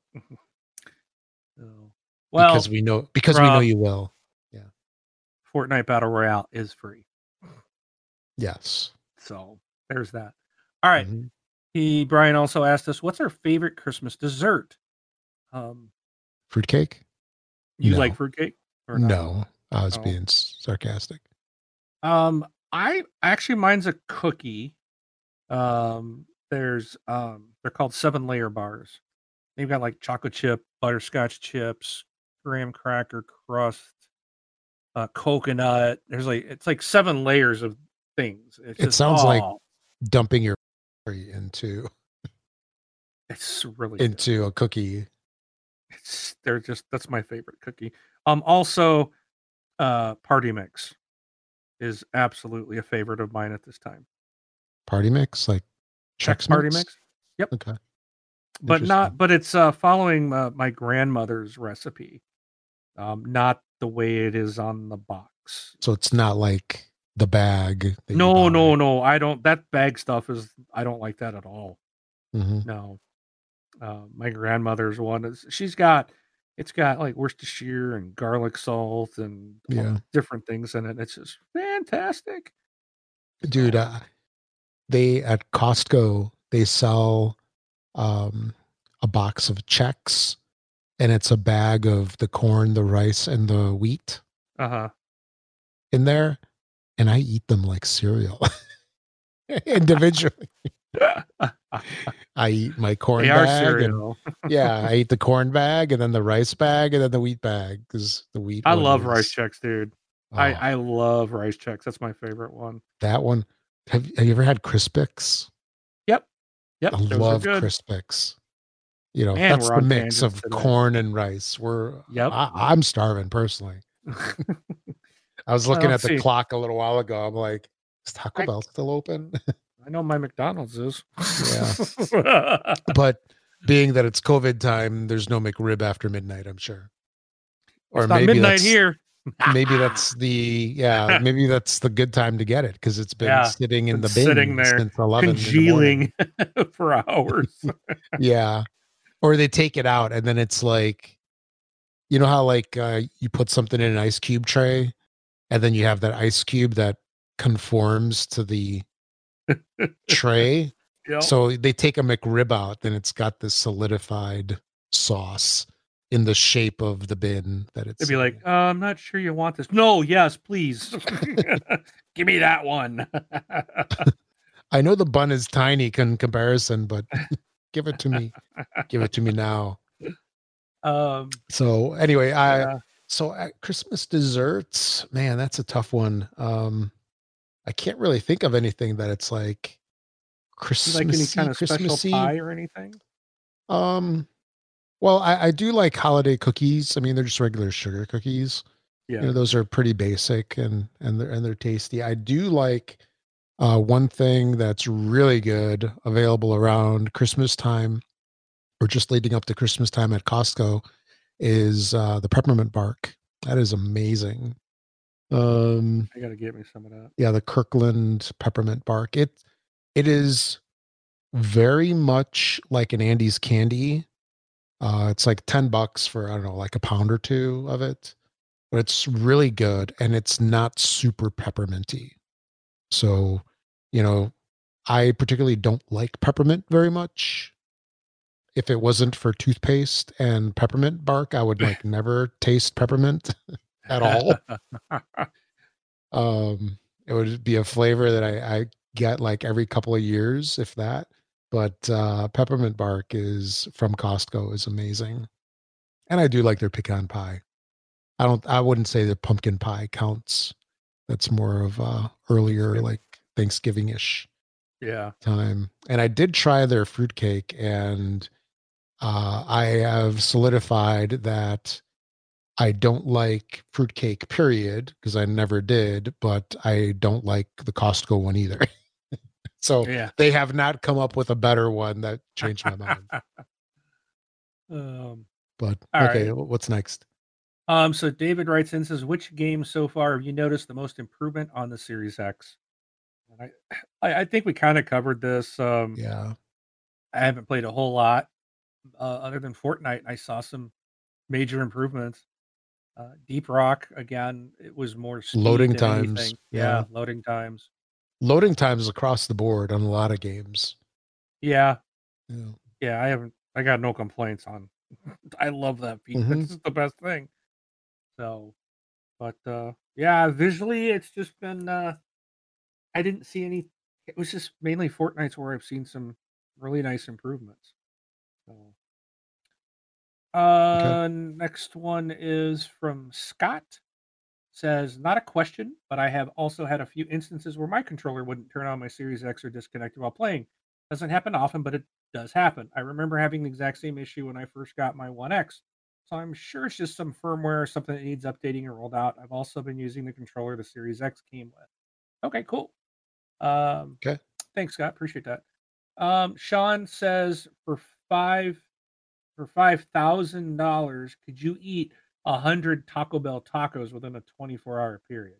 Well, because we know because we know you will. Yeah. Fortnite Battle Royale is free. Yes. So there's that. All right. Mhm. He Brian also asked us, "What's our favorite Christmas dessert?" Um, Fruitcake? you No. like fruitcake? Or not? No. I was Oh. being sarcastic. Um, I actually mine's a cookie. Um, there's um, they're called seven layer bars. They've got like chocolate chip, butterscotch chips, graham cracker crust, uh, coconut. There's like it's like seven layers of things. It's It just, sounds like- Dumping your into it's really good. into a cookie. It's they're just that's my favorite cookie. Um, also, uh, party mix is absolutely a favorite of mine at this time. Party mix, like Chex party mix. Yep. Okay. but not but it's uh following uh, my grandmother's recipe um not the way it is on the box So it's not like the bag. no no no i don't that bag stuff is i don't like that at all Mhm. no uh, my grandmother's one is she's got it's got like worcestershire and garlic salt and Yeah. different things in it it's just fantastic Dude, uh, they at Costco they sell um a box of Chex and it's a bag of the corn, the rice, and the wheat uh-huh in there, and I eat them like cereal individually. I eat my corn they are bag, and cereal yeah, I eat the corn bag, and then the rice bag, and then the wheat bag because the wheat. i love rice Chex dude oh, i i love rice Chex that's my favorite one that one. Have, have you ever had Crispix? yep yep I those are love good. Crispix. You know, Man, that's the mix of today. corn and rice. We're Yep. I, I'm starving personally. I was looking Well, at the see. clock a little while ago. I'm like, is Taco I- Bell still open? I know my McDonald's is. Yeah. but being that it's COVID time, there's no McRib after midnight. I'm sure. it's not midnight here. Maybe that's the yeah. Maybe that's the good time to get it because it's been Yeah, sitting in the bin sitting there, since eleven. in the congealing for hours. yeah or they take it out and then it's like you know how like uh, you put something in an ice cube tray and then you have that ice cube that conforms to the tray Yep. so they take a mcrib out then it's got this solidified sauce in the shape of the bin that it's They'd be like, uh, I'm not sure you want this. No, yes, please. Give me that one. i know the bun is tiny in comparison but give it to me give it to me now um, so anyway i. So at Christmas desserts, man, that's a tough one. Um, I can't really think of anything that it's like Christmas. like any kind of special pie or anything? Um, well, I, I do like holiday cookies. I mean, they're just regular sugar cookies. Yeah. You know, those are pretty basic and and they're and they're tasty. I do like uh, one thing that's really good available around Christmas time or just leading up to Christmas time at Costco is uh, the peppermint bark. That is amazing. Um, I got to get me some of that. yeah, the Kirkland peppermint bark. It it is very much like an Andes candy. Uh, it's like ten bucks for I don't know, like a pound or two of it, but it's really good and it's not super pepperminty. So, you know, I particularly don't like peppermint very much. If it wasn't for toothpaste and peppermint bark, I would like never taste peppermint at all. Um it would be a flavor that I, I get like every couple of years if that. But uh peppermint bark is from costco is amazing. And i do like their pecan pie. I don't i wouldn't say that pumpkin pie counts. That's more of uh earlier like thanksgiving-ish yeah. time. And i did try their fruitcake and uh i have solidified that I don't like fruitcake, period, because I never did, but I don't like the Costco one either. so Yeah. they have not come up with a better one that changed my mind. um, But okay, right. what's next? um, so David writes in says, which game so far have you noticed the most improvement on the Series X? And I, I, I think we kind of covered this. Um, Yeah. I haven't played a whole lot uh, other than Fortnite. I saw some major improvements. Uh, Deep Rock again, it was more Loading times, yeah. yeah, loading times. Loading times across the board on a lot of games. Yeah, Yeah. yeah. I haven't. I got no complaints on. I love that feature. Mhm. This is the best thing. So, but uh yeah, visually, it's just been. uh I didn't see any. It was just mainly Fortnite's where I've seen some really nice improvements. So, uh, next one is from Scott. Says, not a question, but I have also had a few instances where my controller wouldn't turn on my Series X or disconnect while playing. Doesn't happen often, but it does happen. I remember having the exact same issue when I first got my One X. So I'm sure it's just some firmware or something that needs updating or rolled out. I've also been using the controller the Series X came with. Okay, cool. Um, Okay. Thanks, Scott. Appreciate that. Um, Sean says for five for five thousand dollars, could you eat a hundred Taco Bell tacos within a twenty four hour period?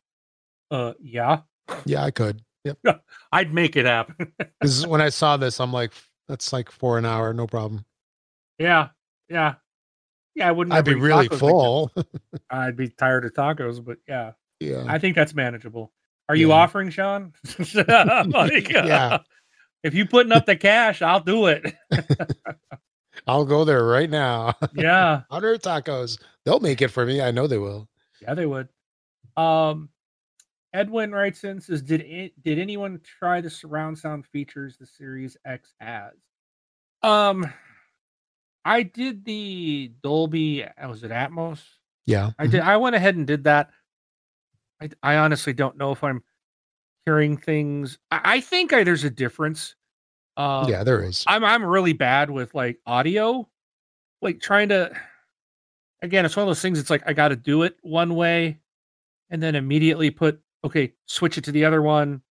Uh, yeah, Yeah, I could. Yep. I'd make it happen. Because when I saw this, I'm like, that's like for an hour, no problem. yeah, yeah, yeah. I wouldn't. I'd be really like full. I'd be tired of tacos, but yeah, yeah. I think that's manageable. Are you offering, Sean? Like, uh, Yeah. If you putting up the cash, I'll do it. I'll go there right now. yeah. 100 tacos. They'll make it for me. I know they will. Yeah, they would. Um, Edwin writes in says, "Did it, did anyone try the surround sound features the Series X has?" Um, I did the Dolby. uh, Was it Atmos? Yeah. I did. I went ahead and did that. I I honestly don't know if I'm hearing things. I, I think I, there's a difference. Um, yeah, there is. I'm I'm really bad with like audio, like trying to. Again, it's one of those things. It's like I got to do it one way, and then immediately put okay, switch it to the other one.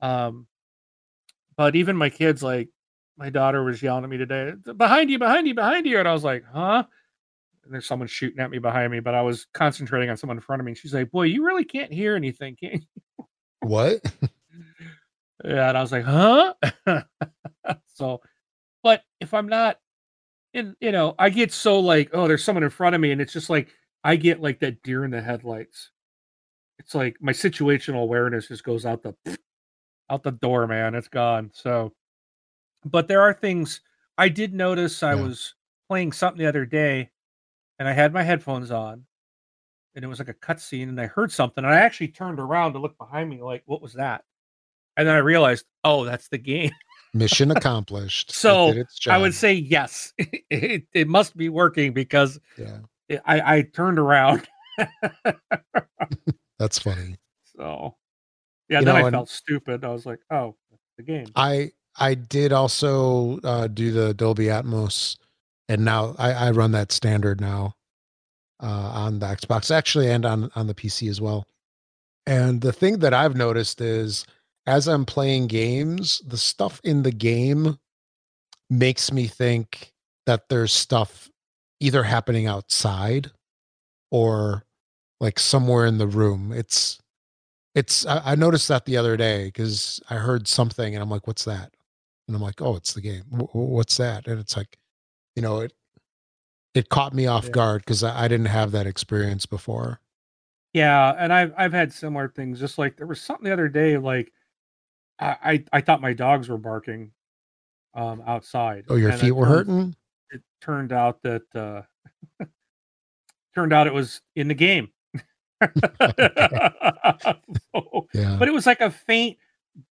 Um, but even my kids, like my daughter, was yelling at me today, "Behind you, behind you, behind you!" And I was like, "Huh?" And there's someone shooting at me behind me, but I was concentrating on someone in front of me. And she's like, "Boy, you really can't hear anything, can you?" What? Yeah, and I was like, huh? so, but if I'm not in, you know, I get so like, oh, there's someone in front of me, and it's just like I get like that deer in the headlights. It's like my situational awareness just goes out the out the door, man. It's gone. So, but there are things I did notice. I Yeah. was playing something the other day, and I had my headphones on, and it was like a cutscene, and I heard something, and I actually turned around to look behind me, like, what was that? And then I realized, oh, that's the game. Mission accomplished. So, I would say yes. it, it must be working because Yeah. I, I turned around. That's funny. so, yeah, You then know, I felt stupid. I was like, oh, the game. I I did also uh, do the Dolby Atmos, and now I, I run that standard now uh, on the Xbox, actually, and on on the PC as well. And the thing that I've noticed is, as I'm playing games, the stuff in the game makes me think that there's stuff either happening outside or like somewhere in the room. It's it's I, noticed that the other day because I heard something and I'm like, what's that? And I'm like, oh, it's the game. Wh- What's that? And it's like, you know, it it caught me off Yeah. guard because I, I didn't have that experience before. Yeah, and I've I've had similar things. Just like there was something the other day, like I I, I thought my dogs were barking um outside. Oh, your and feet were turned- hurting? It turned out that uh turned out it was in the game. So- Yeah. but it was like a faint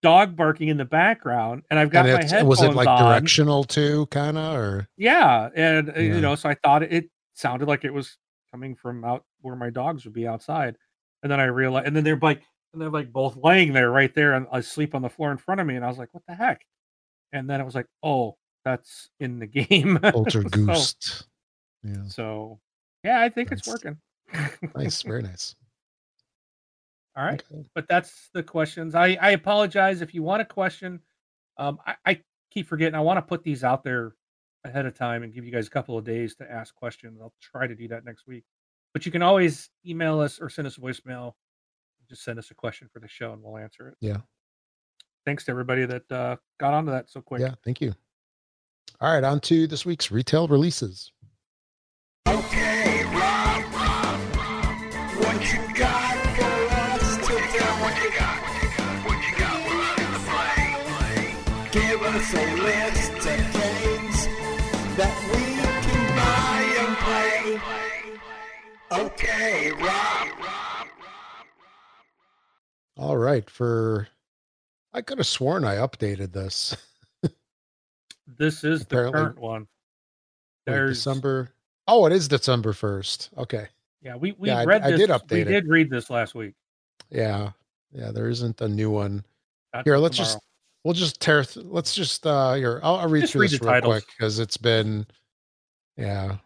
dog barking in the background, and I've got And my headphones was it like on. directional too, kind of, or Yeah, and uh, Yeah. you know, so I thought it, it sounded like it was coming from out where my dogs would be outside, and then I realized, and then they're like, and they're like both laying there right there and asleep on the floor in front of me, and I was like, what the heck? And then it was like, oh, that's in the game. So- poltergeist? Yeah. So, Yeah, I think it's working. Nice, very nice. All right. Okay. but that's the questions. I, I apologize if you want a question. Um, I, I keep forgetting. I want to put these out there ahead of time and give you guys a couple of days to ask questions. I'll try to do that next week. But you can always email us or send us a voicemail. Just send us a question for the show and we'll answer it. Yeah. Thanks to everybody that uh, got onto that so quick. Yeah, thank you. All right, on to this week's retail releases. Okay, Okay, Rob. All right, for I could have sworn I updated this. This is Apparently- the current one. Wait, There's December. Oh, it is December first. Okay. Yeah, we we Yeah, read I this. did we update it. did read this last week. Yeah. Yeah, there isn't a new one. Not Here, let's just we'll just tear th- let's just uh here I'll, I'll read Just through read this real titles. quick because it's been yeah,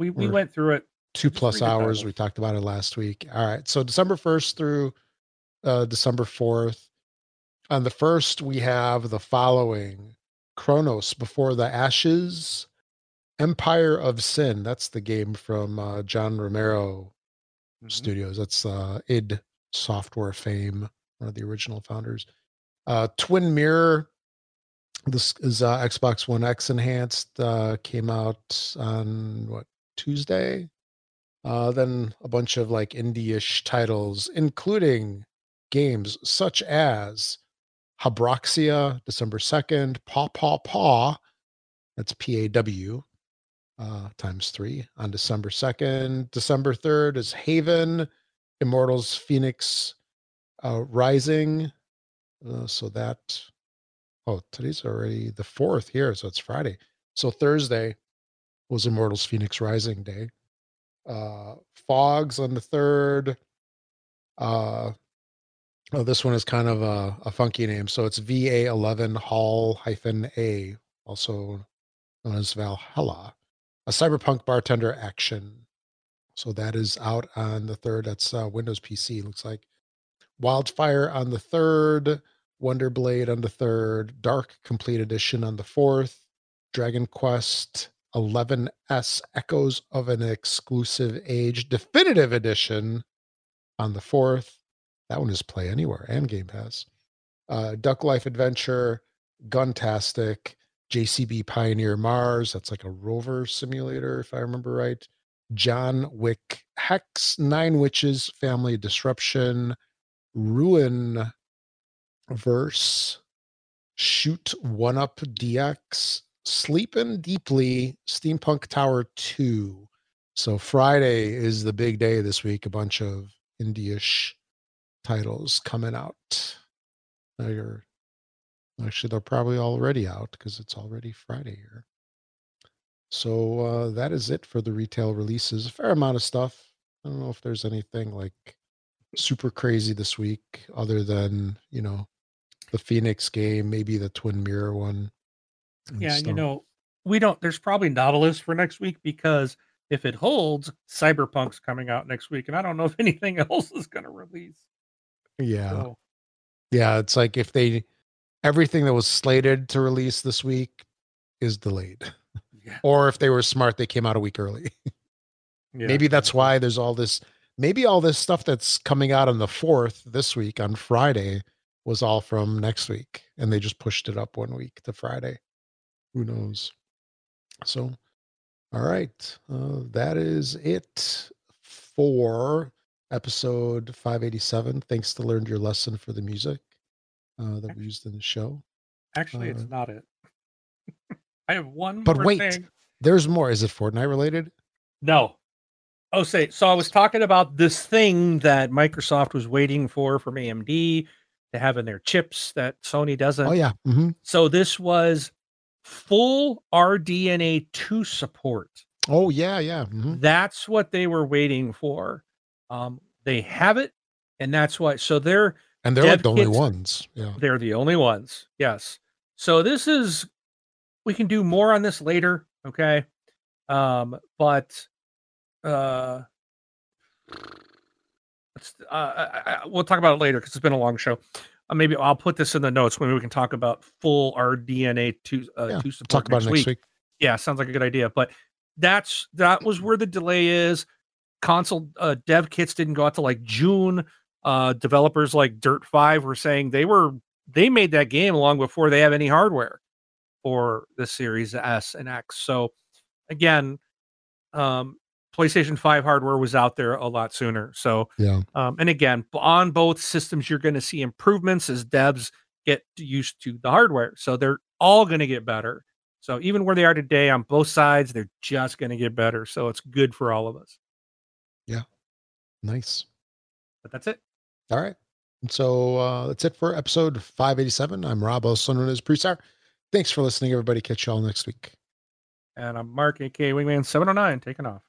we we we're- went through it. Two plus read hours. We talked about it last week. All right. So December 1st through uh December 4th. On the first, we have the following Chronos Before the Ashes, Empire of Sin. That's the game from uh, John Romero Mhm. Studios. That's uh, id Software fame, one of the original founders. Uh, Twin Mirror. This is uh, Xbox One X enhanced. Uh, came out on what Tuesday. Uh, then a bunch of like indie-ish titles, including games such as Habroxia, December 2nd, Paw Paw Paw, that's P A W, uh, times three on December 2nd. December 3rd is Haven, Immortals Fenyx uh, Rising. Uh, so that, oh, today's already the 4th here, so it's Friday. So Thursday was Immortals Fenyx Rising Day. Uh, Fogs on the 3rd. Uh, Oh, this one is kind of a, a funky name. So it's VA11 Hall hyphen A, also known as Valhalla, a cyberpunk bartender action. So that is out on the third. That's uh, Windows PC, looks like. Wildfire on the third, Wonder Blade on the third, Dark Complete Edition on the fourth, Dragon Quest 11S Echoes of an Elusive Age Definitive Edition on the fourth. That one is Play Anywhere and Game Pass. Uh, Duck Life Adventure, Guntastic, JCB Pioneer Mars. That's like a rover simulator, if I remember right. John Wick Hex, Nine Witches, Family Disruption, Ruin Verse, Shoot One Up DX, Sleepin' Deeply, Steampunk Tower 2. So Friday is the big day this week. A bunch of indie-ish titles coming out. They're actually they're probably already out because it's already Friday here. So uh, that is it for the retail releases. A fair amount of stuff. I don't know if there's anything like super crazy this week other than you know the Fenyx game, maybe the Twin Mirror one. Yeah, you know, we don't. There's probably not a list for next week because if it holds, Cyberpunk's coming out next week, and I don't know if anything else is going to release. yeah, So, yeah. It's like if they everything that was slated to release this week is delayed, yeah, or if they were smart, they came out a week early. yeah, maybe that's why there's all this maybe all this stuff that's coming out on the 4th this week on friday was all from next week and they just pushed it up one week to friday who knows so all right uh, that is it for episode 587 thanks to learned your lesson for the music uh, that we used in the show Actually, uh, it's not it. I have one But wait. thing. there's more is it fortnite related No. Oh, say so. I was talking about this thing that Microsoft was waiting for from AMD to have in their chips that Sony doesn't. oh yeah hmm So this was full RDNA 2 support. oh yeah yeah mhm. That's what they were waiting for. Um, they have it, and that's why. So they're and they're like the only kits- ones yeah they're the only ones. Yes. So this is we can do more on this later, okay? Um, but uh, let's, uh, I, I, we'll talk about it later because it's been a long show. Uh, maybe I'll put this in the notes. Maybe we can talk about full RDNA two uh, Yeah, two support Talk about next next week. week. Yeah, sounds like a good idea. But that's that was where the delay is. Console uh, dev kits didn't go out to like June. Uh, developers like Dirt Five were saying they were they made that game long before they have any hardware for the Series S and X. So again, um, PlayStation Five hardware was out there a lot sooner. So Yeah. um, and again, on both systems, you're going to see improvements as devs get used to the hardware. So they're all going to get better. So even where they are today on both sides, they're just going to get better. So it's good for all of us. Yeah. Nice. But that's it. All right. And so uh, that's it for episode 587. I'm Rob, also known as Presar. Thanks for listening, everybody. Catch y'all next week. And I'm Mark, aka Wingman709, taking off.